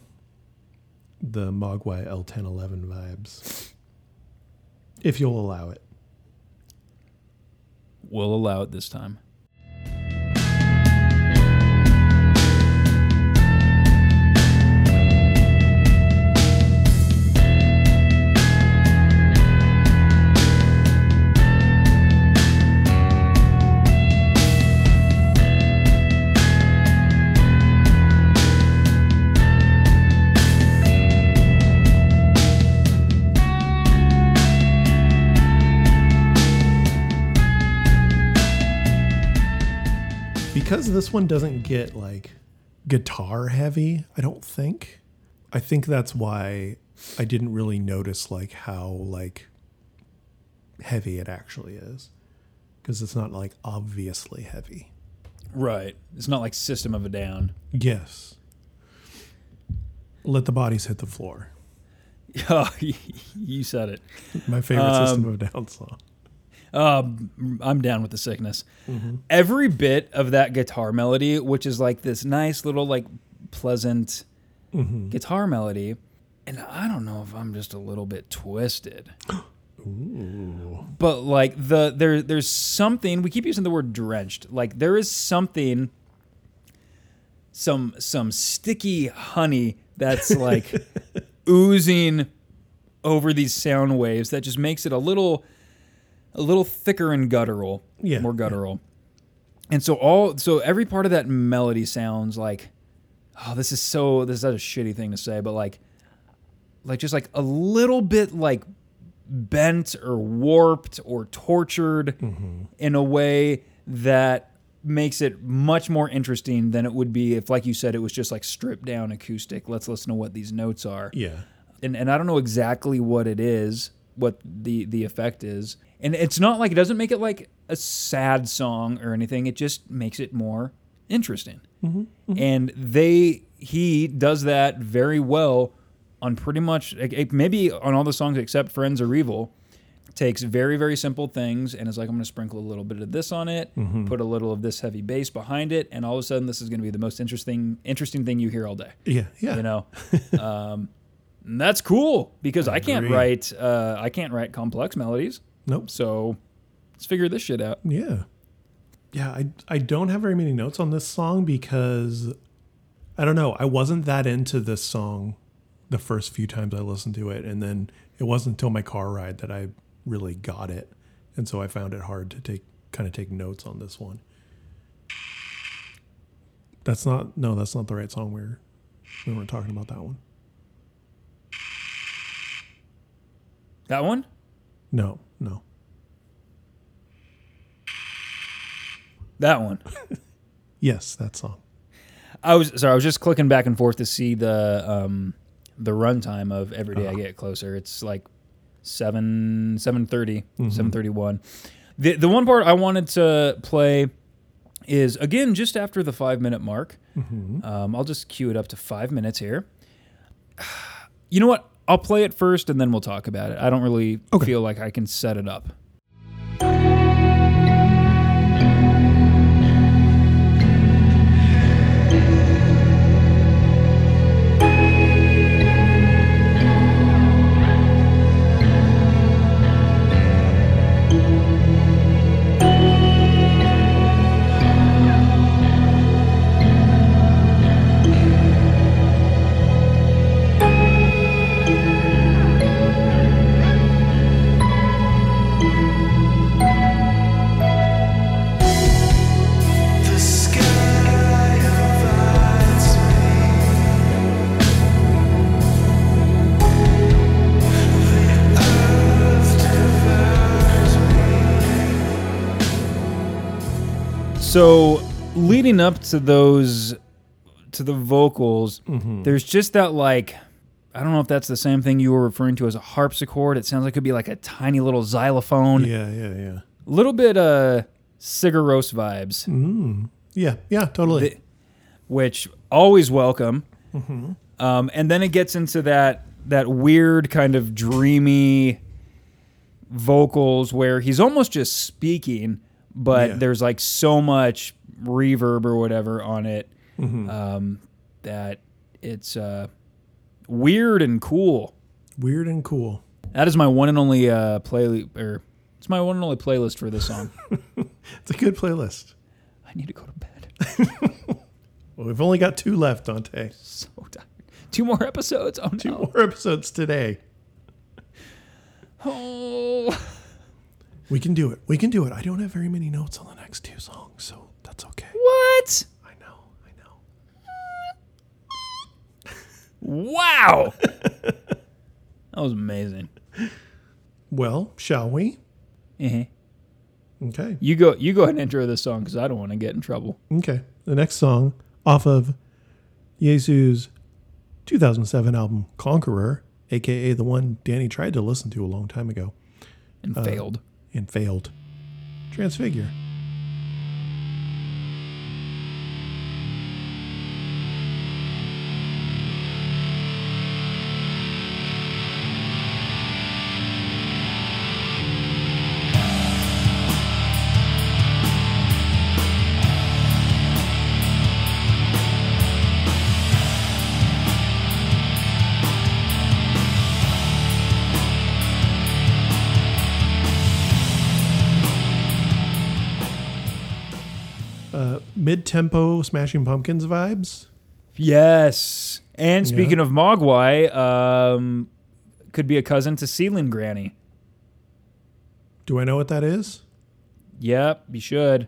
the Mogwai L1011 vibes, if you'll allow it. We'll allow it this time. Because this one doesn't get like guitar heavy, I don't think. I think that's why I didn't really notice like how like heavy it actually is. Because it's not like obviously heavy. Right. It's not like System of a Down. Yes. Let the bodies hit the floor. [LAUGHS] Oh, [LAUGHS] you said it. My favorite System um, of a Down song. Um, I'm down with the sickness. Every bit of that guitar melody, which is like this nice little like pleasant guitar melody, and I don't know if I'm just a little bit twisted. [GASPS] But like the there there's something we keep using the word drenched. Like there is something some some sticky honey that's like [LAUGHS] oozing over these sound waves that just makes it a little a little thicker and guttural, Yeah, more guttural. And so all so every part of that melody sounds like oh this is so this is such a shitty thing to say, but like like just like a little bit like bent or warped or tortured mm-hmm. in a way that makes it much more interesting than it would be if like you said it was just like stripped down acoustic let's listen to what these notes are Yeah. and and I don't know exactly what it is, what the the effect is. And it's not like it doesn't make it like a sad song or anything. It just makes it more interesting. And they he does that very well on pretty much maybe on all the songs except Friends Are Evil. Takes very very simple things and is like I'm going to sprinkle a little bit of this on it, put a little of this heavy bass behind it, and all of a sudden this is going to be the most interesting interesting thing you hear all day Yeah. Yeah. you know [LAUGHS] um, that's cool because I, can't write uh, i can't write complex melodies Nope. so let's figure this shit out Yeah. Yeah, I I don't have very many notes on this song because I don't know, I wasn't that into this song the first few times I listened to it and then it wasn't until my car ride that I really got it. And so I found it hard to take kind of take notes on this one. That's not no, that's not the right song we're we weren't talking about that one. that one No, no. that one [LAUGHS] Yes, that song. i was sorry i was just clicking back and forth to see the um the runtime of every day i Uh-huh. get closer it's like 7 730 Mm-hmm. 731 the the one part i wanted to play is again just after the five minute mark Mm-hmm. Um, I'll just cue it up to five minutes here. [SIGHS] You know what? I'll play it first and then we'll talk about it. I don't really Okay. feel like I can set it up. So leading up to those to the vocals, Mm-hmm. there's just that like I don't know if that's the same thing you were referring to as a harpsichord. It sounds like it could be like a tiny little xylophone. Yeah, yeah, yeah. A little bit uh Sigur Rós vibes. Yeah, yeah, totally. the- which always welcome. Um, and then it gets into that that weird kind of dreamy vocals where he's almost just speaking, but Yeah. there's like so much reverb or whatever on it um, that it's uh, weird and cool. Weird and cool. That is my one and only uh, play or it's my one and only playlist for this song. [LAUGHS] It's a good playlist. I need to go to bed. [LAUGHS] Well, we've only got two left, Dante. So tired. Two more episodes. Oh Two no. more episodes today. Oh. [LAUGHS] We can do it. We can do it. I don't have very many notes on the next two songs, so that's okay. What? I know. I know. Wow. [LAUGHS] that was amazing. Well, shall we? Uh-huh. Okay. You go. You go ahead and intro this song because I don't want to get in trouble. Okay. The next song off of Jesu's 2007 album Conqueror, aka the one Danny tried to listen to a long time ago And Uh, failed. And failed. Transfigure. Mid-tempo Smashing Pumpkins vibes. Yes. And Yeah. speaking of Mogwai, um, could be a cousin to Ceiling Granny. Do I know what that is? Yep, you should.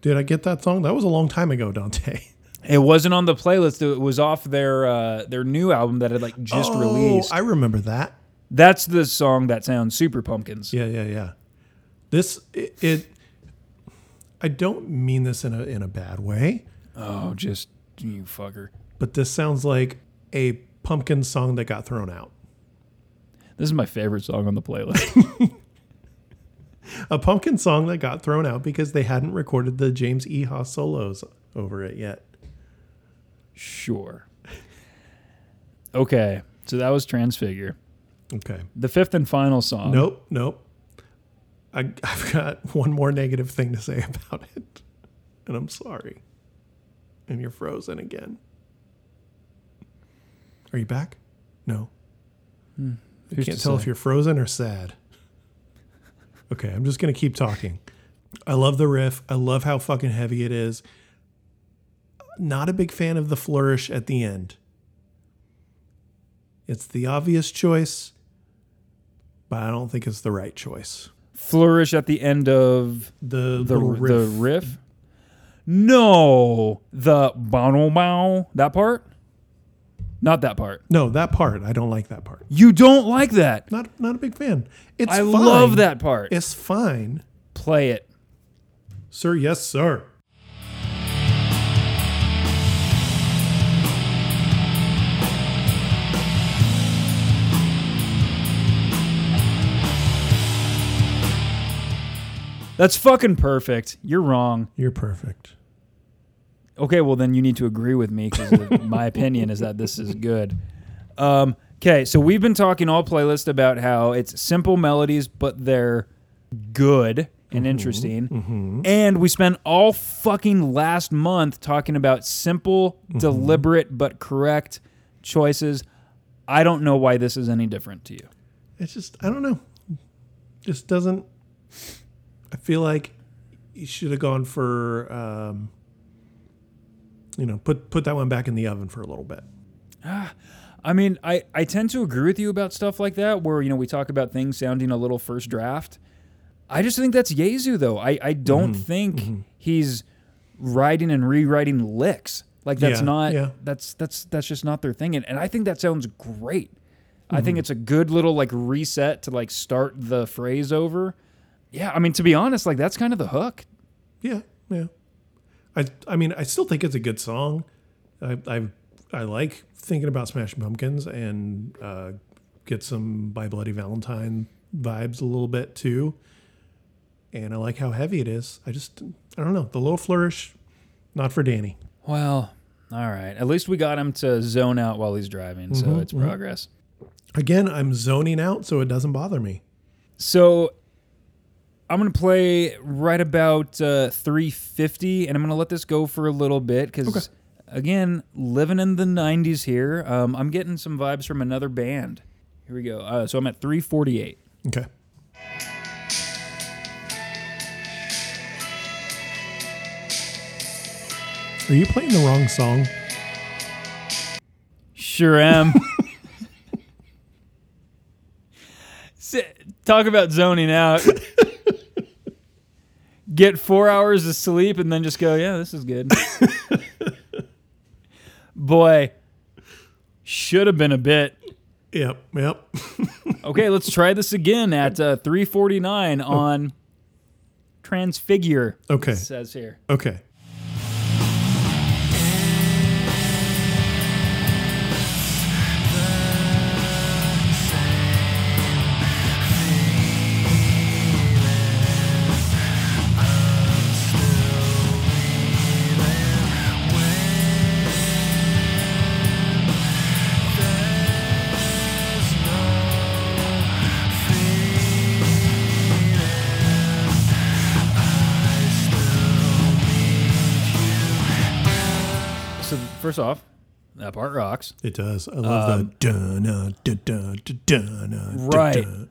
Did I get that song? That was a long time ago, Dante. [LAUGHS] It wasn't on the playlist. It was off their uh, their new album that had like just oh, released. I remember that. That's the song that sounds super pumpkins. Yeah, yeah, yeah. This it, it I don't mean this in a in a bad way, Oh, just you fucker. but this sounds like a pumpkin song that got thrown out. This is my favorite song on the playlist. [LAUGHS] [LAUGHS] A pumpkin song that got thrown out because they hadn't recorded the James E. Haas solos over it yet. sure. Okay, so that was Transfigure. Okay. The fifth and final song. Nope, nope. I, I've got [LAUGHS] one more negative thing to say [LAUGHS] about it, and I'm sorry. And you're frozen again. Are you back? No. I Hmm. Who's can't tell say? if you're frozen or sad. [LAUGHS] Okay, I'm just gonna keep talking. I love the riff. I love how fucking heavy it is. Not a big fan of the flourish at the end. It's the obvious choice, but I don't think it's the right choice. Flourish at the end of The the riff. the riff. No, the bow bow that part. Not that part. No, that part. I don't like that part. You don't like that. Not not a big fan. It's I fine. love that part. It's fine. Play it. Sir, yes, sir. That's fucking perfect. You're wrong. You're perfect. Okay, well then you need to agree with me because [LAUGHS] my opinion is that this is good. Um, okay, so we've been talking all playlist about how it's simple melodies, but they're good and mm-hmm, interesting. Mm-hmm. And we spent all fucking last month talking about simple, mm-hmm. deliberate, but correct choices. I don't know why this is any different to you. It's just I don't know. Just doesn't. I feel like you should have gone for, um, you know, put put that one back in the oven for a little bit. Ah. I mean, I, I tend to agree with you about stuff like that, where you know we talk about things sounding a little first draft. I just think that's Jesu, though. I, I don't Mm-hmm. think he's writing and rewriting licks. Like that's Yeah, not yeah. that's that's that's just not their thing. And, and I think that sounds great. I Mm-hmm. think it's a good little like reset to like start the phrase over. Yeah, I mean to be honest, like that's kind of the hook. Yeah, yeah. I I mean, I still think it's a good song. I I, I like thinking about Smashing Pumpkins and uh, get some My Bloody Valentine vibes a little bit too. And I like how heavy it is. I just I don't know the little flourish, not for Danny. Well, all right. At least we got him to zone out while he's driving, so Mm-hmm, it's progress. Again, I'm zoning out, so it doesn't bother me. So I'm gonna play right about uh, 350, and I'm gonna let this go for a little bit because, again, living in the 90s here, um, I'm getting some vibes from another band. Here we go. Uh, so I'm at 348. Okay. Are you playing the wrong song? Sure am. [LAUGHS] Talk about zoning out. [LAUGHS] Get four hours of sleep and then just go, yeah, this is good. [LAUGHS] Boy, should have been a bit. Yep, yep. [LAUGHS] Okay, let's try this again at uh, 349 on Transfigure. Okay. It says here. Okay. Part rocks. It does. I love the dun dun dun dun dun dun dun. Um, Right. dun.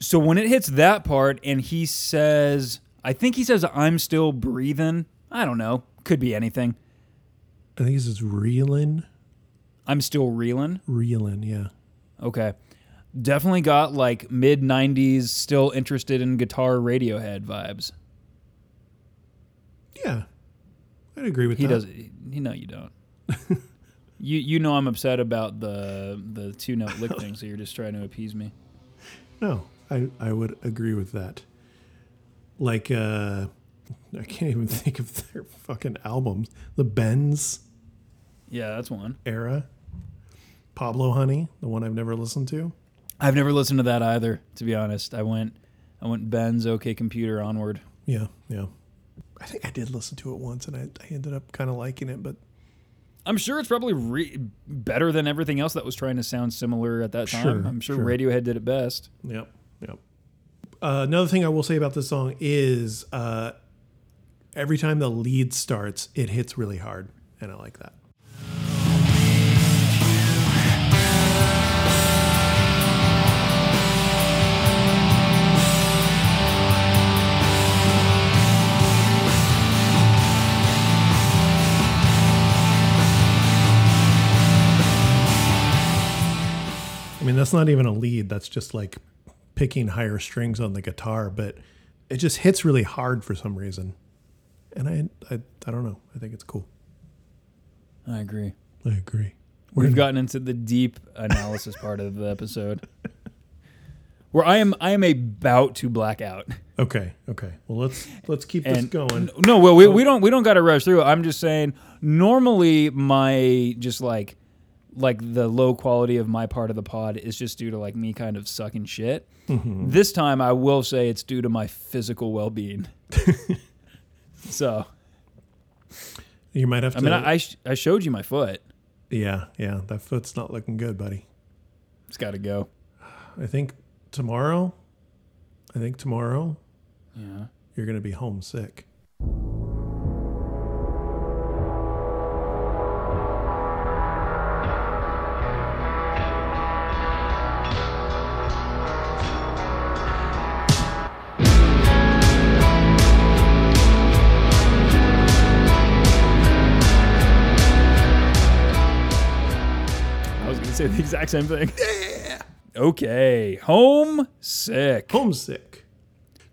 So when it hits that part and he says, I think he says, I'm still breathing. I don't know. Could be anything. I think this is reeling. I'm still reeling. Reeling, yeah. Okay. Definitely got like mid 90s, still interested in guitar Radiohead vibes. Yeah. I'd agree with He that. He does. You know you don't. [LAUGHS] you you know I'm upset about the the two note lick thing, so you're just trying to appease me. No, I, I would agree with that. Like, uh, I can't even [LAUGHS] think of their fucking albums. The Bends Yeah, that's one. era. Pablo Honey, the one I've never listened to. I've never listened to that either. To be honest, I went I went Bends OK Computer onward. Yeah, yeah. I think I did listen to it once and I, I ended up kind of liking it, but I'm sure it's probably re- better than everything else that was trying to sound similar at that time. Sure, I'm sure, sure. Radiohead did it best. Yep. Yep. Uh, another thing I will say about this song is uh, every time the lead starts, it hits really hard, and I like that. I mean, that's not even a lead. That's just like picking higher strings on the guitar, but it just hits really hard for some reason. And I, I, I don't know. I think it's cool. I agree. I agree. We've gotten into the deep analysis part of the episode. [LAUGHS] Where I am I am about to black out. Okay. Okay. Well, let's let's keep this And going. No, well, we, oh. we don't we don't got to rush through. it. I'm just saying. Normally, my just like like the low quality of my part of the pod is just due to like me kind of sucking shit. Mm-hmm. This time, I will say it's due to my physical well being. [LAUGHS] so You might have to. I mean, I I, sh- I showed you my foot. yeah, yeah. That foot's not looking good, buddy. It's got to go. I think tomorrow. I think tomorrow Yeah. you're gonna be homesick. Exact same thing. [LAUGHS] Yeah. Okay. Homesick. Homesick.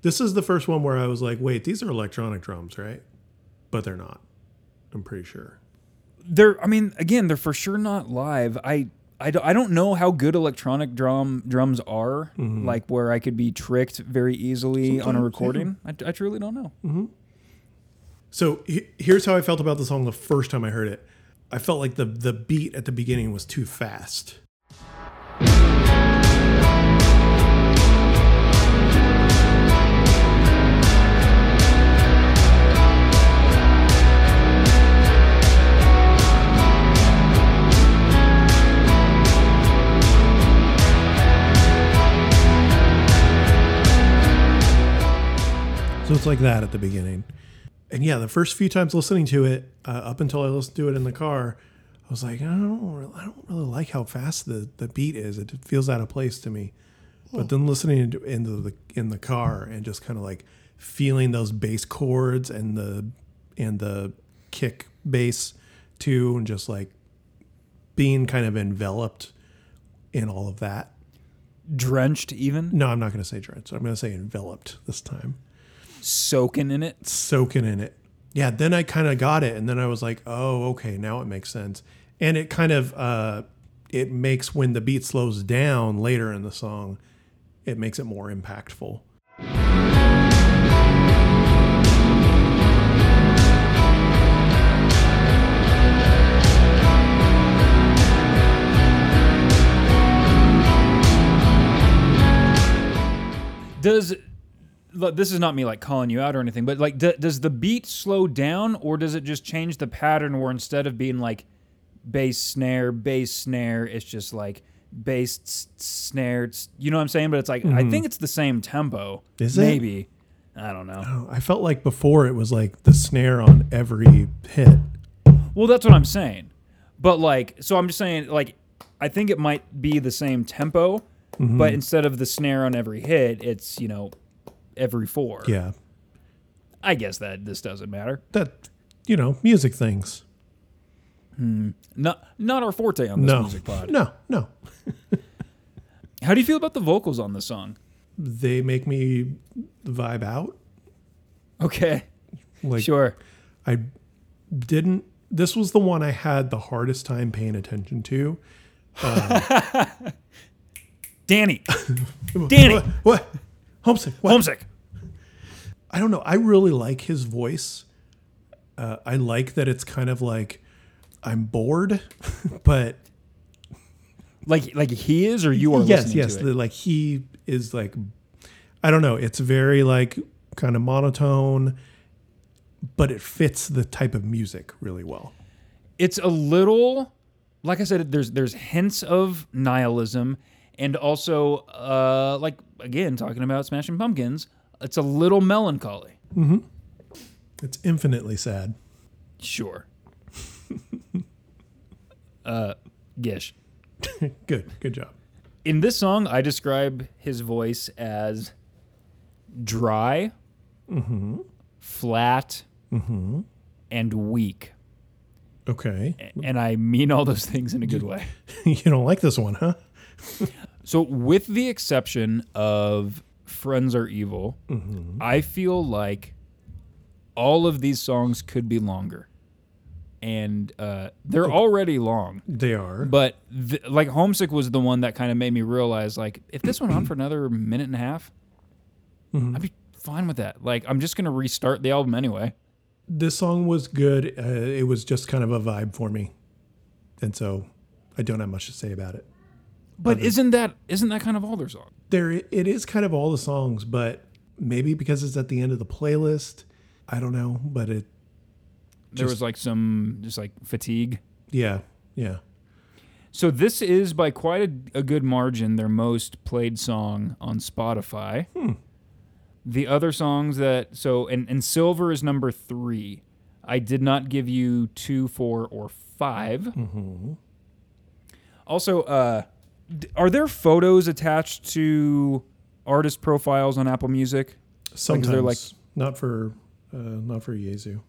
This is the first one where I was like, wait, these are electronic drums, right? But they're not. I'm pretty sure. they're i mean again they're for sure not live i I don't, I don't know how good electronic drum drums are mm-hmm. like where i could be tricked very easily on a Sometimes, recording I, I truly don't know mm-hmm. So he- here's how I felt about the song the first time I heard it. I felt like the the beat at the beginning was too fast. So it's like that at the beginning. And yeah, the first few times listening to it, uh, up until I listened to it in the car, was like, I don't, really, I don't really like how fast the, the beat is. It feels out of place to me. But hmm. then listening into, into the in the car and just kind of like feeling those bass chords and the and the kick bass too, and just like being kind of enveloped in all of that. drenched even No, I'm not going to say drenched. I'm going to say enveloped this time. soaking in it soaking in it. Yeah, then I kind of got it, and then I was like, oh, okay, now it makes sense and it kind of uh, it makes when the beat slows down later in the song, it makes it more impactful. does this is not me like calling you out or anything but like d- does the beat slow down or does it just change the pattern where instead of being like bass snare, bass snare, it's just like bass s- snare? s- You know what I'm saying? But it's like I think it's the same tempo. Mm-hmm. Is it? Maybe. I don't know. Oh, I felt like before it was like the snare on every hit. Well, that's what I'm saying. But like, so I'm just saying, like, I think it might be the same tempo, Mm-hmm. but instead of the snare on every hit, it's you know every four. Yeah. I guess that this doesn't matter. That, you know, music things. Not not our forte on this No. music pod. No, no. [LAUGHS] How do you feel about the vocals on the song? They make me vibe out. Okay, Like sure. I didn't this was the one I had the hardest time paying attention to. [LAUGHS] Danny, [LAUGHS] Danny, What? what? Homesick. What? homesick. I don't know. I really like his voice. Uh, I like that it's kind of like I'm bored, [LAUGHS] but Like like he is, or you are yes, listening yes, to it. the, like he is like I don't know. It's very like kind of monotone, but it fits the type of music really well. it's a little like I said, there's there's hints of nihilism and also uh like again talking about smashing pumpkins, it's a little melancholy. Mm-hmm. It's infinitely sad. Sure. Uh Gish. [LAUGHS] Good, good job. In this song, I describe his voice as dry, mm-hmm. flat, mm-hmm. and weak. Okay, And I mean all those things in a good way. [LAUGHS] you don't like this one, huh? [LAUGHS] So, with the exception of Friends Are Evil, mm-hmm. I feel like all of these songs could be longer. And uh, they're already long. They are. But th- like Homesick was the one that kind of made me realize like if this went on for another minute and a half, I'd be fine with that. Like I'm just gonna restart the album anyway. this song was good. Uh, it was just kind of a vibe for me, and so I don't have much to say about it. But isn't that isn't that kind of all their songs? There, it is kind of all the songs, but maybe because it's at the end of the playlist, I don't know. But it, There was like some just like fatigue. yeah, yeah. So this is by quite a, a good margin their most played song on Spotify. The other songs that so and and Silver is number three. I did not give you two, four, or 5 Also, uh, d- are there photos attached to artist profiles on Apple Music? Sometimes they're like- not for, uh, not for Jesu.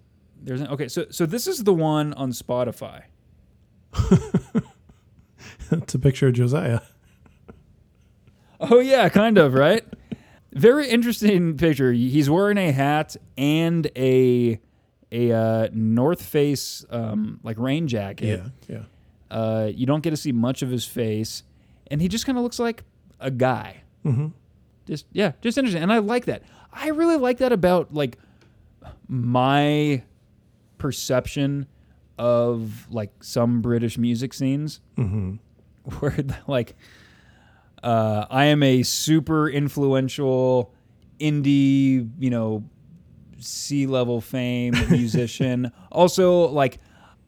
There's an, okay, so so this is the one on Spotify. [LAUGHS] it's a picture of Josiah. Oh yeah, kind of, right? Very interesting picture. He's wearing a hat and a a uh, North Face um, like rain jacket. Yeah, yeah. Uh, you don't get to see much of his face, and he just kind of looks like a guy. Mm-hmm. Just yeah, just interesting, and I like that. I really like that about like my perception of like some British music scenes, mm-hmm. [LAUGHS] where like uh, I am a super influential indie, you know, sea level fame [LAUGHS] musician. also, like,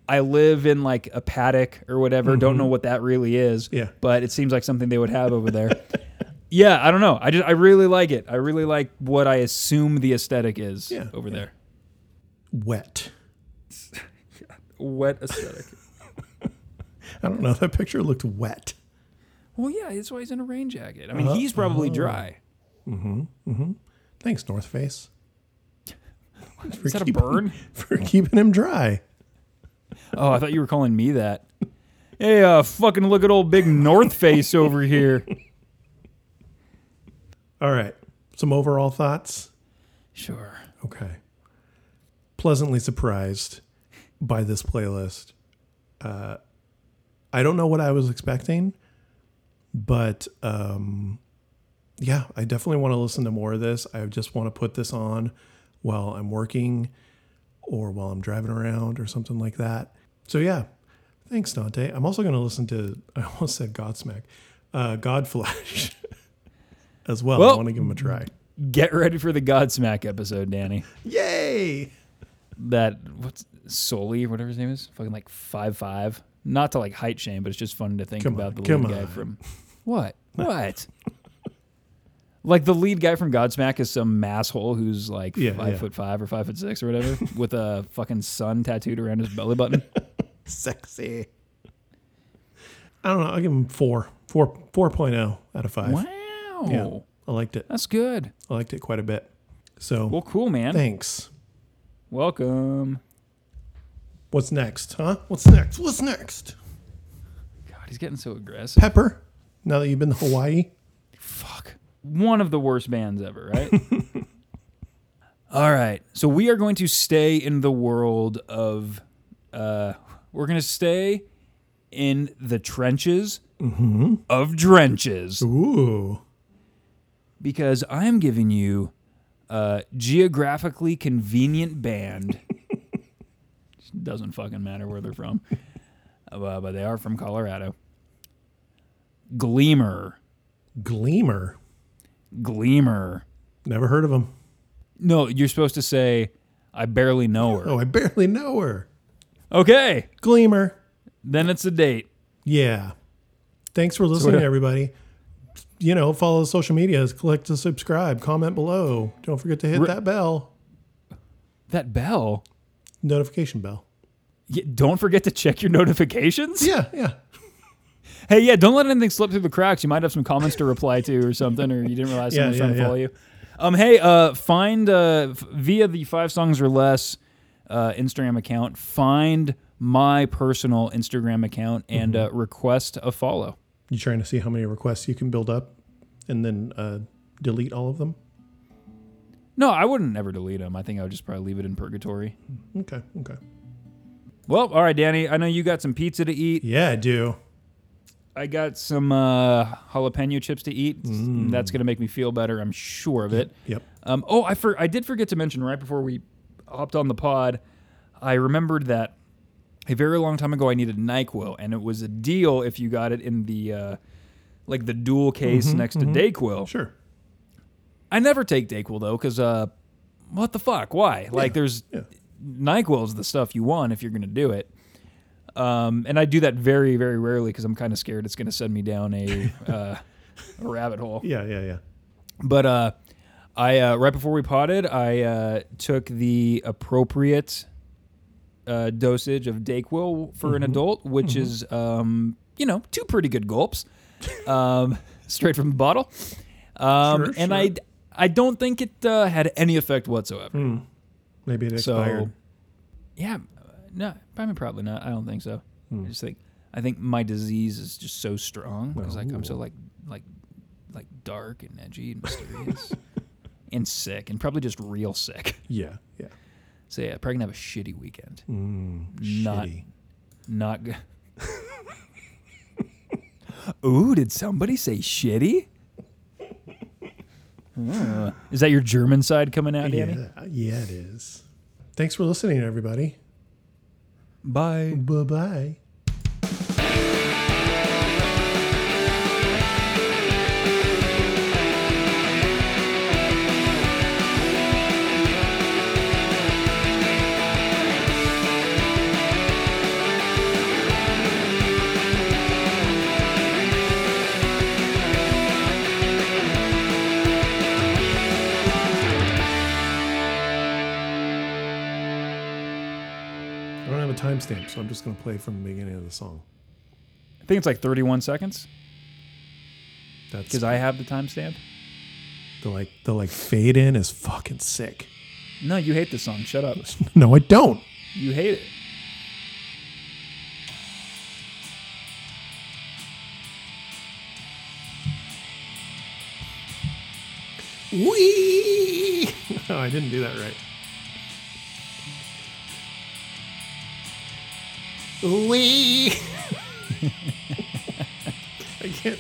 I live in like a paddock or whatever. Don't know what that really is. Yeah. But it seems like something they would have over there. [LAUGHS] yeah, I don't know. I just I really like it. I really like what I assume the aesthetic is Yeah, over yeah. there. Wet. [LAUGHS] Wet aesthetic. [LAUGHS] I don't know. That picture looked wet. well, yeah, that's why he's in a rain jacket. I mean, he's probably dry. Mm-hmm. Mm-hmm. Thanks, North Face. [LAUGHS] Is that a keeping- burn? For keeping him dry. Oh, I thought you were calling me that. Hey, uh, fucking look at old big North Face over here. All right. Some overall thoughts. Sure. Okay. Pleasantly surprised by this playlist. Uh, I don't know what I was expecting, but um, yeah, I definitely want to listen to more of this. I just want to put this on while I'm working or while I'm driving around or something like that. So yeah, thanks, Dante. I'm also going to listen to, [LAUGHS] I almost said Godsmack, uh, Godflesh [LAUGHS] as well. I want to give him a try. Get ready for the Godsmack episode, Danny. Yay! That what's Sully, whatever his name is, fucking like five five. Not to like height shame, but it's just fun to think Come about on, the come lead guy on. from [LAUGHS] what? What? [LAUGHS] like the lead guy from Godsmack is some masshole who's like Yeah, five yeah. foot five or five foot six or whatever, [LAUGHS] with a fucking sun tattooed around his belly button. Sexy. I don't know. I'll give him four. Four 4.0 out of five. wow, Yeah. I liked it. that's good. I liked it quite a bit. So Well, cool, man. thanks. Welcome. What's next, huh? What's next? What's next? God, he's getting so aggressive. Pepper. Now that you've been to Hawaii, Fuck. One of the worst bands ever, right? [LAUGHS] All right. So we are going to stay in the world of uh we're going to stay in the trenches of drenches ooh, because I'm giving you a geographically convenient band. [LAUGHS] Doesn't fucking matter where they're from. Uh, but they are from Colorado. Gleemer. Gleemer. Gleemer. Never heard of them. No, you're supposed to say, I barely know her. Oh, I barely know her. Okay, Gleemer. then it's a date. Yeah. Thanks for listening, everybody. You know, follow the social medias, click to subscribe, comment below. Don't forget to hit Re- that bell, That bell. notification bell. Yeah, don't forget to check your notifications. Yeah, yeah. Hey, yeah, don't let anything slip through the cracks. You might have some comments to reply to or something, or you didn't realize someone's yeah, trying to follow you. Um, hey, uh, find uh, f- via the five songs or less uh, Instagram account. Find my personal Instagram account and Mm-hmm. uh, request a follow. You trying to see how many requests you can build up and then uh, delete all of them? No, I wouldn't ever delete them. I think I would just probably leave it in purgatory. Okay, okay. Well, all right, Danny. I know you got some pizza to eat. Yeah, I do. I got some uh, jalapeno chips to eat. That's gonna make me feel better. I'm sure of it. Yep. Um, oh, I for, I did forget to mention right before we hopped on the pod. I remembered that a very long time ago I needed Nyquil, and it was a deal if you got it in the uh, like the dual case next to Dayquil. Sure. I never take Dayquil though, because uh, what the fuck? Why? Like, there's yeah. Nyquil is the stuff you want if you're gonna do it. Um, and I do that very, very rarely because I'm kind of scared it's gonna send me down a, [LAUGHS] uh, a rabbit hole. Yeah, yeah, yeah. But uh, I uh, right before we potted, I uh, took the appropriate uh, dosage of Dayquil for an adult, which is um, you know two pretty good gulps, um, straight from the bottle. Um, Sure, and sure. I I don't think it uh, had any effect whatsoever. Maybe it So expired. yeah, no, I mean probably not. I don't think so. I just think I think my disease is just so strong because like I'm so like like like dark and edgy and mysterious [LAUGHS] and sick and probably just real sick. yeah, yeah. So yeah, probably gonna have a shitty weekend. Mm, Not- shitty. Not good. [LAUGHS] Ooh, did somebody say shitty? Uh, [LAUGHS] is that your German side coming out, Danny? Yeah, yeah, it is. Thanks for listening, everybody. Bye. Bye bye. Timestamp, so I'm just going to play from the beginning of the song. I think it's like 31 seconds That's because I have the timestamp. the like the like fade in is fucking sick. No, you hate this song. Shut up. [LAUGHS] No, I don't. You hate it. Wee. No, [LAUGHS] oh, I didn't do that right. Wee. [LAUGHS] I can't.